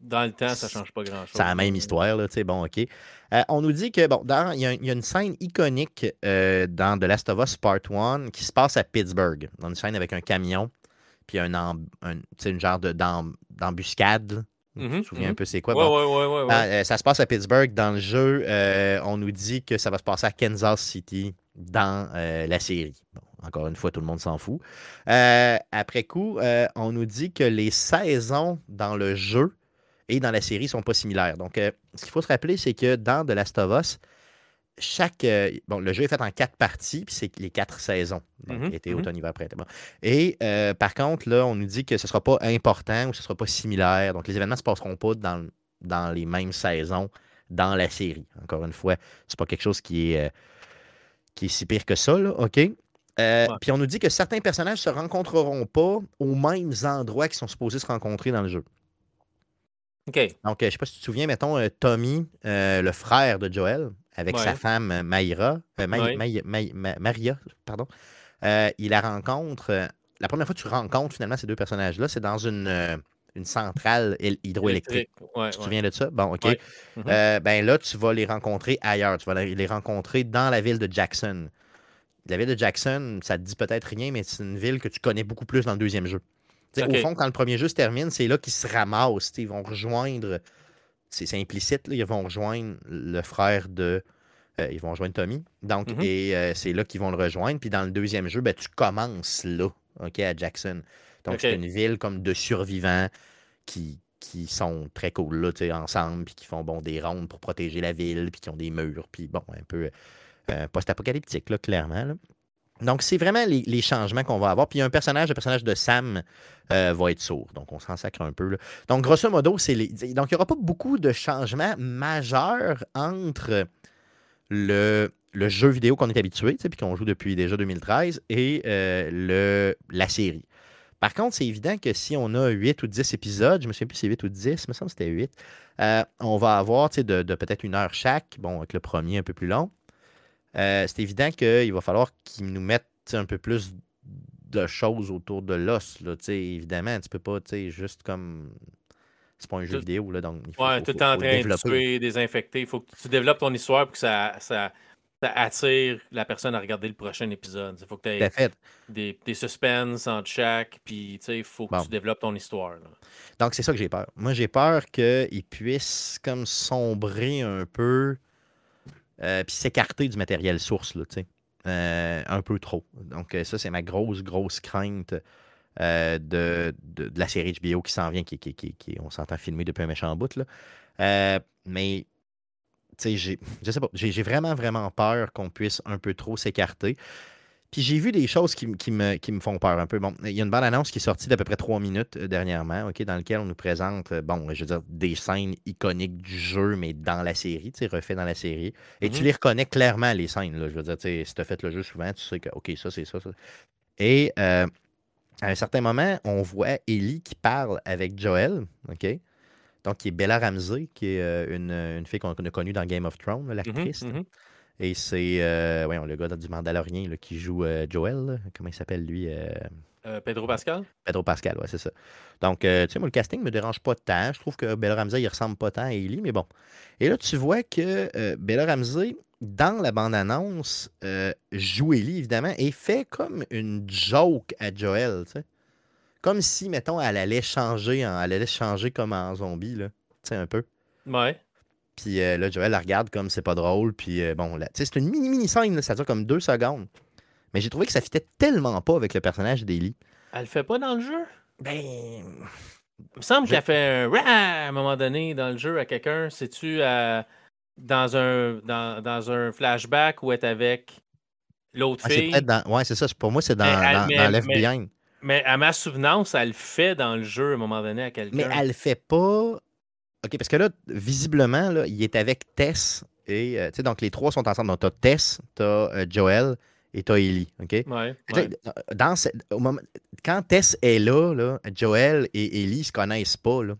A: Dans le temps, ça change pas grand-chose.
B: c'est la même histoire. Là, tu sais, bon, OK. Euh, on nous dit que, bon, il y, a- il y a une scène iconique euh, dans The Last of Us Part 1 qui se passe à Pittsburgh, dans une scène avec un camion, puis un, un, une genre de- d'em- d'embuscade. Tu
A: Mhm,
B: te souviens un
A: mhm.
B: peu c'est quoi?
A: Ouais,
B: Bon,
A: ouais, ouais,
B: euh, ça se passe à Pittsburgh. Dans le jeu, euh, on nous dit que ça va se passer à Kansas City dans euh, la série. Bon, encore une fois, tout le monde s'en fout. Euh, après coup, euh, on nous dit que les saisons dans le jeu et dans la série sont pas similaires. Donc, euh, ce qu'il faut se rappeler, c'est que dans The Last of Us, chaque. euh, bon, le jeu est fait en quatre parties, puis c'est les quatre saisons. Donc,
A: Mhm,
B: été,
A: mhm.
B: automne, hiver, printemps. Et euh, par contre, là, on nous dit que ce ne sera pas important ou ce ne sera pas similaire. Donc, les événements ne se passeront pas dans, dans les mêmes saisons dans la série. Encore une fois, c'est pas quelque chose qui est, euh, qui est si pire que ça, là, OK? Euh, Puis on nous dit que certains personnages ne se rencontreront pas aux mêmes endroits qu'ils sont supposés se rencontrer dans le jeu.
A: OK.
B: Donc, euh, je ne sais pas si tu te souviens, mettons, euh, Tommy, euh, le frère de Joel, avec sa femme Mayra, euh,
A: Ouais.
B: Ma- Maria, pardon, il la rencontre. la première fois que tu rencontres finalement ces deux personnages-là, c'est dans une, une centrale hydroélectrique.
A: Ouais,
B: Tu te
A: ouais.
B: souviens de ça? Bon, OK.
A: Ouais. Mhm.
B: Euh, ben là, tu vas les rencontrer ailleurs. Tu vas les rencontrer dans la ville de Jackson. La ville de Jackson, ça te dit peut-être rien, mais c'est une ville que tu connais beaucoup plus dans le deuxième jeu. Au fond, quand le premier jeu se termine, c'est là qu'ils se ramassent. Ils vont rejoindre. C'est implicite, là, ils vont rejoindre le frère de. euh, ils vont rejoindre Tommy. Donc,
A: Mhm.
B: et euh, c'est là qu'ils vont le rejoindre. Puis dans le deuxième jeu, ben, tu commences là, OK, à Jackson. Donc, c'est une ville comme de survivants qui, qui sont très cool là, ensemble, puis qui font bon, des rondes pour protéger la ville, puis qui ont des murs, puis bon, un peu euh, post-apocalyptique, là, clairement. là. Donc, c'est vraiment les, changements qu'on va avoir. Puis, il y a un personnage, le personnage de Sam euh, va être sourd. Donc, on s'en sacre un peu. Donc, grosso modo, c'est les. Donc, il n'y aura pas beaucoup de changements majeurs entre le, jeu vidéo qu'on est habitué, puis qu'on joue depuis déjà 2013, et euh, la série. Par contre, c'est évident que si on a 8 ou 10 épisodes, je me souviens plus si c'est 8 ou 10, il me semble que c'était 8, euh, on va avoir de peut-être une heure chaque, bon, avec le premier un peu plus long. Euh, c'est évident qu'il va falloir qu'ils nous mettent un peu plus de choses autour de l'os. là, Évidemment, tu peux pas tu sais, juste comme. C'est pas un jeu
A: Tout-
B: vidéo, là, donc il faut,
A: Ouais,
B: faut-
A: tout
B: faut-
A: en train de
B: développer.
A: tuer, désinfecter. Il faut que tu développes ton histoire pour que ça, ça, ça attire la personne à regarder le prochain épisode. Il faut que tu aies des, des suspens entre chaque, puis il faut que
B: Bon.
A: tu développes ton histoire. là.
B: Donc, c'est ça que j'ai peur. Moi, j'ai peur qu'ils puissent comme sombrer un peu, euh, puis s'écarter du matériel source, là. Euh, un peu trop. Donc, euh, ça, c'est ma grosse, grosse crainte de, de, la série HBO qui s'en vient, qui, qui, qui, on s'entend filmer depuis un méchant bout, là. Mais, tu sais, je sais pas, j'ai vraiment, vraiment peur qu'on puisse un peu trop s'écarter. Puis j'ai vu des choses qui, me, qui me font peur un peu. Bon, il y a une bande-annonce qui est sortie d'à peu près trois minutes euh, dernièrement, OK, dans laquelle on nous présente, euh, bon, je veux dire, des scènes iconiques du jeu, mais dans la série, tu sais, refait dans la série. Et tu
A: Mhm.
B: les reconnais clairement, les scènes, là. Je veux dire, tu sais, si tu as fait le jeu souvent, tu sais que, OK, ça, c'est ça, ça. Et euh, à un certain moment, on voit Ellie qui parle avec Joel, OK? Donc, qui est Bella Ramsey, qui est euh, une, une fille qu'on a connue dans Game of Thrones,
A: Mhm,
B: l'actrice.
A: mhm.
B: Et c'est euh, le gars du Mandalorien là, qui joue euh, Joel. là. Comment il s'appelle lui euh,
A: Euh, Pedro Pascal?
B: Pedro Pascal, ouais, c'est ça. Donc, tu sais, moi, le casting me dérange pas tant. Je trouve que Bella Ramsey, il ressemble pas tant à Ellie, mais bon. Et là, tu vois que Bella Ramsey, dans la bande-annonce, joue Ellie, évidemment, et fait comme une joke à Joel, tu sais. Comme si, mettons, elle allait changer, en- elle allait changer comme en zombie, là. Tu sais, un peu.
A: Ouais.
B: Puis euh, là, Joël la regarde comme c'est pas drôle. Puis euh, bon, là, c'est une mini-mini scène, ça dure comme deux secondes. Mais j'ai trouvé que ça fitait tellement pas avec le personnage d'Ellie.
A: Elle le fait pas dans le jeu?
B: Ben.
A: Il me semble
B: Je-
A: qu'elle fait un à un moment donné dans le jeu à quelqu'un. C'est-tu à- dans, un, dans, dans un flashback où est avec l'autre
B: ah,
A: fille?
B: dans. Ouais, c'est ça. Pour moi, c'est dans, dans,
A: mais-
B: dans Left
A: mais-
B: Behind.
A: Mais à ma souvenance, elle le fait dans le jeu à un moment donné à quelqu'un.
B: Mais elle le fait pas. OK, parce que là, visiblement, là, il est avec Tess. Et, euh, tu sais, donc les trois sont ensemble. Donc, t'as Tess, t'as euh, Joel et t'as Ellie. OK?
A: Ouais,
B: Tu Dans ce- au moment, quand Tess est là, là, Joel et Ellie se connaissent pas. Là.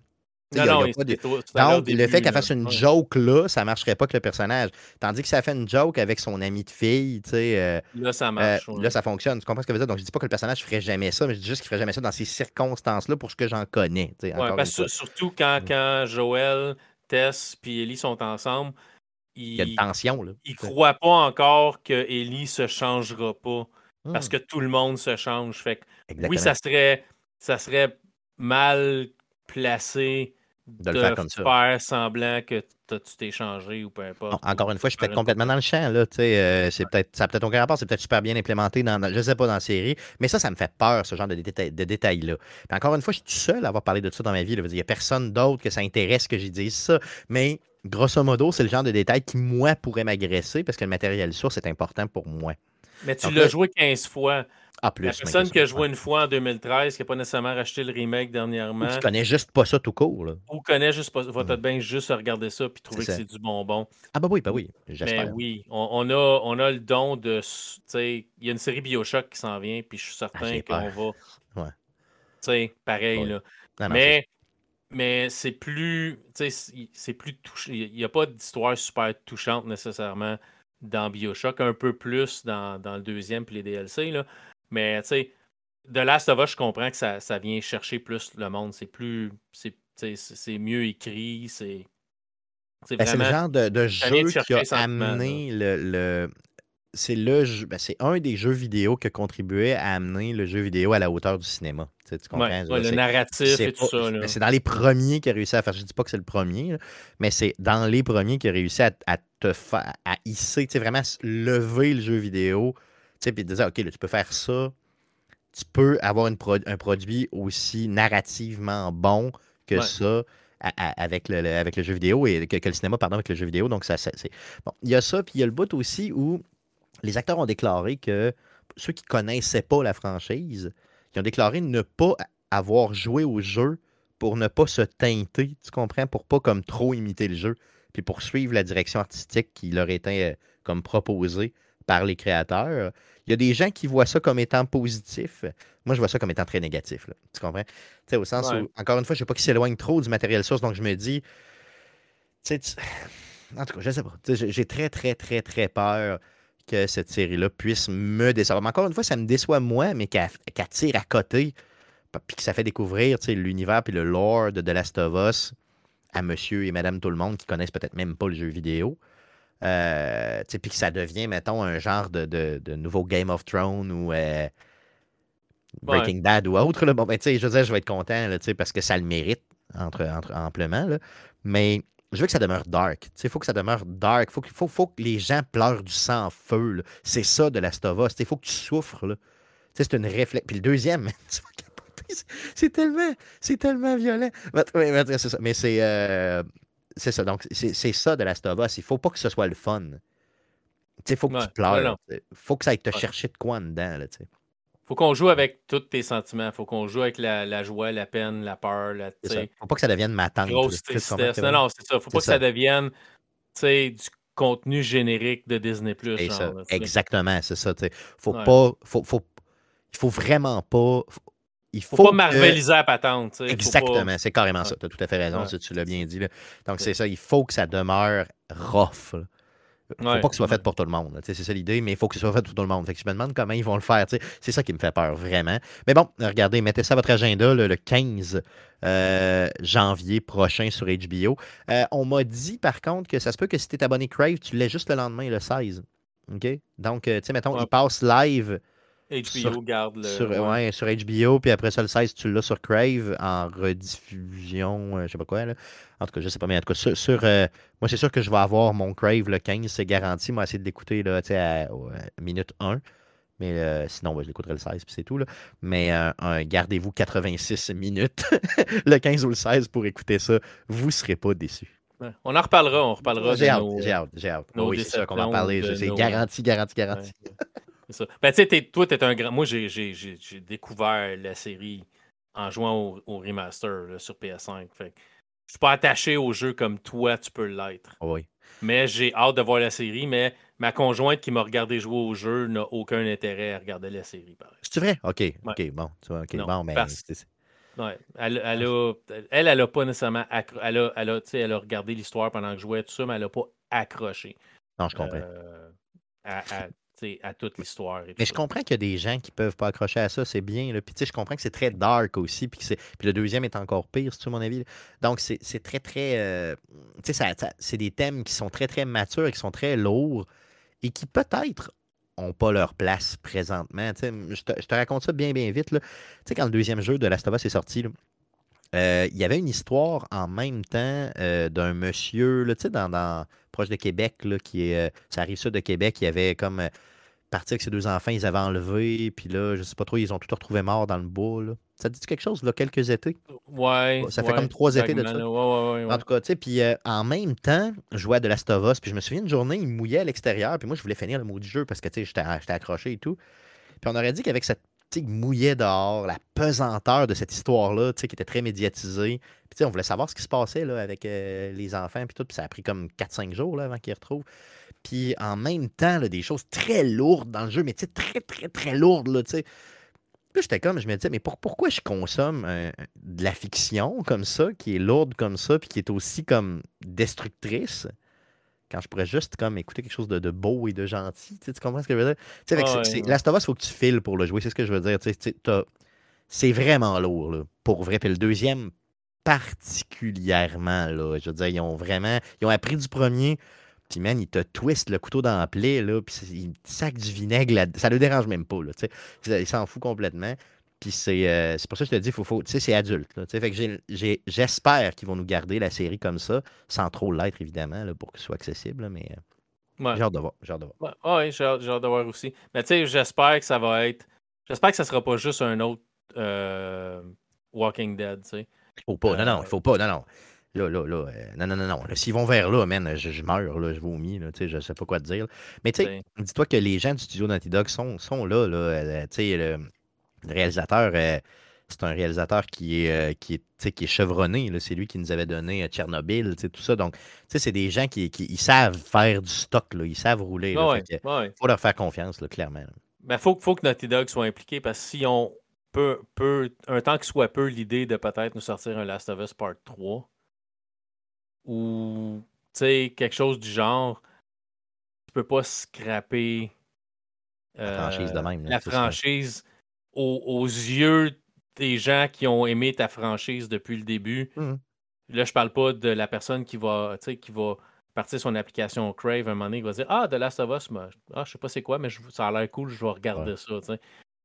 B: Il y a- il y a pas de- Donc, le fait qu'elle fasse une joke là, ça marcherait pas avec le personnage. Tandis que ça fait une joke avec son ami de fille, tu sais. euh,
A: Là, ça
B: euh,
A: marche. ouais.
B: Là, ça fonctionne. Tu comprends ce que je veux dire? Donc, je dis pas que le personnage ferait jamais ça, mais je dis juste qu'il ferait jamais ça dans ces circonstances-là pour ce que j'en connais.
A: Ouais, parce que surtout quand,
B: Mm.
A: quand Joël, Tess et Ellie sont ensemble,
B: Il y a une tension, là.
A: ne
B: tu sais.
A: croient pas encore que Ellie se changera pas parce
B: Hmm,
A: que tout le monde se change. Fait que, oui, ça serait, ça serait mal placé
B: De le faire comme ça.
A: faire semblant que tu t'es changé ou peu importe.
B: Non, encore une fois, je suis peut-être complètement dans le champ. Là, euh, c'est peut-être, ça peut-être aucun rapport, c'est peut-être super bien implémenté dans, dans- je sais pas, dans la série. Mais ça, ça me fait peur, ce genre de, détails- de détails-là. Puis encore une fois, je suis tout seul à avoir parlé de ça dans ma vie. là. Il n'y a personne d'autre que ça intéresse que j'y dise ça. Mais grosso modo, c'est le genre de détail qui, moi, pourrait m'agresser parce que le matériel source est important pour moi.
A: Mais tu l'as
B: là-
A: joué 15 fois.
B: Ah, plus.
A: La personne
B: que
A: qui a
B: ça.
A: joué une fois en 2013, qui n'a pas nécessairement racheté le remake
B: Ou
A: dernièrement,
B: qui connaît juste pas ça tout court. Là.
A: ou connaît juste pas, va
B: Mm.
A: peut-être bien juste regarder ça puis trouver que
B: ça.
A: c'est du bonbon.
B: Ah, bah oui, bah oui, j'espère.
A: oui, on, on a, on a le don de. Il y a une série Bioshock qui s'en vient, puis je suis certain
B: Ah, j'ai
A: qu'on va.
B: Ouais.
A: Tu sais, pareil,
B: Ouais.
A: là.
B: Non, non, c'est-
A: mais mais c'est plus. C'est- plus touché. Il n'y a pas d'histoire super touchante nécessairement dans Bioshock, un peu plus dans, dans le deuxième puis les DLC, là. Mais tu sais, de Last of Us, je comprends que ça, ça vient chercher plus le monde. C'est plus. C'est mieux écrit, c'est. C'est
B: Ben, c'est le genre de, de jeu qui a amené le. le- C'est le jeu- ben, c'est un des jeux vidéo qui a contribué à amener le jeu vidéo à la hauteur du cinéma. Tu, comprends?
A: Ouais, le narratif et tout
B: pas-
A: ça.
B: ben, c'est dans les premiers qui a réussi à faire. Je dis pas que c'est le premier, là, mais c'est dans les premiers qui a réussi à, à te faire à hisser, tu sais, vraiment lever le jeu vidéo. Tu sais, puis dire, OK, là, tu peux faire ça. Tu peux avoir une pro- un produit aussi narrativement bon que
A: Ouais.
B: ça à- à- avec, le, le- avec le jeu vidéo et que, que le cinéma, pardon, avec le jeu vidéo. Donc, ça, c'est. Bon, il y a ça, puis il y a le bout aussi où les acteurs ont déclaré que ceux qui connaissaient pas la franchise, ils ont déclaré ne pas avoir joué au jeu pour ne pas se teinter, tu comprends, pour pas comme trop imiter le jeu, puis pour suivre la direction artistique qui leur était euh, comme proposée par les créateurs. Il y a des gens qui voient ça comme étant positif. Moi, je vois ça comme étant très négatif. là. Tu comprends? Tu sais, au sens
A: Ouais.
B: où, encore une fois, je ne veux pas qu'ils s'éloignent trop du matériel source, donc je me dis, tu en tout cas, je sais pas. J'ai très, très, très, très peur que cette série-là puisse me décevoir. Mais encore une fois, ça me déçoit moi, mais qu'elle tire à côté, puis que ça fait découvrir l'univers puis le lore de The Last of Us à monsieur et madame tout le monde qui connaissent peut-être même pas le jeu vidéo. Euh, puis que ça devient, mettons, un genre de, de- de nouveau Game of Thrones ou euh, Breaking Bad ou autre. là. Bon, ben, tu sais, je veux dire, je vais être content là, parce que ça le mérite entre, entre- amplement. là. Mais je veux que ça demeure dark. Il faut que ça demeure dark. Faut, qu'il- faut, faut que les gens pleurent du sang en feu. C'est ça de Last of Us. Il faut que tu souffres. C'est une réflexion. Puis le deuxième, tu vas capoter. C'est- tellement, c'est tellement violent. Mais c'est, euh, c'est ça. Donc, c'est ça de Last of Us. Il faut pas que ce soit le fun. Il faut que
A: Ouais,
B: tu pleures. Il faut que ça aille te
A: Ouais.
B: chercher de quoi dedans. Là, tu sais.
A: Faut qu'on joue avec tous tes sentiments. Faut qu'on joue avec la, la joie, la peine, la peur, la
B: faut pas que ça devienne ma tante.
A: grosse tristesse. Non, non, c'est ça. Faut pas que ça devienne du contenu générique de Disney. Sais.
B: exactement, c'est ça. tu sais. Faut
A: Ouais.
B: pas. Faut, faut, faut vraiment pas. faut- il faut,
A: Faut, pas
B: que-
A: marveliser la patente. Faut
B: Exactement, c'est carrément ça. Tu as tout à fait raison,
A: Ouais.
B: tu l'as bien dit. là. Donc, c'est ça. Il faut que ça demeure rough. là. Faut
A: Ouais,
B: pas que ce soit fait pour tout le monde. C'est ça l'idée, mais il faut que ce soit fait pour tout le monde. Fait que je me demande comment ils vont le faire. C'est ça qui me fait peur, vraiment. Mais bon, regardez, mettez ça à votre agenda le, le 15 euh, janvier prochain sur HBO. Euh, on m'a dit, par contre, que ça se peut que si tu es abonné Crave, tu l'aies juste le lendemain, le 16. OK? Donc, euh, tu sais, mettons,
A: Ouais.
B: il passe live
A: HBO
B: sur-
A: garde le.
B: sur,
A: ouais.
B: ouais, sur HBO, puis après ça, le 16, tu l'as sur Crave en rediffusion, euh, je sais pas quoi. Là. En tout cas, je sais pas, mais en tout cas, sur, sur, euh, moi, c'est sûr que je vais avoir mon Crave le 15, c'est garanti. Moi, essayer de l'écouter là, à, à minute 1. Mais euh, sinon, ouais, je l'écouterai le 16, puis c'est tout. Là. Mais euh, gardez-vous 86 minutes, le 15 ou le 16, pour écouter ça. Vous ne serez pas déçus.
A: Ouais. On en reparlera. On reparlera
B: J'ai hâte, j'ai hâte, j'ai hâte.
A: nos
B: oui, c'est sûr qu'on va en parler. C'est
A: nos-
B: garanti, garanti, garanti.
A: Ouais. C'est ça. Ben, tu sais, t'es- toi, tu es un grand. Moi, j'ai- j'ai j'ai- j'ai découvert la série en jouant au, au remaster là, sur PS5. Fait que je suis pas attaché au jeu comme toi, tu peux l'être.
B: Oui.
A: Mais j'ai hâte de voir la série. Mais ma conjointe qui m'a regardé jouer au jeu n'a aucun intérêt à regarder la série. pareil.
B: C'est vrai? OK, OK, bon. OK,
A: Non,
B: bon, mais
A: parce-
B: c'est-
A: Ouais. Elle, elle, a, elle, elle a pas nécessairement accro- elle a, elle a, elle a regardé l'histoire pendant que je jouais, tout ça, mais elle n'a pas accroché
B: Non, je comprends.
A: euh, à, à, à toute l'histoire.
B: Mais je comprends qu'il y a des gens qui peuvent pas accrocher à ça, c'est bien. Là. Puis tu sais, je comprends que c'est très dark aussi. Puis, que c'est- puis le deuxième est encore pire, c'est tout mon avis. là. Donc c'est très, très. euh, Tu sais, c'est des thèmes qui sont très, très matures, qui sont très lourds et qui peut-être n'ont pas leur place présentement. Je, te, je te raconte ça bien, bien vite. Tu sais, quand le deuxième jeu de Last of Us est sorti, là, euh, il y avait une histoire en même temps euh, d'un monsieur, là, tu sais, dans, dans- proche de Québec, là, qui est, euh, ça arrive ça de Québec, il avait comme parti avec ses deux enfants, ils avaient enlevé, puis là, je sais pas trop, ils ont tout retrouvé mort dans le bois. Là. Ça te dit quelque chose, là, quelques étés?
A: Ouais.
B: Ça fait
A: ouais,
B: comme trois étés de ça.
A: là. Ouais, ouais, ouais,
B: En tout cas, tu sais, puis en même temps, je jouais à de Last of Us, puis je me souviens une journée, il mouillait à l'extérieur, puis moi, je voulais finir le mot du jeu parce que, tu sais, j'étais accroché et tout. Puis on aurait dit qu'avec cette, mouillait dehors, la pesanteur de cette histoire-là, qui était très médiatisée, puis on voulait savoir ce qui se passait, là, avec euh, les enfants, puis tout, puis ça a pris comme 4-5 jours, là, avant qu'ils retrouvent. Puis en même temps, des choses très lourdes dans le jeu, mais très, très, très lourdes, là. Puis j'étais comme, je me disais, mais pour- pourquoi je consomme euh, de la fiction comme ça, qui est lourde comme ça, puis qui est aussi comme destructrice, quand je pourrais juste comme écouter quelque chose de, de beau et de gentil. Tu, sais, tu comprends ce que je veux dire? Tu sais, fait que
A: Ah
B: c'est-
A: ouais,
B: c'est-
A: ouais.
B: Last of Us, il faut que tu files pour le jouer, c'est ce que je veux dire. Tu sais, c'est vraiment lourd, là, pour vrai. Puis le deuxième, particulièrement, là. Je veux dire, ils ont vraiment. Ils ont appris du premier. Puis, man, ils te twistent le couteau dans la plaie, là. Puis, ils te sacent du vinaigre là Ça le dérange même pas, là. Tu sais, ils s'en foutent complètement. Puis, c'est euh, pour ça que je te dis, faut, faut, tu sais, c'est adulte, là. Fait que j'espère qu'ils vont nous garder la série comme ça, sans trop l'être, évidemment, là, pour que ce soit accessible, là, mais euh,
A: Ouais.
B: j'ai hâte de voir. J'ai hâte de voir.
A: Ouais, ouais, j'ai hâte, hâte de voir aussi. Mais tu sais, j'espère que ça va être. J'espère que ça sera pas juste un autre euh, Walking Dead, tu sais.
B: Faut pas, non, non,
A: Euh,
B: faut pas, non, non. Là, là, là, euh, non, non, non, non. S'ils vont vers là, man, je, je meurs, là, je vomis, là, je sais pas quoi te dire. Mais tu sais,
A: C'est-
B: dis-toi que les gens du studio Naughty Dog sont, sont là, là. euh, tu sais, réalisateur, euh, c'est un réalisateur qui est, euh, qui est, qui chevronné. C'est lui qui nous avait donné euh, Tchernobyl, tout ça. Donc, c'est des gens qui, qui ils savent faire du stock, là. Ils savent rouler,
A: ouais, ouais.
B: faut leur faire confiance, là, clairement.
A: Mais faut, faut que Naughty Dog soit impliqué parce que si on peut, peut un temps que soit peu l'idée de peut-être nous sortir un Last of Us Part 3 ou quelque chose du genre, tu peux pas scraper
B: La franchise de même, là,
A: la
B: c'est ça.
A: Aux, aux yeux des gens qui ont aimé ta franchise depuis le début.
B: Mhm.
A: Là, je parle pas de la personne qui va, qui va partir son application Crave un moment donné, qui va dire Ah, The Last of Us, moi, ah, je sais pas c'est quoi, mais je- ça a l'air cool, je vais regarder
B: Ouais.
A: ça.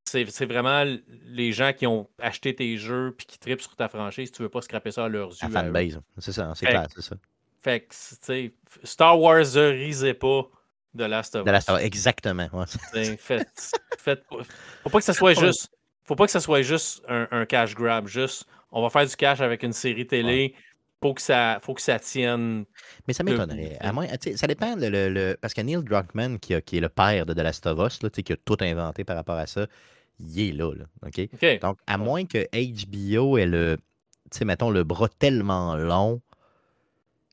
A: C'est vraiment les gens qui ont acheté tes jeux puis qui tripent sur ta franchise, tu veux pas scraper ça à leurs yeux.
B: La fanbase, c'est ça, c'est
A: Fait-
B: clair, c'est ça.
A: Fait que, tu sais, Star Warserisez pas The Last of Us.
B: Exactement. ouais.
A: Faites pas- Faut pas que ça soit juste. Faut pas que ça soit juste un, un cash grab. Juste, on va faire du cash avec une série télé. Faut que ça, faut que ça tienne.
B: Mais ça m'étonnerait. À moins, ça dépend. Le, le- le- parce que Neil Druckmann, qui, a- qui est le père de The Last of Us, là, qui a tout inventé par rapport à ça, il est là. là, OK?
A: Ok.
B: Donc, à
A: Ouais.
B: moins que HBO ait le, mettons, le bras tellement long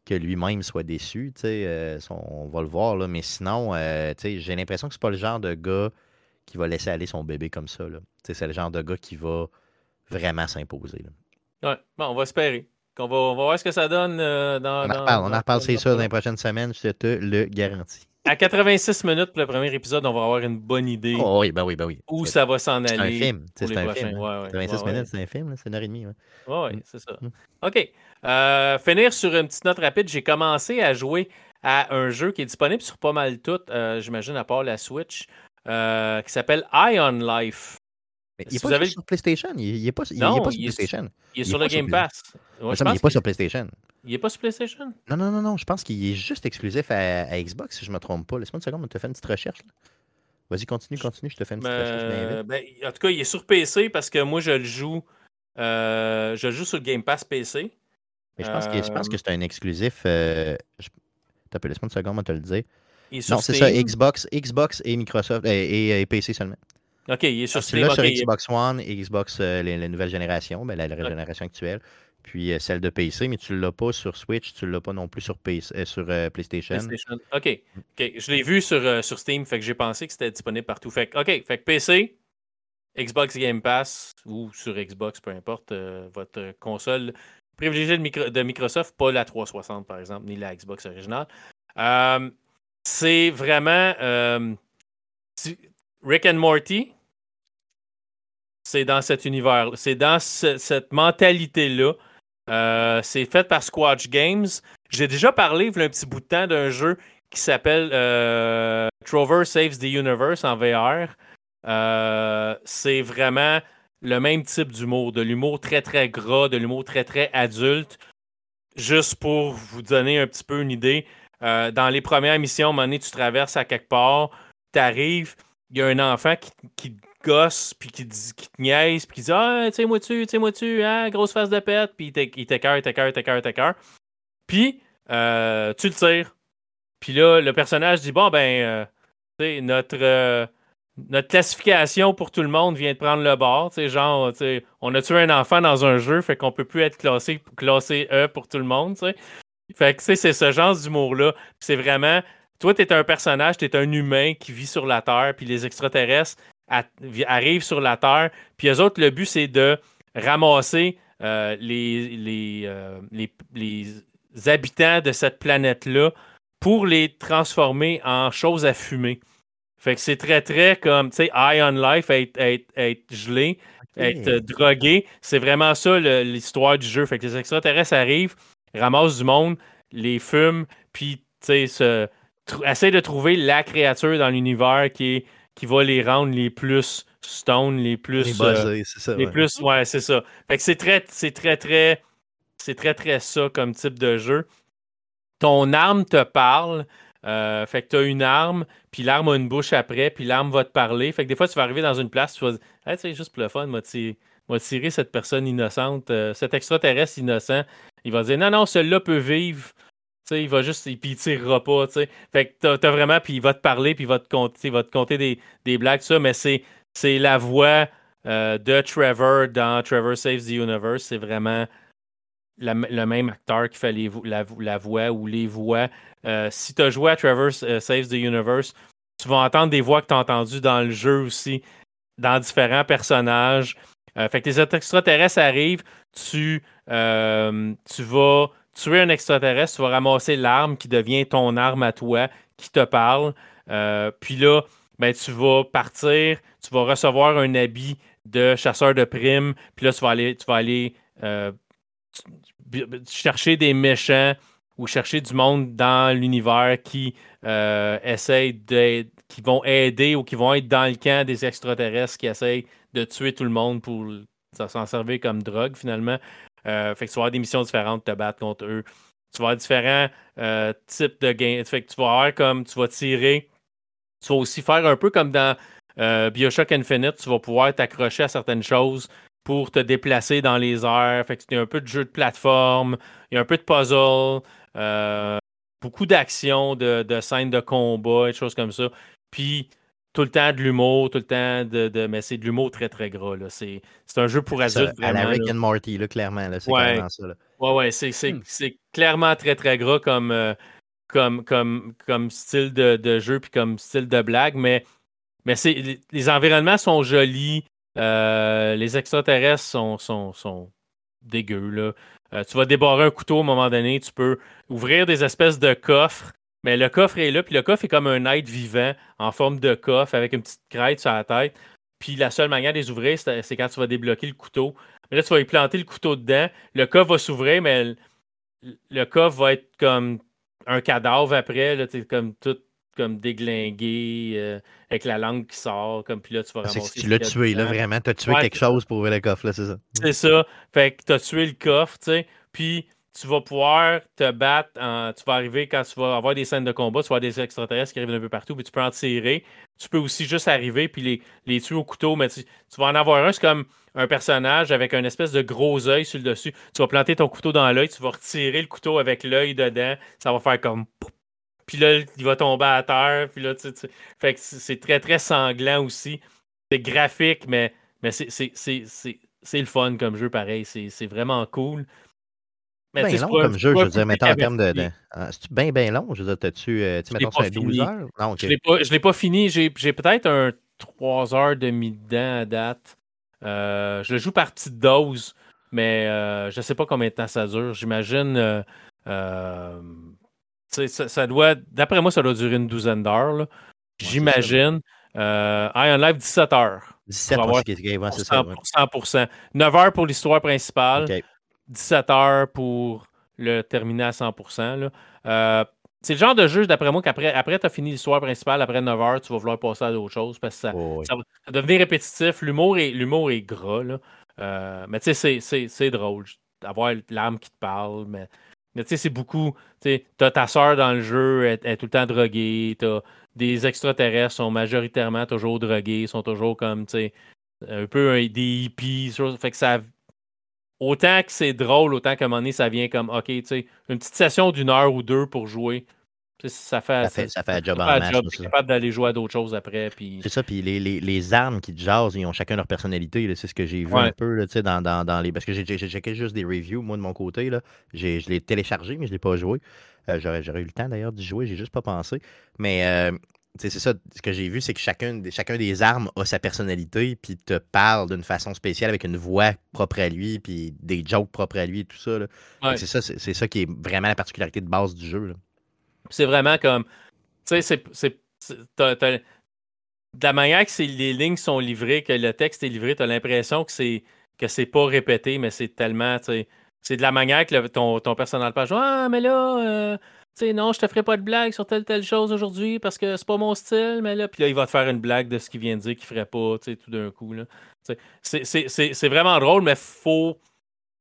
B: que lui-même soit déçu, tu sais, euh, on va le voir, là, mais sinon, euh, tu sais, j'ai l'impression que c'est pas le genre de gars qui va laisser aller son bébé comme ça. là. Tu sais, C'est le genre de gars qui va vraiment s'imposer.
A: Ouais. Bon, on va espérer. Qu'on va, on va voir ce que ça donne euh, dans.
B: On en
A: dans-
B: reparle, on en reparle, c'est
A: dans-
B: sûr, dans les prochaines semaines, je te le garantis.
A: À 86 minutes pour le premier épisode, on va avoir une bonne idée
B: Oh, oui, ben oui, ben oui.
A: où ça va s'en
B: C'est un
A: aller.
B: film. C'est un film. hein.
A: Ouais, ouais,
B: 86
A: ouais, ouais.
B: minutes, c'est un film, c'est une heure et demie. ouais.
A: Ouais, ouais,
B: Mm.
A: c'est ça.
B: Mm.
A: OK. Euh, finir sur une petite note rapide. J'ai commencé à jouer à un jeu qui est disponible sur pas mal tout, euh, j'imagine, à part la Switch, euh, qui s'appelle Ion Life.
B: Mais il n'est pas
A: avez-
B: sur PlayStation. Il n'est pas, il- il est pas sur
A: il est sur-
B: PlayStation.
A: Il est sur le Game Pass. Ouais, je
B: il n'est pas sur PlayStation.
A: il est pas sur PlayStation?
B: Non, non, non, non. Je pense qu'il est juste exclusif à, à Xbox, si je ne me trompe pas. Laisse-moi une seconde, on te fait une petite recherche. Vas-y, continue, continue. Je te fais une petite recherche.
A: Euh, ben, en tout cas, il est sur PC parce que moi, je le joue. euh, je le joue sur le Game Pass PC.
B: Mais je pense, que, je pense
A: euh,
B: que c'est un exclusif. Euh, je... T'as Laisse-moi une seconde, on te le dire. Non, c'est ça. Xbox, Xbox et Microsoft et, et- et PC seulement.
A: OK, il est sur
B: Ah,
A: Steam.
B: Celui-là
A: OK,
B: sur Xbox One et Xbox, euh, les, les nouvelles générations, ben, la, la génération actuelle, puis euh, celle de PC, mais tu ne l'as pas sur Switch, tu ne l'as pas non plus sur, PC, euh, sur euh, PlayStation.
A: PlayStation. OK. OK. Je l'ai vu sur, sur Steam, fait que j'ai pensé que c'était disponible partout. Fait que, OK. Fait que PC, Xbox Game Pass ou sur Xbox, peu importe, votre console privilégiée de, Microsoft, pas la 360 par exemple, ni la Xbox originale. C'est vraiment Rick and Morty. C'est dans cet univers, c'est dans cette mentalité-là. c'est fait par Squatch Games. J'ai déjà parlé, il y a un petit bout de temps, d'un jeu qui s'appelle Trover Saves the Universe en VR. Euh, c'est vraiment le même type d'humour, de l'humour très très gras, de l'humour très très adulte. Juste pour vous donner un petit peu une idée, euh, dans les premières missions, à tu traverses à quelque part, tu arrives, il y a un enfant qui, gosse, puis qui, qui te niaise, puis qui dit Ah, tu, tiens-moi tu, hein, grosse face de pète, puis il t'écœure, il t'écœure, il t'écœure, Puis, euh, tu le tires. Puis là, le personnage dit Bon, ben, sais notre notre classification pour tout le monde vient de prendre le bord. Genre, on a tué un enfant dans un jeu, fait qu'on peut plus être classé, classé E pour tout le monde. Fait que c'est ce genre d'humour-là. C'est vraiment. Toi, tu es un personnage, tu es un humain qui vit sur la Terre, puis les extraterrestres arrivent sur la Terre. Puis eux autres, le but, c'est de ramasser euh, les, les, euh, les, les habitants de cette planète-là pour les transformer en choses à fumer. Fait que c'est très, très comme, tu sais, high on life, être, gelé, être euh, drogué. C'est vraiment ça l'histoire du jeu. Fait que les extraterrestres arrivent, ramassent du monde, les fument, puis, tu sais, essayent de trouver la créature dans l'univers qui, qui va les rendre les plus stone, les plus.
B: Les, euh, c'est ça.
A: Les plus, ouais, c'est ça. Fait que c'est très, c'est très, très. C'est très, très ça comme type de jeu. Ton arme te parle, euh, fait que tu as une arme, puis l'arme a une bouche après, puis l'arme va te parler. Fait que des fois, tu vas arriver dans une place, tu vas dire hey, tu sais, juste pour le fun, m'a tiré cette personne innocente, euh, cet extraterrestre innocent. Il va dire non, non, celui-là peut vivre. Il va juste, puis il tirera pas. Fait que t'as, vraiment, puis il va te parler, puis il va te compter, va te compter des, des blagues, ça, mais c'est, c'est la voix euh, de Trevor dans Trevor Saves the Universe. C'est vraiment le même acteur qui fait la, voix ou les voix. Euh, si tu as joué à Trevor euh, Saves the Universe, tu vas entendre des voix que tu as entendues dans le jeu aussi, dans différents personnages. Fait que les extraterrestres arrivent, tu, tu vas tuer un extraterrestre, tu vas ramasser l'arme qui devient ton arme à toi, qui te parle. puis là, ben, tu vas partir, tu vas recevoir un habit de chasseur de primes, puis là, tu vas aller, aller chercher des méchants ou chercher du monde dans l'univers qui euh, qui vont aider ou qui vont être dans le camp des extraterrestres qui essayent de tuer tout le monde pour s'en servir comme drogue finalement. Euh, fait que tu vas avoir des missions différentes, te battre contre eux. Tu vas avoir différents euh, types de gains. Fait que tu vas avoir comme tu vas tirer. Tu vas aussi faire un peu comme dans Bioshock Infinite, tu vas pouvoir t'accrocher à certaines choses pour te déplacer dans les airs. Fait que a un peu de jeu de plateforme, il y a un peu de puzzle, euh, beaucoup d'action, de, de, scènes de combat et des choses comme ça. Puis tout le temps de l'humour, tout le temps de. mais c'est de l'humour très très gras. C'est, un jeu pour adultes.
B: à la Rick and Morty, là, clairement. c'est
A: ouais.
B: ça.
A: Ouais, ouais, hmm. c'est, clairement très très gras comme, euh, comme, comme, comme style de, jeu puis comme style de blague, mais, mais c'est, les environnements sont jolis. Euh, les extraterrestres sont, sont, sont dégueux. Là. Euh, tu vas débarrer un couteau à un moment donné, tu peux ouvrir des espèces de coffres, mais le coffre est là, puis le coffre est comme un être vivant en forme de coffre avec une petite crête sur la tête. Puis la seule manière de les ouvrir, c'est quand tu vas débloquer le couteau. Mais là, tu vas y planter le couteau dedans. Le coffre va s'ouvrir, mais le, coffre va être comme un cadavre après, là, comme tout comme déglingué, euh, avec la langue qui sort, comme puis là, tu vas
B: ah, ramasser. tu l'as tué, là, vraiment. Tu as tué quelque chose pour ouvrir le coffre, là, c'est ça.
A: C'est ça. Fait que tu as tué le coffre, tu sais. Puis tu vas pouvoir te battre. tu vas arriver quand tu vas avoir des scènes de combat, tu vas avoir des extraterrestres qui arrivent un peu partout, puis tu peux en tirer. Tu peux aussi juste arriver puis les, les tuer au couteau, mais tu, vas en avoir un, c'est comme un personnage avec un espèce de gros œil sur le dessus. Tu vas planter ton couteau dans l'œil, tu vas retirer le couteau avec l'œil dedans, ça va faire comme puis là, il va tomber à terre. Puis là, Fait que c'est très, très sanglant aussi. C'est graphique, mais, mais c'est le fun comme jeu, pareil. C'est vraiment cool.
B: Mais bien long comme jeu, je veux dire, mais en termes de. Ah, c'est bien, bien long. Je veux dire, t'as-tu. Euh, tu mettons, 12 heures?
A: Non, Je ne l'ai pas, fini. J'ai peut-être un trois heures de dedans à date. Euh, je le joue par petite dose, mais euh, je ne sais pas combien de temps ça dure. J'imagine. Euh, ça, doit. D'après moi, ça doit durer une douzaine d'heures. J'imagine. Euh, en live 17 heures.
B: 17
A: heures, c'est ça. 100%. 9 heures pour l'histoire principale. 17 heures pour le terminer à 100%. Euh, c'est le genre de jeu, d'après moi, qu'après après, tu as fini l'histoire principale, après 9 heures, tu vas vouloir passer à d'autres choses parce que ça,
B: oh,
A: ça, va devenir répétitif. L'humour est, est gras. Là. Euh, mais tu sais, c'est drôle d'avoir l'âme qui te parle. Mais, mais tu sais, c'est beaucoup. Tu as ta soeur dans le jeu, elle, est tout le temps droguée. Tu as des extraterrestres, sont majoritairement toujours drogués, sont toujours comme, tu sais, un peu des hippies. Fait que ça autant que c'est drôle, autant qu'à un moment donné, ça vient comme, OK, tu sais, une petite session d'une heure ou deux pour jouer. Ça fait,
B: ça fait, un job en match.
A: Tu capable d'aller jouer à d'autres choses après. Puis...
B: C'est ça, puis les, les, les, armes qui te jasent, ils ont chacun leur personnalité. C'est ce que j'ai vu un peu là, dans, dans, dans, les. Parce que j'ai checké juste des reviews, moi, de mon côté. Là. Je l'ai téléchargé, mais je ne l'ai pas joué. Euh, J'aurais eu le temps d'ailleurs d'y jouer, j'ai juste pas pensé. Mais euh, c'est ça, ce que j'ai vu, c'est que chacun, chacun des armes a sa personnalité, puis te parle d'une façon spéciale avec une voix propre à lui, puis des jokes propres à lui et tout ça. C'est ça, c'est ça qui est vraiment la particularité de base du jeu.
A: C'est vraiment comme. Tu sais, c'est. De la manière que les lignes sont livrées, que le texte est livré, tu as l'impression que c'est que c'est pas répété, mais c'est tellement. C'est de la manière que ton, ton personnage parle. Ah, mais là. Euh, non, je te ferai pas de blague sur telle telle chose aujourd'hui parce que c'est pas mon style, mais là, puis là, il va te faire une blague de ce qu'il vient de dire qu'il ferait pas, tu sais, tout d'un coup. C'est vraiment drôle, mais faut,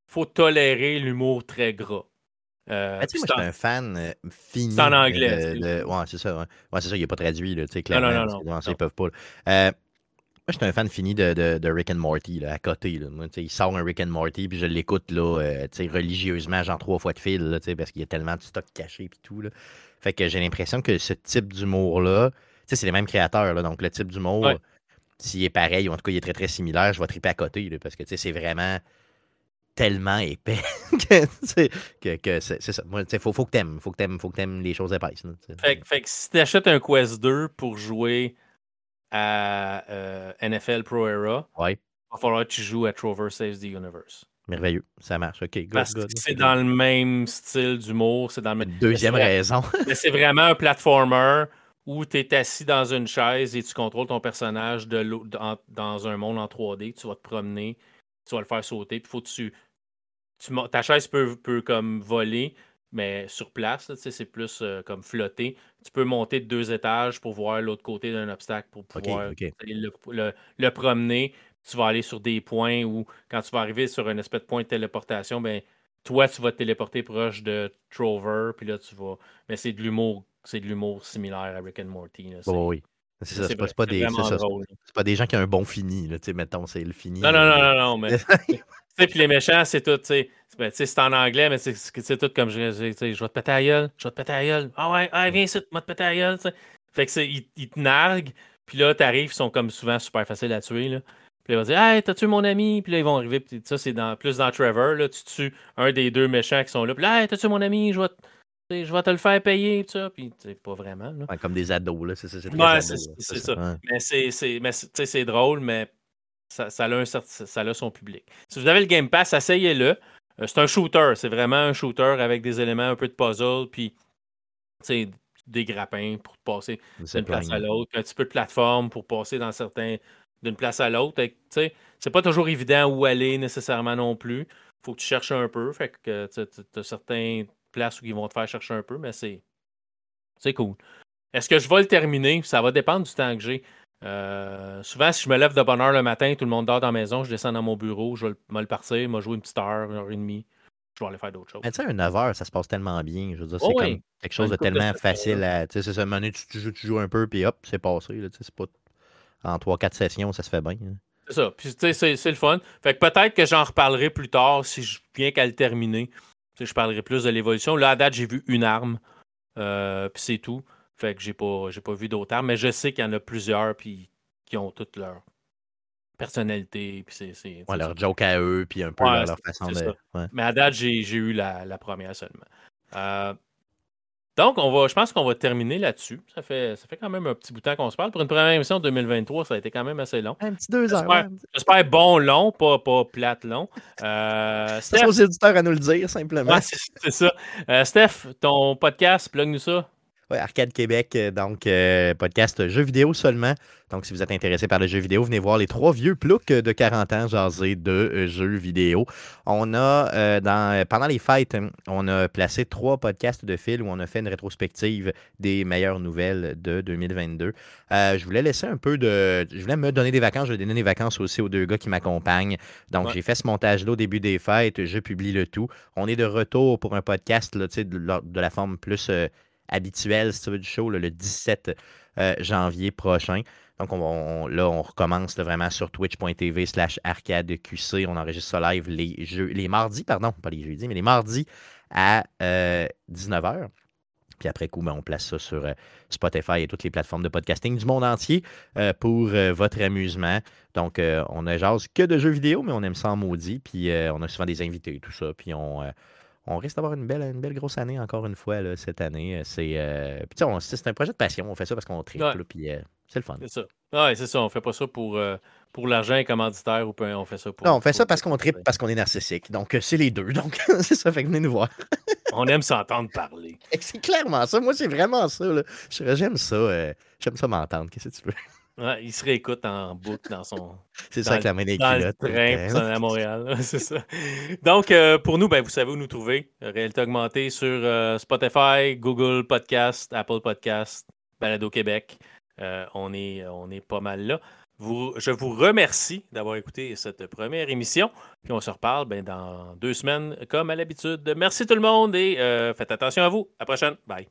A: faut tolérer l'humour très gras.
B: Euh, moi, je suis un fan euh, fini.
A: C'est en anglais.
B: De, ouais, c'est ça. Ouais, c'est ça, il n'est pas traduit, là,
A: clairement. Non, non, non.
B: non, Ils peuvent pas. Moi, je suis un fan fini de, de, de Rick and Morty, là, à côté. Là. Moi, il sort un Rick and Morty, puis je l'écoute là, euh, religieusement, genre trois fois de fil, là, parce qu'il y a tellement de stock caché puis tout. Là. Fait que j'ai l'impression que ce type d'humour-là, c'est les mêmes créateurs, là, donc le type d'humour, s'il est pareil, ou en tout cas il est très très similaire, je vais triper à côté, là, parce que c'est vraiment tellement épais que, que, c'est ça. Il faut, faut que t'aimes, faut que t'aimes, faut que t'aimes les choses épaisses.
A: fait, fait, que si t'achètes un Quest 2 pour jouer à euh, NFL Pro Era,
B: il
A: va falloir que tu joues à Trover Saves the Universe.
B: Merveilleux, ça marche. OK,
A: Parce que c'est dans le même style d'humour. C'est dans le
B: Deuxième raison.
A: mais c'est vraiment un platformer où tu es assis dans une chaise et tu contrôles ton personnage de dans, un monde en 3D. Tu vas te promener, tu vas le faire sauter. Puis faut que tu, tu, ta chaise peut, peut comme voler, mais sur place, c'est plus euh, comme flotter. Tu peux monter de deux étages pour voir l'autre côté d'un obstacle pour pouvoir Le, promener. Tu vas aller sur des points où, quand tu vas arriver sur un espèce de point de téléportation, ben, toi, tu vas te téléporter proche de Trover, puis là, tu vas. Mais c'est de l'humour, c'est de l'humour similaire à Rick and Morty.
B: oui. C'est ça, c'est pas, pas, des, pas des gens qui ont un bon fini, là, mettons, c'est le fini.
A: Non, non, non, non, non, mais. puis les méchants, c'est tout, tu sais. Ben, c'est en anglais, mais c'est tout comme je, je, je, vais te péter à gueule, je vais te péter à gueule. Ah ouais, ah, viens ici, moi te péter à gueule. Fait que ils, ils te narguent, puis là, t'arrives, ils sont comme souvent super faciles à tuer. Là. Puis là, ils vont dire Hey, t'as tué mon ami Puis là, ils vont arriver. Puis ça, c'est dans, plus dans Trevor. Là, tu tues un des deux méchants qui sont là. Puis là, hey, t'as tué mon ami Je vais, je vais te le faire payer. Puis ça. Puis pas vraiment. Là.
B: comme des ados. là C'est
A: ça. Ouais, c'est ça. Mais c'est drôle, mais ça, ça, a un, ça a son public. Si vous avez le Game Pass, asseyez-le. Euh, c'est un shooter. C'est vraiment un shooter avec des éléments un peu de puzzle. Puis des grappins pour passer d'une place à l'autre, un petit peu de plateforme pour passer dans certains d'une place à l'autre. C'est pas toujours évident où aller nécessairement non plus. faut que tu cherches un peu. Fait que tu as certaines places où ils vont te faire chercher un peu, mais c'est c'est cool. Est-ce que je vais le terminer? Ça va dépendre du temps que j'ai. Euh, souvent, si je me lève de bonne heure le matin, tout le monde dort dans la maison, je descends dans mon bureau, je vais me le partir, moi jouer une petite heure, une heure et demie. Je vais aller faire d'autres choses.
B: Mais tu sais, un 9 heures, ça se passe tellement bien. Je veux dire, c'est comme quelque chose de tellement facile à. Tu sais, c'est ça, un tu, tu, joues, tu joues un peu, puis hop, c'est passé. C'est pas en 3-4 sessions, ça se fait bien. Hein.
A: C'est ça. Puis, tu sais, c'est le fun. Fait que peut-être que j'en reparlerai plus tard si je viens qu'à le terminer. Tu sais, je parlerai plus de l'évolution. Là, à date, j'ai vu une arme. Euh, puis c'est tout. Fait que j'ai pas, pas vu d'autres armes. Mais je sais qu'il y en a plusieurs. Puis qui ont toute leur personnalité. Puis c'est,
B: ouais, leur joke à eux. Puis un peu leur, façon de.
A: Mais à date, j'ai, eu la, première seulement. Euh, Donc, on va, je pense qu'on va terminer là-dessus. Ça fait, ça fait quand même un petit bout de temps qu'on se parle. Pour une première émission de 2023, ça a été quand même assez long.
B: Un petit deux heures.
A: J'espère bon long, pas, pas plate long. Euh,
B: c'est aux éditeurs à nous le dire, simplement.
A: c'est ça. Euh, Steph, ton podcast, plug-nous ça.
B: Oui, Arcade Québec, euh, donc euh, podcast jeux vidéo seulement. Donc, si vous êtes intéressé par le jeu vidéo, venez voir les trois vieux ploucs de 40 ans jaser de euh, jeux vidéo. On a, dans, pendant les fêtes, on a placé trois podcasts de fil où on a fait une rétrospective des meilleures nouvelles de 2022. je voulais laisser un peu de. Je voulais me donner des vacances. Je vais donner des vacances aussi aux deux gars qui m'accompagnent. Donc, j'ai fait ce montage-là au début des fêtes. Je publie le tout. On est de retour pour un podcast là, de, de la forme plus habituel, si tu veux, du show, le 17 euh, janvier prochain. Donc, on, là, on recommence vraiment sur twitch.tv slash arcadeqc. On enregistre ça live les, jeux, les mardis, pardon, pas les jeudis, mais les mardis à 19h. Euh, Puis après coup, ben, on place ça sur euh, Spotify et toutes les plateformes de podcasting du monde entier pour votre amusement. Donc, on ne jase que de jeux vidéo, mais on aime ça en maudit. Puis on a souvent des invités et tout ça. Puis on, on risque d'avoir une belle, une belle grosse année encore une fois là, cette année. C'est euh, c'est un projet de passion. On fait ça parce qu'on tripe. Puis euh, c'est le fun.
A: C'est ça. Ouais, c'est ça. On fait pas ça pour, euh, pour l'argent commanditaire ou on fait ça pour.
B: Non, on fait ça parce qu'on tripe, parce qu'on est narcissique. Donc c'est les deux. Donc c'est ça. Fait que venez nous voir.
A: on aime s'entendre parler.
B: C'est clairement ça. Moi, c'est vraiment ça. J'aime ça. J'aime ça m'entendre. Qu'est-ce que tu veux?
A: Il se réécoute en boucle dans son.
B: C'est ça avec la main des culottes.
A: train à Montréal. c'est ça. Donc, euh, pour nous, ben, vous savez où nous trouver. Réalité augmentée sur euh, Spotify, Google Podcast, Apple Podcast, Balado Québec. Euh, on, est, on est pas mal là. Vous, je vous remercie d'avoir écouté cette première émission. Puis on se reparle ben, dans deux semaines, comme à l'habitude. Merci tout le monde et faites attention à vous. À la prochaine. Bye.